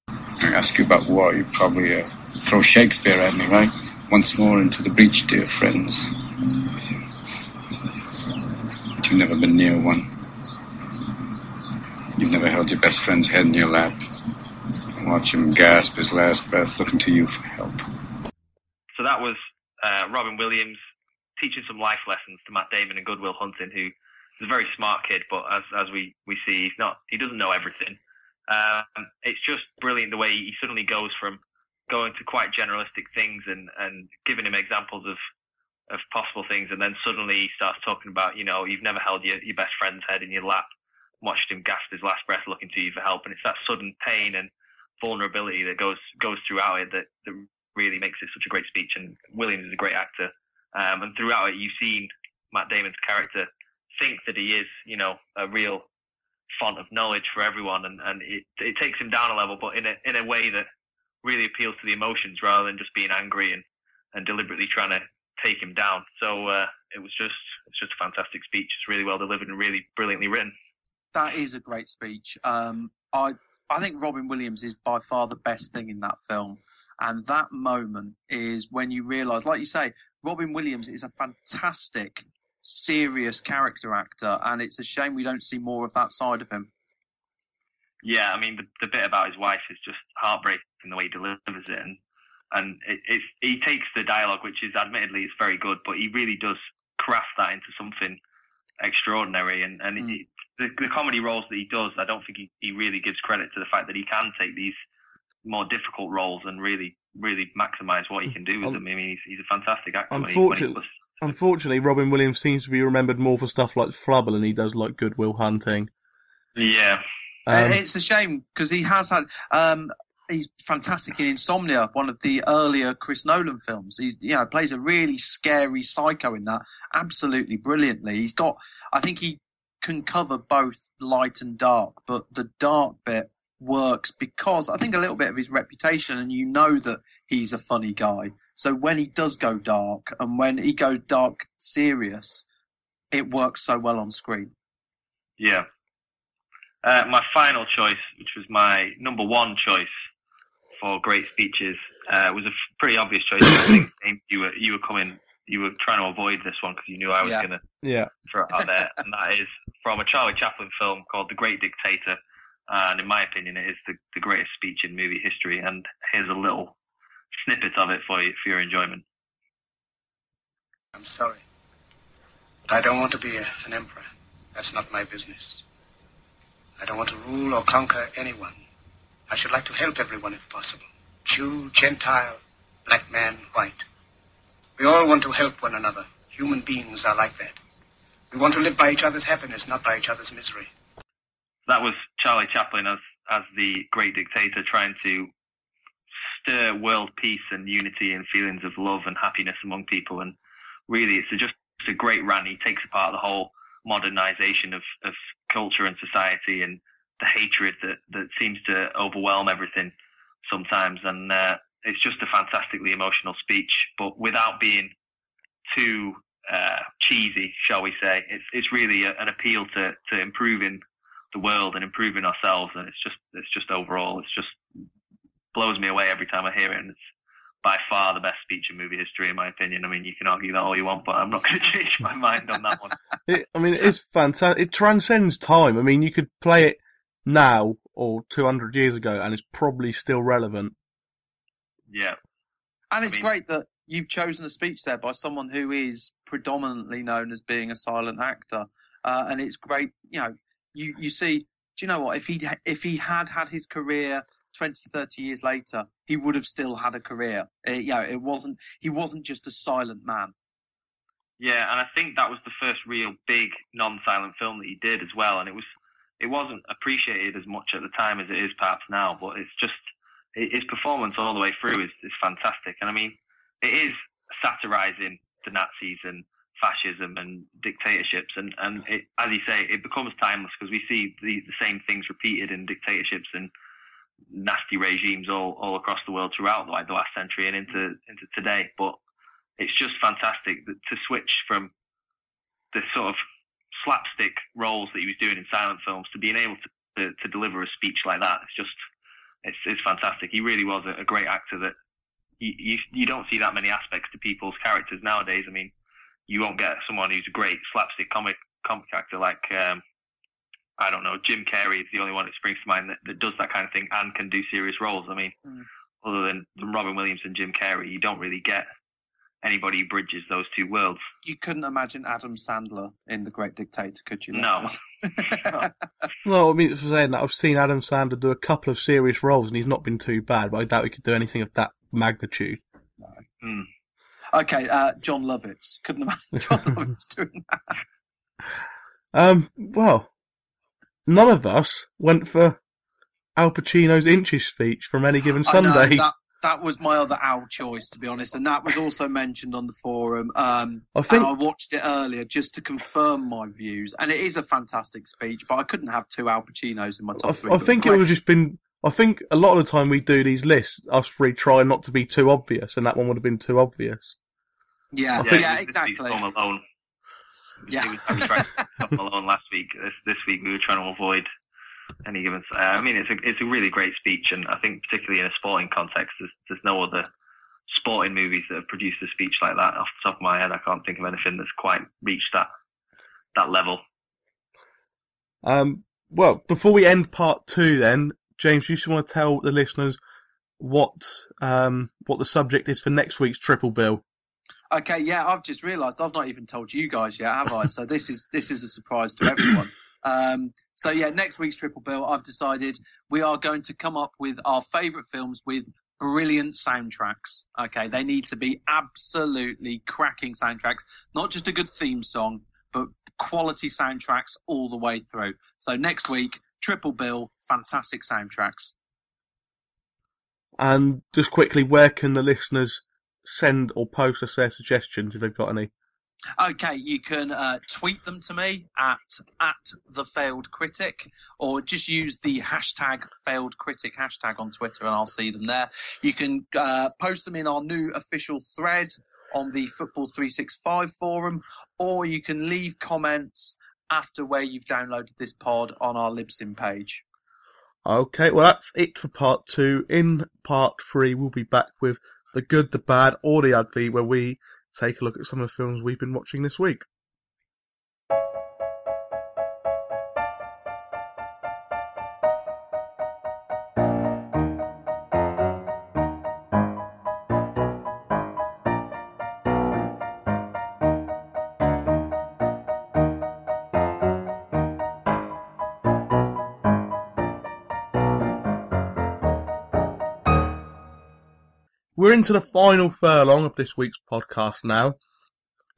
I ask you about what you probably uh, throw Shakespeare at me, right? Once more into the breach, dear friends. But you've never been near one. You've never held your best friend's head in your lap and watch him gasp his last breath looking to you for help. So that was uh, Robin Williams teaching some life lessons to Matt Damon and Good Will Hunting, who is a very smart kid, but as as we we see, he's not he doesn't know everything. Um, it's just brilliant the way he suddenly goes from going to quite generalistic things and and giving him examples of of possible things, and then suddenly he starts talking about you know you've never held your your best friend's head in your lap, watched him gasp his last breath looking to you for help, and it's that sudden pain and vulnerability that goes goes throughout it that, that really makes it such a great speech. And Williams is a great actor, um, and throughout it you've seen Matt Damon's character think that he is, you know, a real font of knowledge for everyone, and, and it it takes him down a level, but in a in a way that really appeals to the emotions rather than just being angry and, and deliberately trying to take him down. So uh, it was just it's just a fantastic speech. It's really well delivered and really brilliantly written. That is a great speech. Um, I I think Robin Williams is by far the best thing in that film, and that moment is when you realise, like you say, Robin Williams is a fantastic, serious character actor, and it's a shame we don't see more of that side of him. Yeah, I mean the, the bit about his wife is just heartbreaking the way he delivers it, and and it, it's he takes the dialogue, which is admittedly it's very good, but he really does craft that into something extraordinary. And and it, the, the comedy roles that he does, I don't think he, he really gives credit to the fact that he can take these more difficult roles and really really maximize what he can do with Um, them. I mean, he's, he's a fantastic actor. when he- when he Unfortunately, puts- unfortunately, Robin Williams seems to be remembered more for stuff like Flubber than he does like Good Will Hunting. yeah, Um, it's a shame because he has had. Um, he's fantastic in Insomnia, one of the earlier Chris Nolan films. He, you know, plays a really scary psycho in that, absolutely brilliantly. He's got. I think he can cover both light and dark, but the dark bit works because I think a little bit of his reputation, and you know that he's a funny guy. So when he does go dark, and when he goes dark serious, it works so well on screen. Yeah. Uh, my final choice, which was my number one choice for great speeches, uh, was a pretty obvious choice. I think <coughs> you were you were coming, you were trying to avoid this one because you knew I was Yeah. going to yeah. throw it out there, and that is from a Charlie Chaplin film called The Great Dictator. And in my opinion, it is the, the greatest speech in movie history. And here's a little snippet of it for you, for your enjoyment. I'm sorry. But I don't want to be a, an emperor. That's not my business. I don't want to rule or conquer anyone. I should like to help everyone if possible. Jew, Gentile, black man, white. We all want to help one another. Human beings are like that. We want to live by each other's happiness, not by each other's misery. that was Charlie Chaplin as as the great dictator trying to stir world peace and unity and feelings of love and happiness among people. And really, it's a, just it's a great rant. He takes apart the whole modernization of, of culture and society and the hatred that, that seems to overwhelm everything sometimes. And uh, it's just a fantastically emotional speech, but without being too uh, cheesy, shall we say. It's it's really a, an appeal to, to improving the world and improving ourselves, and it's just it's just overall it's just blows me away every time I hear it, and it's by far the best speech in movie history, in my opinion. I mean, you can argue that all you want, but I'm not <laughs> going to change my mind on that one. It, I mean, it's fantastic. It transcends time. I mean, you could play it now or 200 years ago, and it's probably still relevant. Yeah, And it's I mean- great that you've chosen a speech there by someone who is predominantly known as being a silent actor. Uh, and it's great, you know, you, you see do you know what? If he if he had had his career 20, 30 years later, he would have still had a career. It, you know, it wasn't he wasn't just a silent man. Yeah, and I think that was the first real big non-silent film that he did as well, and it was it wasn't appreciated as much at the time as it is perhaps now. But it's just his performance all the way through is, is fantastic, and I mean it is satirizing the Nazis and fascism and dictatorships, and and it, as you say, it becomes timeless because we see the, the same things repeated in dictatorships and nasty regimes all, all across the world throughout like the last century and into into today. But it's just fantastic to switch from the sort of slapstick roles that he was doing in silent films to being able to, to, to deliver a speech like that. It's just it's it's fantastic. He really was a, a great actor that you, you you don't see that many aspects to people's characters nowadays. I mean, you won't get someone who's a great slapstick comic comic actor like um, I don't know Jim Carrey is the only one that springs to mind that, that does that kind of thing and can do serious roles. I mean, mm. other than, than Robin Williams and Jim Carrey, you don't really get anybody who bridges those two worlds. You couldn't imagine Adam Sandler in The Great Dictator, could you? No. <laughs> <laughs> well, I mean, for saying that, I've seen Adam Sandler do a couple of serious roles, and he's not been too bad. But I doubt he could do anything of that magnitude. No. Mm. Okay, uh, Jon Lovitz. Couldn't imagine <laughs> Jon Lovitz doing that. Um, well, none of us went for Al Pacino's inches speech from any given Sunday. Know, that, that was my other Al choice, to be honest, and that was also mentioned on the forum. Um, I think I watched it earlier just to confirm my views, and it is a fantastic speech. But I couldn't have two Al Pacinos in my top I, three. I think it would have just been. I think a lot of the time we do these lists, us three try not to be too obvious, and that one would have been too obvious. Yeah, I yeah, think- yeah exactly. Home Alone. Yeah. He was, I was trying to Home Alone last week. This this week we were trying to avoid any given. Uh, I mean, it's a it's a really great speech, and I think particularly in a sporting context, there's there's no other sporting movies that have produced a speech like that. Off the top of my head, I can't think of anything that's quite reached that that level. Um, well, before we end part two, then James, you just want to tell the listeners what um what the subject is for next week's triple bill. Okay, yeah, I've just realised I've not even told you guys yet, have I? so this is this is a surprise to everyone. <coughs> Um, so yeah, next week's triple bill, I've decided we are going to come up with our favourite films with brilliant soundtracks. Okay, they need to be absolutely cracking soundtracks, not just a good theme song, but quality soundtracks all the way through. So next week, triple bill, fantastic soundtracks. And just quickly, where can the listeners send or post us their suggestions if they've got any? Okay, you can uh, tweet them to me at at the failed critic, or just use the hashtag failed critic hashtag on Twitter, and I'll see them there. You can uh, post them in our new official thread on the Football Three Six Five forum, or you can leave comments after where you've downloaded this pod on our Libsyn page. Okay, well that's it for part two. In part three, we'll be back with the good, the bad, or the ugly, where we take a look at some of the films we've been watching this week. We're into the final furlong of this week's podcast now.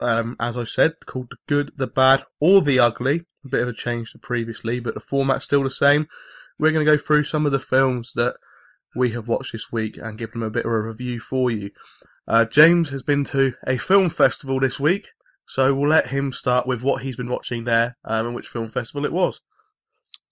Um, as I said, called the good, the bad, or the ugly. A bit of a change to previously, but the format's still the same. We're going to go through some of the films that we have watched this week and give them a bit of a review for you. Uh, James has been to a film festival this week, so we'll let him start with what he's been watching there um, and which film festival it was.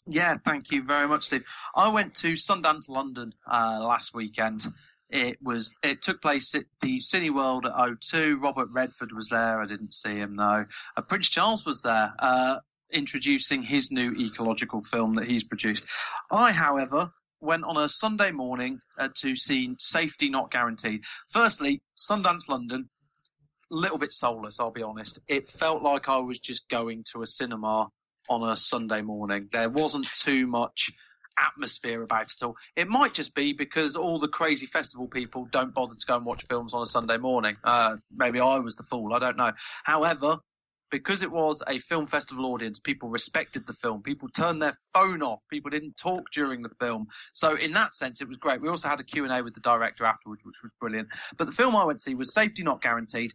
Yeah, thank you very much, Steve. I went to Sundance London uh, last weekend. It was it took place at the Cineworld at O2. Robert Redford was there. I didn't see him though. Uh, Prince Charles was there, uh, introducing his new ecological film that he's produced. I, however, went on a Sunday morning uh, to see Safety Not Guaranteed. Firstly, Sundance London, a little bit soulless. I'll be honest. It felt like I was just going to a cinema on a Sunday morning. There wasn't too much atmosphere about it all. It might just be because all the crazy festival people don't bother to go and watch films on a Sunday morning. Uh, maybe I was the fool. I don't know. However, because it was a film festival audience, people respected the film. People turned their phone off. People didn't talk during the film. So in that sense, it was great. We also had a Q&A with the director afterwards, which was brilliant. But the film I went to see was Safety Not Guaranteed.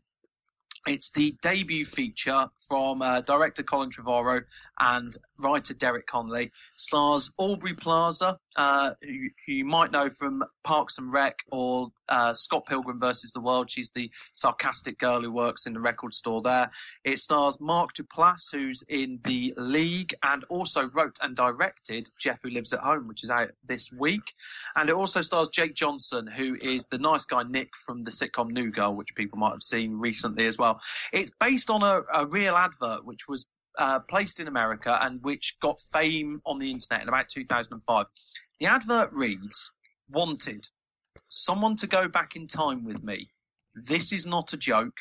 It's the debut feature from uh, director Colin Trevorrow and writer Derek Connolly. Stars Aubrey Plaza, uh, who, who, you might know from Parks and Rec or uh, Scott Pilgrim versus the World. She's the sarcastic girl who works in the record store there. It stars Mark Duplass, who's in The League and also wrote and directed Jeff Who Lives at Home, which is out this week. And it also stars Jake Johnson, who is the nice guy Nick from the sitcom New Girl, which people might have seen recently as well. It's based on a, a real advert, which was uh, placed in America and which got fame on the internet in about 2005. The advert reads, Wanted, someone to go back in time with me. This is not a joke.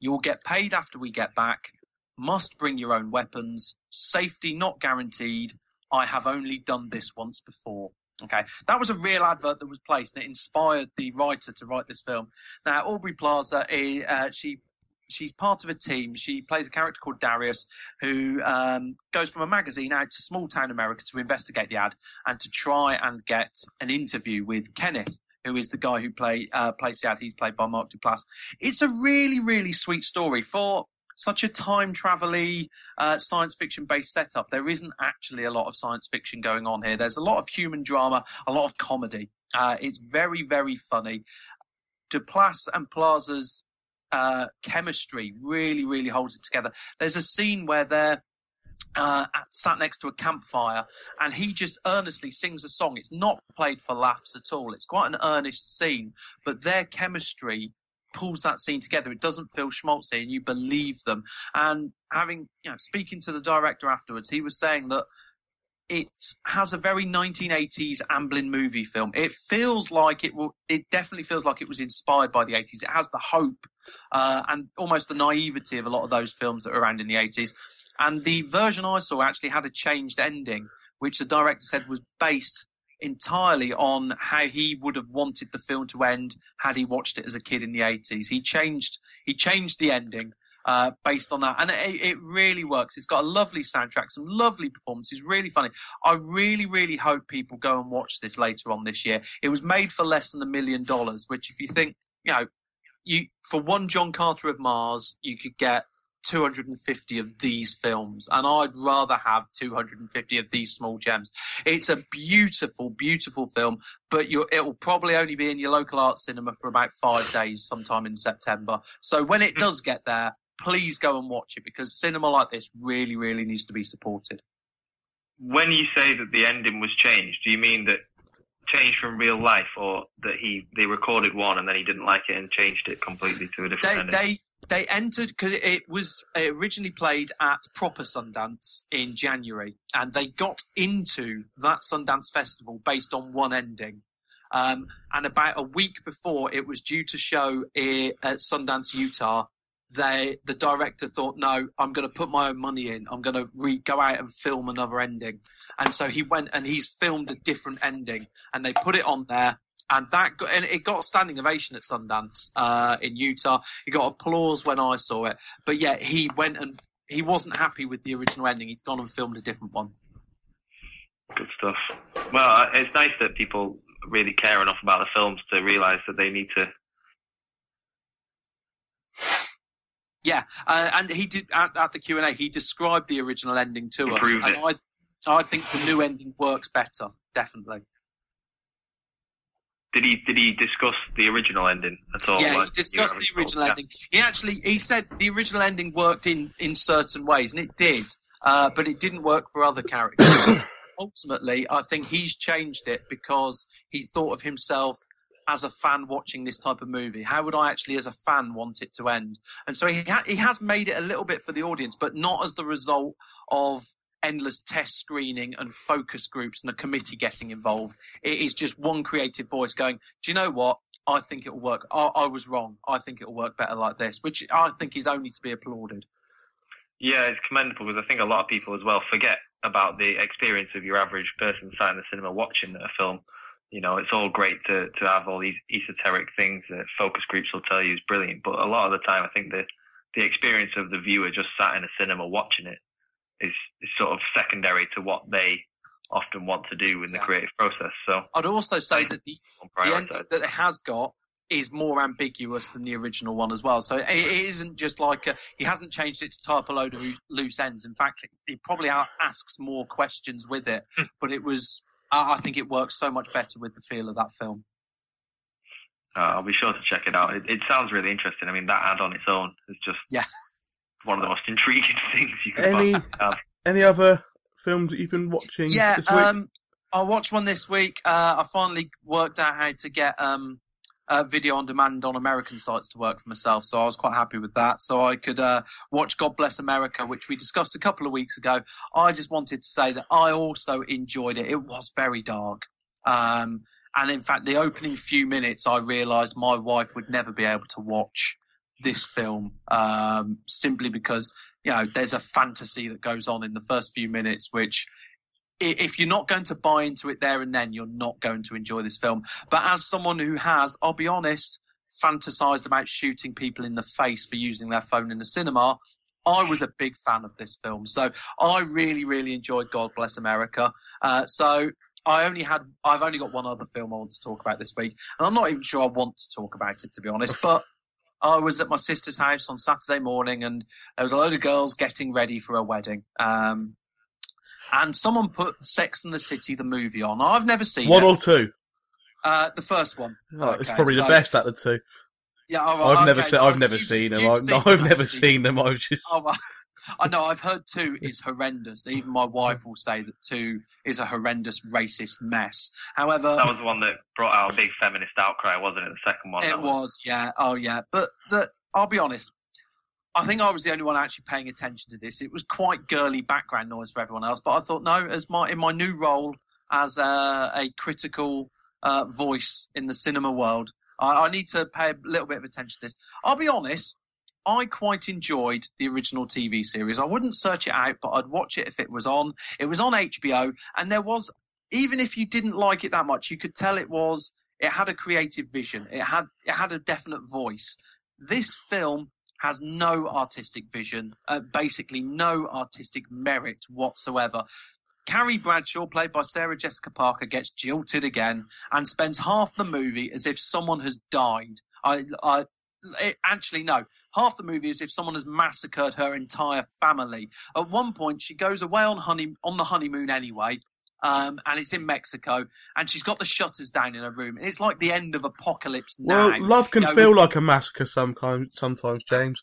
You'll get paid after we get back. Must bring your own weapons. Safety not guaranteed. I have only done this once before. Okay, that was a real advert that was placed and it inspired the writer to write this film. Now, Aubrey Plaza, uh, she she's part of a team. She plays a character called Darius, who um, goes from a magazine out to small town America to investigate the ad and to try and get an interview with Kenneth, who is the guy who play uh, plays the ad. He's played by Mark Duplass. It's a really, really sweet story for such a time travel uh, science fiction based setup. There isn't actually a lot of science fiction going on here. There's a lot of human drama, a lot of comedy. Uh, it's very, very funny. Duplass and Plaza's uh, chemistry really, really holds it together. There's a scene where they're uh, sat next to a campfire, and he just earnestly sings a song. It's not played for laughs at all. It's quite an earnest scene, but their chemistry pulls that scene together. It doesn't feel schmaltzy, and you believe them. And having, you know, speaking to the director afterwards, he was saying that it has a very 1980s Amblin movie film. It feels like it will. It definitely feels like it was inspired by the 80s. It has the hope uh, and almost the naivety of a lot of those films that were around in the 80s. And the version I saw actually had a changed ending, which the director said was based entirely on how he would have wanted the film to end had he watched it as a kid in the 80s. He changed. He changed the ending uh, based on that. And it, it, really works. It's got a lovely soundtrack, some lovely performances, really funny. I really, really hope people go and watch this later on this year. It was made for less than a million dollars, which if you think, you know, you for one John Carter of Mars, you could get 250 of these films, and I'd rather have 250 of these small gems. It's a beautiful, beautiful film, but it will probably only be in your local art cinema for about five days sometime in September. So when it does get there, please go and watch it because cinema like this really, really needs to be supported. When you say that the ending was changed, do you mean that changed from real life, or that he they recorded one and then he didn't like it and changed it completely to a different they, ending? They they entered because it was originally played at proper Sundance in January, and they got into that Sundance festival based on one ending. Um, and about a week before it was due to show at Sundance, Utah, they the director thought, no, I'm going to put my own money in. I'm going to re- go out and film another ending. And so he went and he's filmed a different ending, and they put it on there. And that got, and it got standing ovation at Sundance uh, in Utah. He got applause when I saw it, but yeah, he went and he wasn't happy with the original ending. He's gone and filmed a different one. Good stuff. Well, uh, it's nice that people really care enough about the films to realise that they need to Yeah, uh, and he did at, at the Q and A. He described the original ending to Improved us, it. and I, I think the new ending works better. Definitely. Did he did he discuss the original ending at all? Yeah, Like, he discussed you know, the original yeah. ending. He actually he said the original ending worked in in certain ways, and it did, uh, but it didn't work for other characters. <coughs> Ultimately, I think he's changed it because he thought of himself as a fan watching this type of movie. How would I actually, as a fan, want it to end? And so he ha- he has made it a little bit for the audience, but not as the result of endless test screening and focus groups and a committee getting involved. It is just one creative voice going, do you know what? I think it'll work. I, I was wrong. I think it'll work better like this, which I think is only to be applauded. Yeah, it's commendable because I think a lot of people as well forget about the experience of your average person sat in the cinema watching a film. You know, it's all great to, to have all these esoteric things that focus groups will tell you is brilliant, but a lot of the time I think the, the experience of the viewer just sat in a cinema watching it is, is sort of secondary to what they often want to do in the creative process. So I'd also say that the, the ending that it has got is more ambiguous than the original one as well. So it, it isn't just like a, he hasn't changed it to tie up a load of loose ends. In fact, he probably asks more questions with it. Hmm. but it was, I I think it works so much better with the feel of that film. Uh, I'll be sure to check it out. It, it sounds really interesting. I mean, that ad on its own is just yeah. one of the most intriguing <laughs> things you can Any possibly have. any other films that you've been watching Yeah, this week? um, I watched one this week. Uh, I finally worked out how to get um, uh, video on demand on American sites to work for myself, so I was quite happy with that. So I could uh, watch God Bless America, which we discussed a couple of weeks ago. I just wanted to say that I also enjoyed it. It was very dark. Um, and in fact, the opening few minutes, I realised my wife would never be able to watch this film um, simply because you know there's a fantasy that goes on in the first few minutes, which if you're not going to buy into it there and then, you're not going to enjoy this film. But as someone who has, I'll be honest, fantasized about shooting people in the face for using their phone in the cinema, I was a big fan of this film. So I really, really enjoyed God Bless America. Uh, so I only had, I've only got one other film I want to talk about this week, and I'm not even sure I want to talk about it to be honest. But I was at my sister's house on Saturday morning, and there was a load of girls getting ready for a wedding. Um, and someone put Sex and the City, the movie, on. I've never seen One it. or two? Uh, the first one. It's Okay, probably the best out of the two. Yeah, all right, I've never okay, seen. so I've never seen them. you've I've, seen no, them, I've never seen them. I was just. Oh, well, <laughs> I know. I've heard two is horrendous. Even my wife will say that two is a horrendous racist mess. However, That was the one that brought out a big feminist outcry, wasn't it? The second one. It that was, yeah. Oh, yeah. But the, I'll be honest. I think I was the only one actually paying attention to this. It was quite girly background noise for everyone else, but I thought, no, as my in my new role as a, a critical uh, voice in the cinema world, I, I need to pay a little bit of attention to this. I'll be honest. I quite enjoyed the original TV series. I wouldn't search it out, but I'd watch it if it was on. It was on HBO, and there was, even if you didn't like it that much, you could tell it was, it had a creative vision. It had, it had a definite voice. This film has no artistic vision, uh, basically no artistic merit whatsoever. Carrie Bradshaw, played by Sarah Jessica Parker, gets jilted again and spends half the movie as if someone has died. I, I, it, actually, no. Half the movie is if someone has massacred her entire family. At one point, she goes away on honey on the honeymoon anyway, um, and it's in Mexico, and she's got the shutters down in her room. and It's like the end of Apocalypse Now. Well, love can You know, feel with- like a massacre sometimes. Sometimes, James.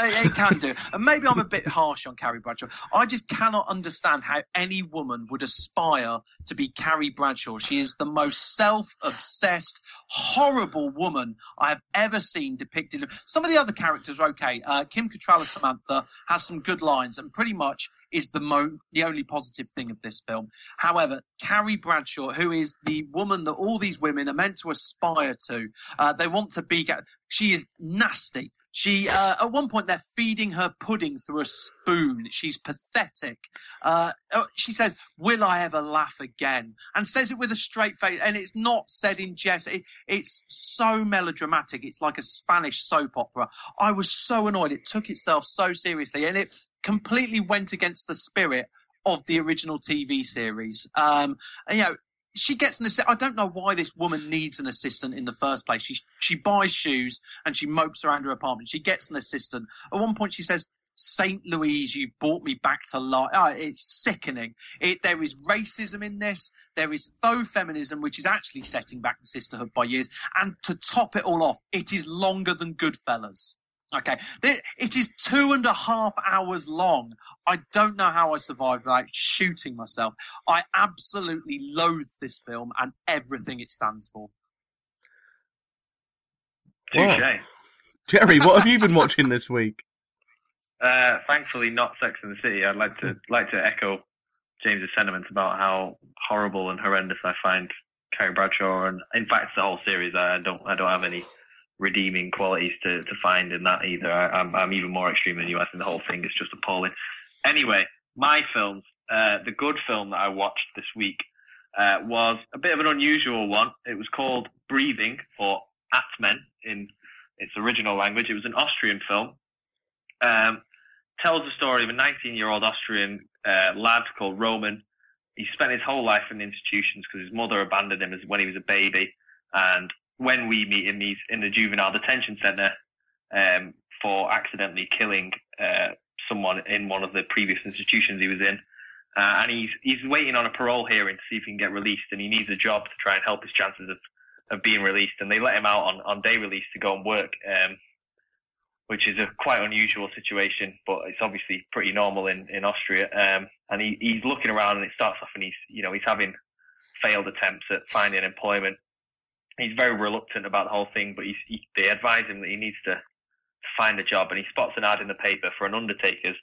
it, it can do. And maybe I'm a bit harsh on Carrie Bradshaw. I just cannot understand how any woman would aspire to be Carrie Bradshaw. She is the most self-obsessed, horrible woman I have ever seen depicted. Some of the other characters are okay. Uh, Kim Cattrall as Samantha has some good lines and pretty much is the mo- the only positive thing of this film. However, Carrie Bradshaw, who is the woman that all these women are meant to aspire to, uh, they want to be. She is nasty. She uh, at one point they're feeding her pudding through a spoon. She's pathetic. Uh, oh, she says, "Will I ever laugh again?" and says it with a straight face, and it's not said in jest. It, it's so melodramatic. It's like a Spanish soap opera. I was so annoyed. It took itself so seriously, and it completely went against the spirit of the original TV series. Um, you know, she gets an assistant. I don't know why this woman needs an assistant in the first place. She she buys shoes and she mopes around her apartment. She gets an assistant. At one point, she says, "Saint Louise, you brought me back to life." Oh, it's sickening. It, there is racism in this. There is faux feminism, which is actually setting back the sisterhood by years. And to top it all off, it is longer than Goodfellas. Okay, it is two and a half hours long. I don't know how I survived without shooting myself. I absolutely loathe this film and everything it stands for. Wow. Jerry, what have you been watching this week? <laughs> Uh, thankfully, not Sex and the City. I'd like to like to echo James's sentiments about how horrible and horrendous I find Carrie Bradshaw, and in fact, the whole series. I don't I don't have any redeeming qualities to, to find in that either. I, I'm I'm even more extreme than you. I think the whole thing is just appalling. Anyway, my films. Uh, the good film that I watched this week uh, was a bit of an unusual one. It was called Breathing, or Atmen in its original language. It was an Austrian film. Um, tells the story of a 19 year old Austrian uh, lad called Roman. He spent his whole life in institutions because his mother abandoned him as, when he was a baby. And when we meet him, he's in the juvenile detention center um, for accidentally killing uh, someone in one of the previous institutions he was in. Uh, and he's he's waiting on a parole hearing to see if he can get released, and he needs a job to try and help his chances of, of being released. And they let him out on, on day release to go and work, um, which is a quite unusual situation, but it's obviously pretty normal in in Austria. Um, and he, he's looking around, and it starts off, and he's you know he's having failed attempts at finding employment. He's very reluctant about the whole thing, but he's, he, they advise him that he needs to find a job, and he spots an ad in the paper for an undertaker's,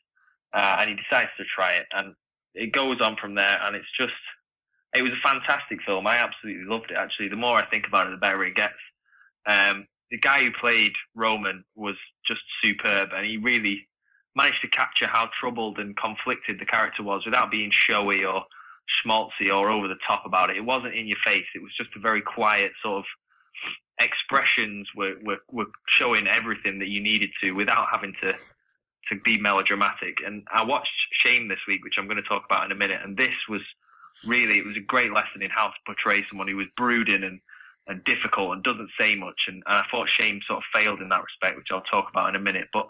uh, and he decides to try it. And it goes on from there, and it's just it was a fantastic film. I absolutely loved it. Actually, the more I think about it, the better it gets. Um, the guy who played Roman was just superb, and he really managed to capture how troubled and conflicted the character was without being showy or schmaltzy or over the top about it. It wasn't in your face. It was just a very quiet sort of expressions were, were, were showing everything that you needed to without having to to be melodramatic. And I watched Shame this week, which I'm going to talk about in a minute. And this was really, it was a great lesson in how to portray someone who was brooding and, and difficult and doesn't say much. And, and I thought Shame sort of failed in that respect, which I'll talk about in a minute. But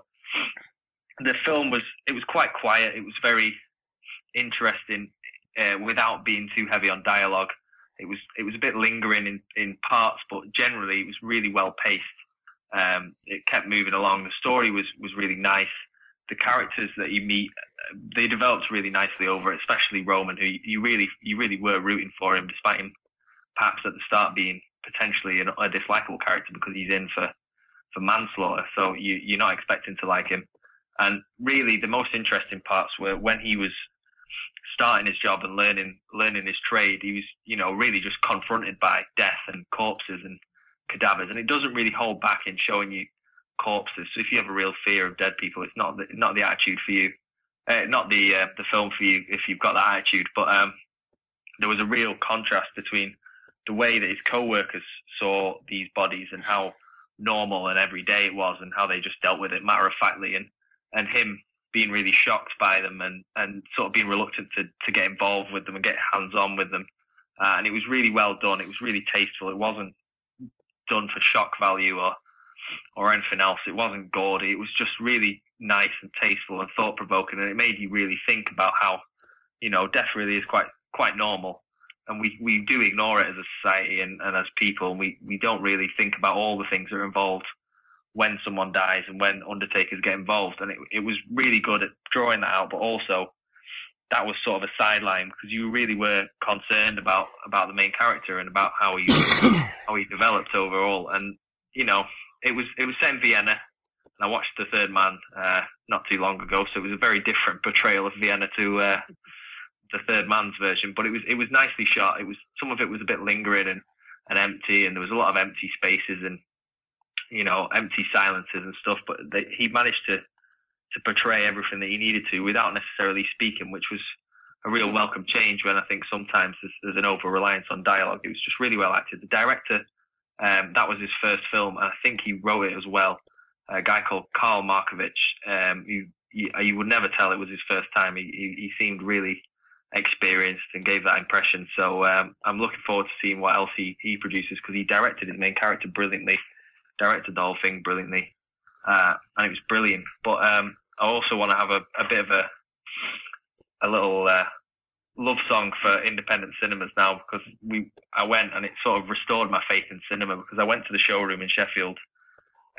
the film was, it was quite quiet. It was very interesting uh, without being too heavy on dialogue. It was, it was a bit lingering in, in parts, but generally it was really well paced. Um, it kept moving along. The story was, was really nice the characters that you meet, they developed really nicely over it, especially Roman, who you really, you really were rooting for him, despite him perhaps at the start being potentially a dislikable character because he's in for, for manslaughter. So you, you're not expecting to like him. And really, the most interesting parts were when he was starting his job and learning learning his trade. He was, you know, really just confronted by death and corpses and cadavers, and it doesn't really hold back in showing you corpses. So if you have a real fear of dead people, it's not the, not the attitude for you, uh, not the uh, the film for you if you've got that attitude. But um, there was a real contrast between the way that his co-workers saw these bodies and how normal and everyday it was, and how they just dealt with it matter of factly, and and him being really shocked by them and and sort of being reluctant to to get involved with them and get hands on with them. Uh, and it was really well done. It was really tasteful. It wasn't done for shock value or or anything else. It wasn't gaudy. It was just really nice and tasteful and thought provoking, and it made you really think about how, you know, death really is quite quite normal, and we we do ignore it as a society and, and as people. And we we don't really think about all the things that are involved when someone dies and when undertakers get involved. And it it was really good at drawing that out, but also that was sort of a sideline because you really were concerned about about the main character and about how he <coughs> how he developed overall. And you know, it was it was set in Vienna, and I watched The Third Man uh, not too long ago, so it was a very different portrayal of Vienna to uh, the Third Man's version. But it was it was nicely shot. It was some of it was a bit lingering and, and empty, and there was a lot of empty spaces and you know empty silences and stuff. But he managed to to portray everything that he needed to without necessarily speaking, which was a real welcome change when I think sometimes there's, there's an over reliance on dialogue. It was just really well acted. The director um, that was his first film, and I think he wrote it as well. A guy called Karl Markovics. Um, you, you, you would never tell it was his first time. He, he, he seemed really experienced and gave that impression. So um, I'm looking forward to seeing what else he, he produces because he directed his main character brilliantly, directed the whole thing brilliantly, uh, and it was brilliant. But um, I also want to have a, a bit of a a little uh, love song for independent cinemas now because we I went and it sort of restored my faith in cinema because I went to the showroom in Sheffield,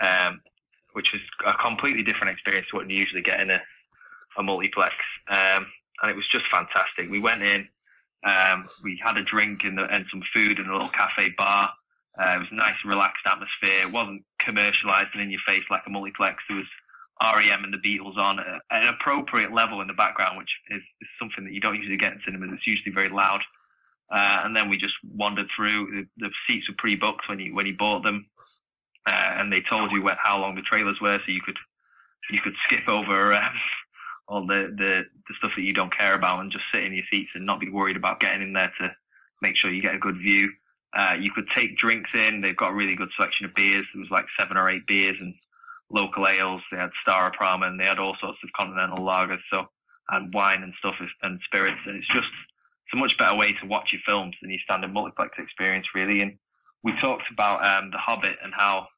um, which was a completely different experience to what you usually get in a, a multiplex, um, and it was just fantastic. We went in, um, we had a drink the, and some food in a little cafe bar. Uh, it was a nice, relaxed atmosphere. It wasn't commercialized and in your face like a multiplex. There was REM and the Beatles on at an appropriate level in the background, which is, is something that you don't usually get in cinemas. It's usually very loud. Uh, and then we just wandered through. The, the seats were pre-booked when you when you bought them, uh, and they told you how long the trailers were, so you could you could skip over um, all the, the the stuff that you don't care about and just sit in your seats and not be worried about getting in there to make sure you get a good view. Uh, you could take drinks in. They've got a really good selection of beers. There was like seven or eight beers and local ales. They had Staropramen, and they had all sorts of continental lagers, so and wine and stuff and spirits. And it's just it's a much better way to watch your films than your standard multiplex experience, really. And we talked about um, the Hobbit and how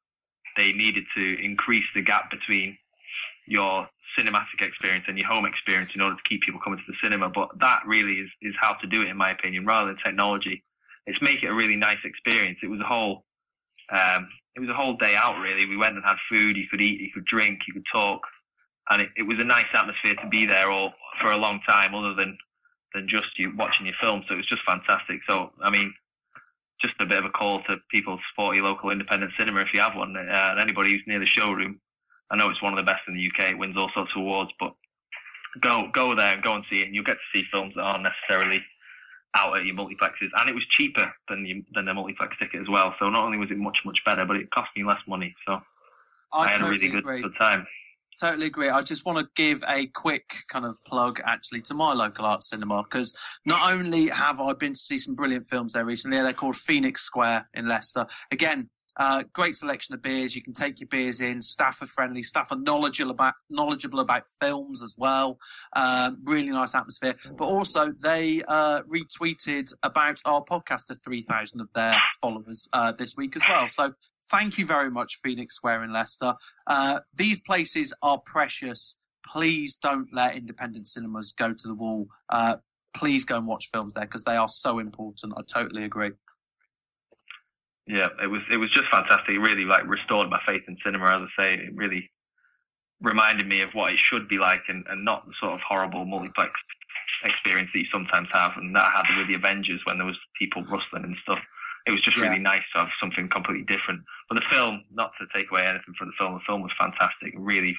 they needed to increase the gap between your cinematic experience and your home experience in order to keep people coming to the cinema. But that really is, is how to do it, in my opinion, rather than technology. It's make it a really nice experience. It was a whole, um, it was a whole day out really. We went and had food. You could eat, you could drink, you could talk, and it, it was a nice atmosphere to be there all for a long time, other than than just you watching your film. So it was just fantastic. So I mean, just a bit of a call to people to support your local independent cinema if you have one. Uh, and anybody who's near the showroom, I know it's one of the best in the UK. It wins all sorts of awards, but go go there and go and see it, and you'll get to see films that aren't necessarily out at your multiplexes, and it was cheaper than you, than the multiplex ticket as well. So not only was it much much better, but it cost me less money. So I, I had totally a really good, good time. Totally agree. I just want to give a quick kind of plug actually to my local art cinema because not only have I been to see some brilliant films there recently, they're called Phoenix Square in Leicester. Again, uh, great selection of beers. You can take your beers in. Staff are friendly. Staff are knowledgeable about knowledgeable about films as well. Um, really nice atmosphere. But also, they uh, retweeted about our podcast to three thousand of their followers uh, this week as well. So thank you very much, Phoenix Square in Leicester. Uh, these places are precious. Please don't let independent cinemas go to the wall. Uh, please go and watch films there because they are so important. I totally agree. Yeah, it was it was just fantastic. It really like restored my faith in cinema. As I say, it really reminded me of what it should be like, and, and not the sort of horrible multiplex experience that you sometimes have, and that I had with the Avengers when there was people rustling and stuff. It was just yeah. really nice to have something completely different. But the film, not to take away anything from the film, the film was fantastic. Really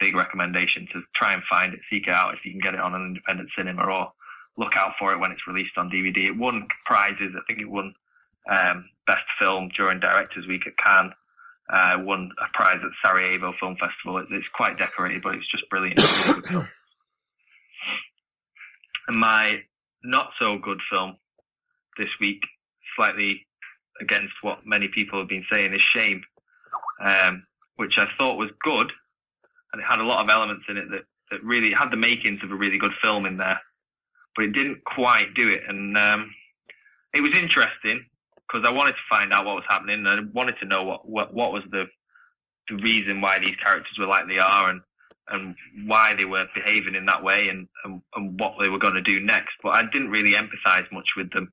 big recommendation to try and find it, seek it out if you can get it on an independent cinema, or look out for it when it's released on DVD. It won prizes. I think it won um, best film during Directors Week at Cannes. Uh, won a prize at Sarajevo Film Festival. It, it's quite decorated, but it's just brilliant. Really. And my not so good film this week, slightly against what many people have been saying, is Shame, um, which I thought was good, and it had a lot of elements in it that, that really had the makings of a really good film in there, but it didn't quite do it. And um, it was interesting because I wanted to find out what was happening. And I wanted to know what, what, what was the, the reason why these characters were like they are and, and why they were behaving in that way and, and, and what they were going to do next. But I didn't really empathize much with them.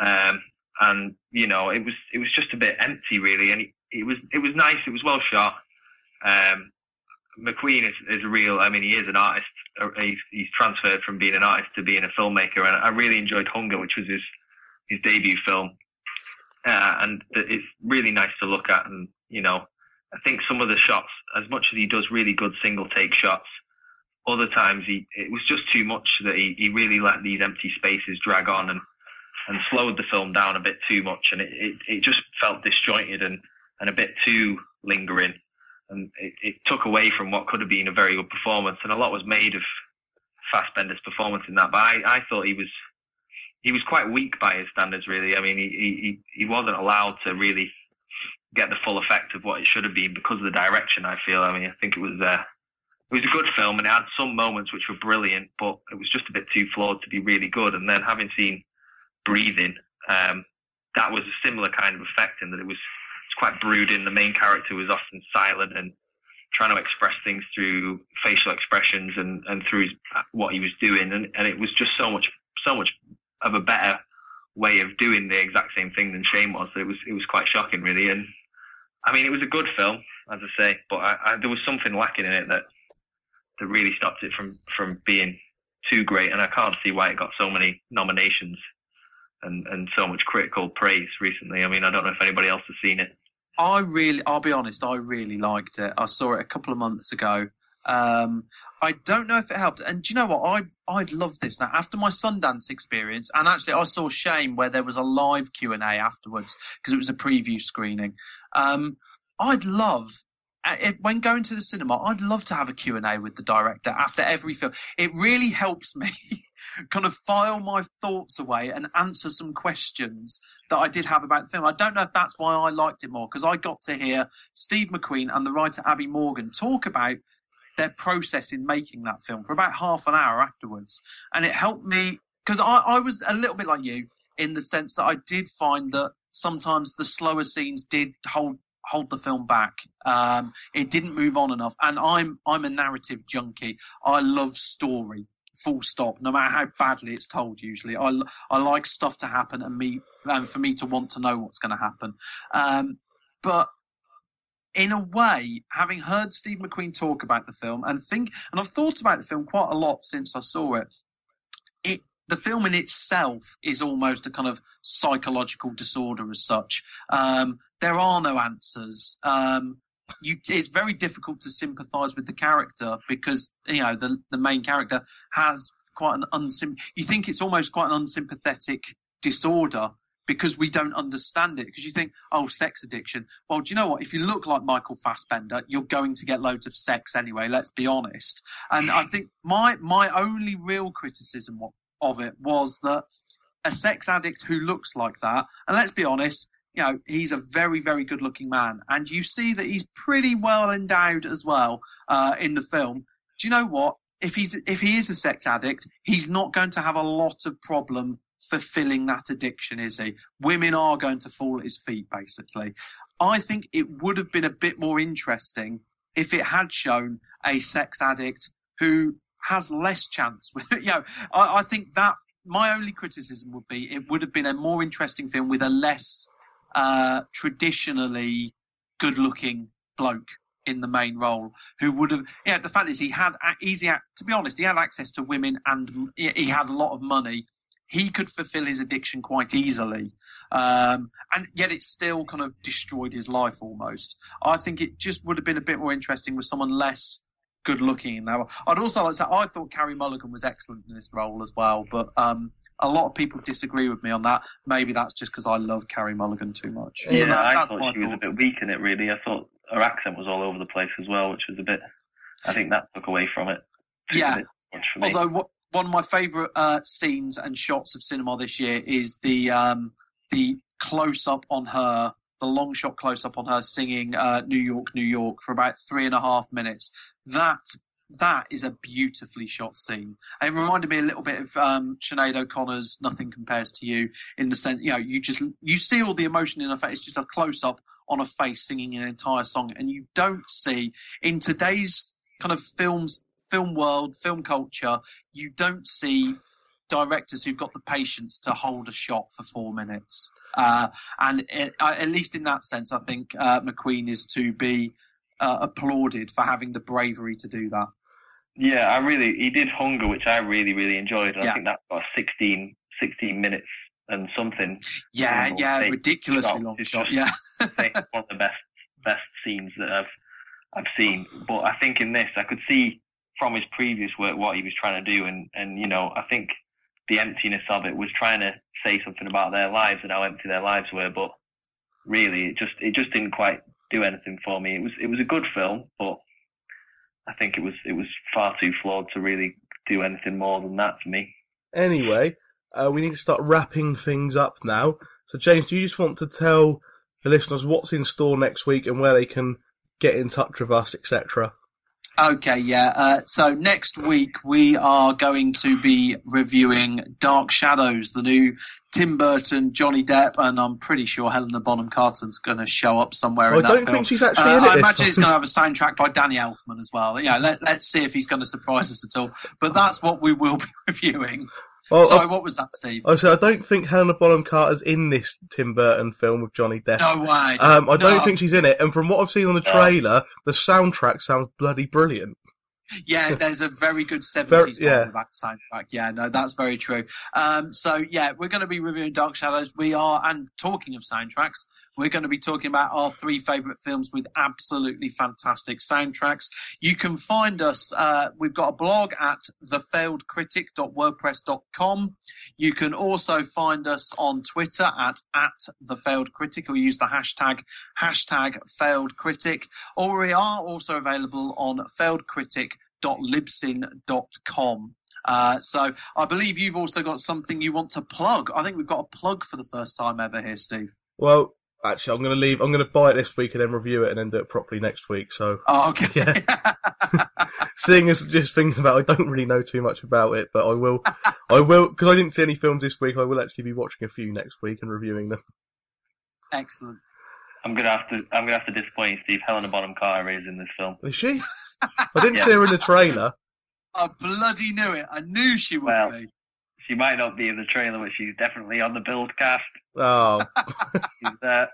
Um, and, you know, it was, it was just a bit empty really. And it, was, it was nice. It was well shot. Um, McQueen is, is real, I mean, he is an artist. Uh, he's, he's transferred from being an artist to being a filmmaker. And I really enjoyed Hunger, which was his, his debut film uh, and it's really nice to look at. And you know, I think some of the shots, as much as he does really good single take shots, other times he it was just too much that he, he really let these empty spaces drag on and and slowed the film down a bit too much, and it it, it just felt disjointed and and a bit too lingering. And it, it took away from what could have been a very good performance, and a lot was made of Fassbender's performance in that. But I, I thought he was he was quite weak by his standards, really. I mean, he, he, he wasn't allowed to really get the full effect of what it should have been because of the direction, I feel. I mean, I think it was, uh, it was a good film and it had some moments which were brilliant, but it was just a bit too flawed to be really good. And then having seen Breathing, um, that was a similar kind of effect in that it was, it's quite brooding. The main character was often silent and trying to express things through facial expressions and, and through what he was doing. And, and it was just so much, so much of a better way of doing the exact same thing than Shame was. It was it was quite shocking, really. And I mean, it was a good film, as I say, but I, I, there was something lacking in it that that really stopped it from from being too great. And I can't see why it got so many nominations and and so much critical praise recently. I mean, I don't know if anybody else has seen it. I really, I'll be honest, I really liked it. I saw it a couple of months ago. Um, I don't know if it helped. And do you know what? I I'd love this now. After my Sundance experience, and actually I saw Shame where there was a live Q and A afterwards because it was a preview screening. Um, I'd love uh, when going to the cinema. I'd love to have a Q and A with the director after every film. It really helps me <laughs> kind of file my thoughts away and answer some questions that I did have about the film. I don't know if that's why I liked it more because I got to hear Steve McQueen and the writer Abi Morgan talk about their process in making that film for about half an hour afterwards, and it helped me because I, I was a little bit like you in the sense that I did find that sometimes the slower scenes did hold hold the film back. Um, it didn't move on enough, and I'm I'm a narrative junkie. I love story, full stop. No matter how badly it's told, usually I I like stuff to happen and me and for me to want to know what's going to happen. Um, but in a way, having heard Steve McQueen talk about the film and think, and I've thought about the film quite a lot since I saw it. It the film in itself is almost a kind of psychological disorder as such. Um, there are no answers. Um, you, it's very difficult to sympathise with the character because you know the the main character has quite an unsim. You think it's almost quite an unsympathetic disorder because we don't understand it. Because you think, oh, sex addiction. Well, do you know what? If you look like Michael Fassbender, you're going to get loads of sex anyway. Let's be honest. And I think my my only real criticism of it was that a sex addict who looks like that, and let's be honest, you know, he's a very, very good looking man. And you see that he's pretty well endowed as well uh, in the film. Do you know what? If he's if he is a sex addict, he's not going to have a lot of problem fulfilling that addiction, is he? Women are going to fall at his feet, basically. I think it would have been a bit more interesting if it had shown a sex addict who has less chance. With, <laughs> you know, I, I think that my only criticism would be it would have been a more interesting film with a less uh, traditionally good-looking bloke in the main role who would have yeah the fact is he had easy to be honest he had access to women and he had a lot of money he could fulfill his addiction quite easily um, and yet it still kind of destroyed his life almost i think it just would have been a bit more interesting with someone less good looking in that i'd also like to say i thought Carey Mulligan was excellent in this role as well but um, a lot of people disagree with me on that. Maybe that's just because I love Carey Mulligan too much. Yeah, that, I thought she was a bit weak in it. Really, I thought her accent was all over the place as well, which was a bit. I think that took away from it. Yeah. Although what, one of my favourite uh, scenes and shots of cinema this year is the um, the close up on her, the long shot close up on her singing uh, "New York, New York" for about three and a half minutes. That that is a beautifully shot scene. It reminded me a little bit of um, Sinead O'Connor's "Nothing Compares to You" in the sense, you know, you just you see all the emotion in her face. It's just a close up on a face singing an entire song, and you don't see in today's kind of films, film world, film culture, you don't see directors who've got the patience to hold a shot for four minutes. Uh, and it, at least in that sense, I think uh, McQueen is to be uh, applauded for having the bravery to do that. Yeah, I really he did Hunger, which I really really enjoyed. Yeah. I think that's about 16, 16 minutes and something. Yeah, yeah, ridiculously long shot. Yeah, one of the best best scenes that I've I've seen. <laughs> But I think in this, I could see from his previous work what he was trying to do, and and you know, I think the emptiness of it was trying to say something about their lives and how empty their lives were. But really, it just it just didn't quite do anything for me. It was it was a good film, but I think it was it was far too flawed to really do anything more than that for me. Anyway, uh, we need to start wrapping things up now. So, James, do you just want to tell the listeners what's in store next week and where they can get in touch with us, etc.? Okay, yeah. Uh, so next week we are going to be reviewing Dark Shadows, the new Tim Burton, Johnny Depp, and I'm pretty sure Helena Bonham Carter's going to show up somewhere well, in I that don't film. think she's actually uh, in it. I imagine it's going to have a soundtrack by Danny Elfman as well. Yeah, let, us see if he's going to surprise us at all. But that's what we will be <laughs> reviewing. Well, Sorry, I, what was that, Steve? I said I don't think Helena Bonham Carter's in this Tim Burton film with Johnny Depp. No way. Um, I no. don't think she's in it. And from what I've seen on the trailer, the soundtrack sounds bloody brilliant. Yeah, there's a very good <laughs> 70s yeah. back soundtrack. Yeah, no, that's very true. Um, so yeah, we're going to be reviewing Dark Shadows. We are, and talking of soundtracks, we're going to be talking about our three favourite films with absolutely fantastic soundtracks. You can find us, uh, we've got a blog at thefailedcritic.wordpress.com. You can also find us on Twitter at, at thefailedcritic or use the hashtag, hashtag failedcritic. Or we are also available on failedcritic.libsyn.com. Uh, so I believe you've also got something you want to plug. I think we've got a plug for the first time ever here, Steve. Well, actually, I'm going to leave. I'm going to buy it this week and then review it and then do it properly next week. So, Oh, okay. <laughs> yeah. <laughs> Seeing as just thinking about, it, I don't really know too much about it, but I will. <laughs> I will because I didn't see any films this week. I will actually be watching a few next week and reviewing them. Excellent. I'm gonna have to. I'm gonna have to disappoint you, Steve. Helena Bonham Carter is in this film. Is she? I didn't Yeah. see her in the trailer. I bloody knew it. I knew she would Well, be. She might not be in the trailer, but she's definitely on the billed cast. Oh, <laughs> She's there.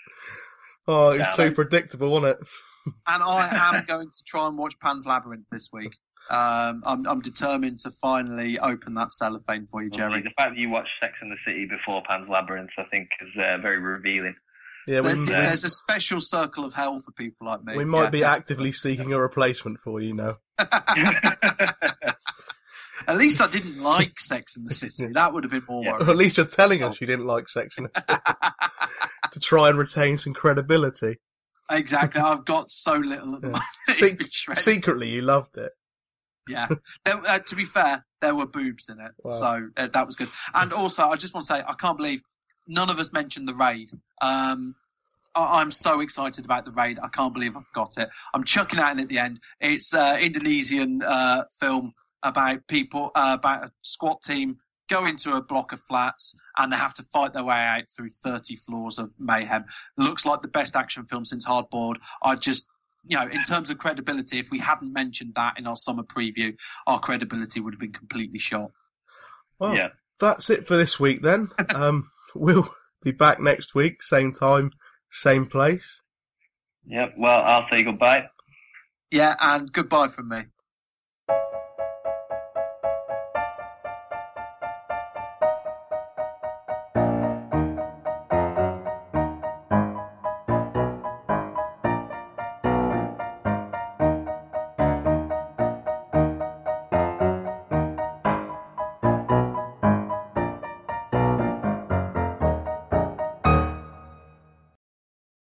<laughs> oh, it's Yeah, too like- predictable, wasn't it? <laughs> And I am going to try and watch Pan's Labyrinth this week. Um, I'm, I'm determined to finally open that cellophane for you, Jerry. The fact that you watched Sex and the City before Pan's Labyrinth, I think, is uh, very revealing. Yeah, we, There- there's a special circle of hell for people like me. we might Yeah. be actively seeking a replacement for you now. At least I didn't <laughs> like Sex in the City. That would have been more Or worrying. at least you're telling us you didn't like Sex in the City <laughs> to try and retain some credibility. Exactly. I've got so little at the moment. Se- secretly, you loved it. Yeah. There, uh, to be fair, there were boobs in it, Wow. so uh, that was good. And also, I just want to say, I can't believe none of us mentioned the raid. Um, I- I'm so excited about the raid. I can't believe I forgot it. I'm chucking out in at the end. It's uh, Indonesian uh, film about people uh, about a SWAT team go into a block of flats and they have to fight their way out through 30 floors of mayhem. Looks like the best action film since Hard Boiled. I just you know, in terms of credibility, if we hadn't mentioned that in our summer preview, our credibility would have been completely shot. Well, Yeah. that's it for this week then. <laughs> Um, we'll be back next week, same time, same place. Yep. Well, I'll say goodbye. Yeah, and goodbye from me.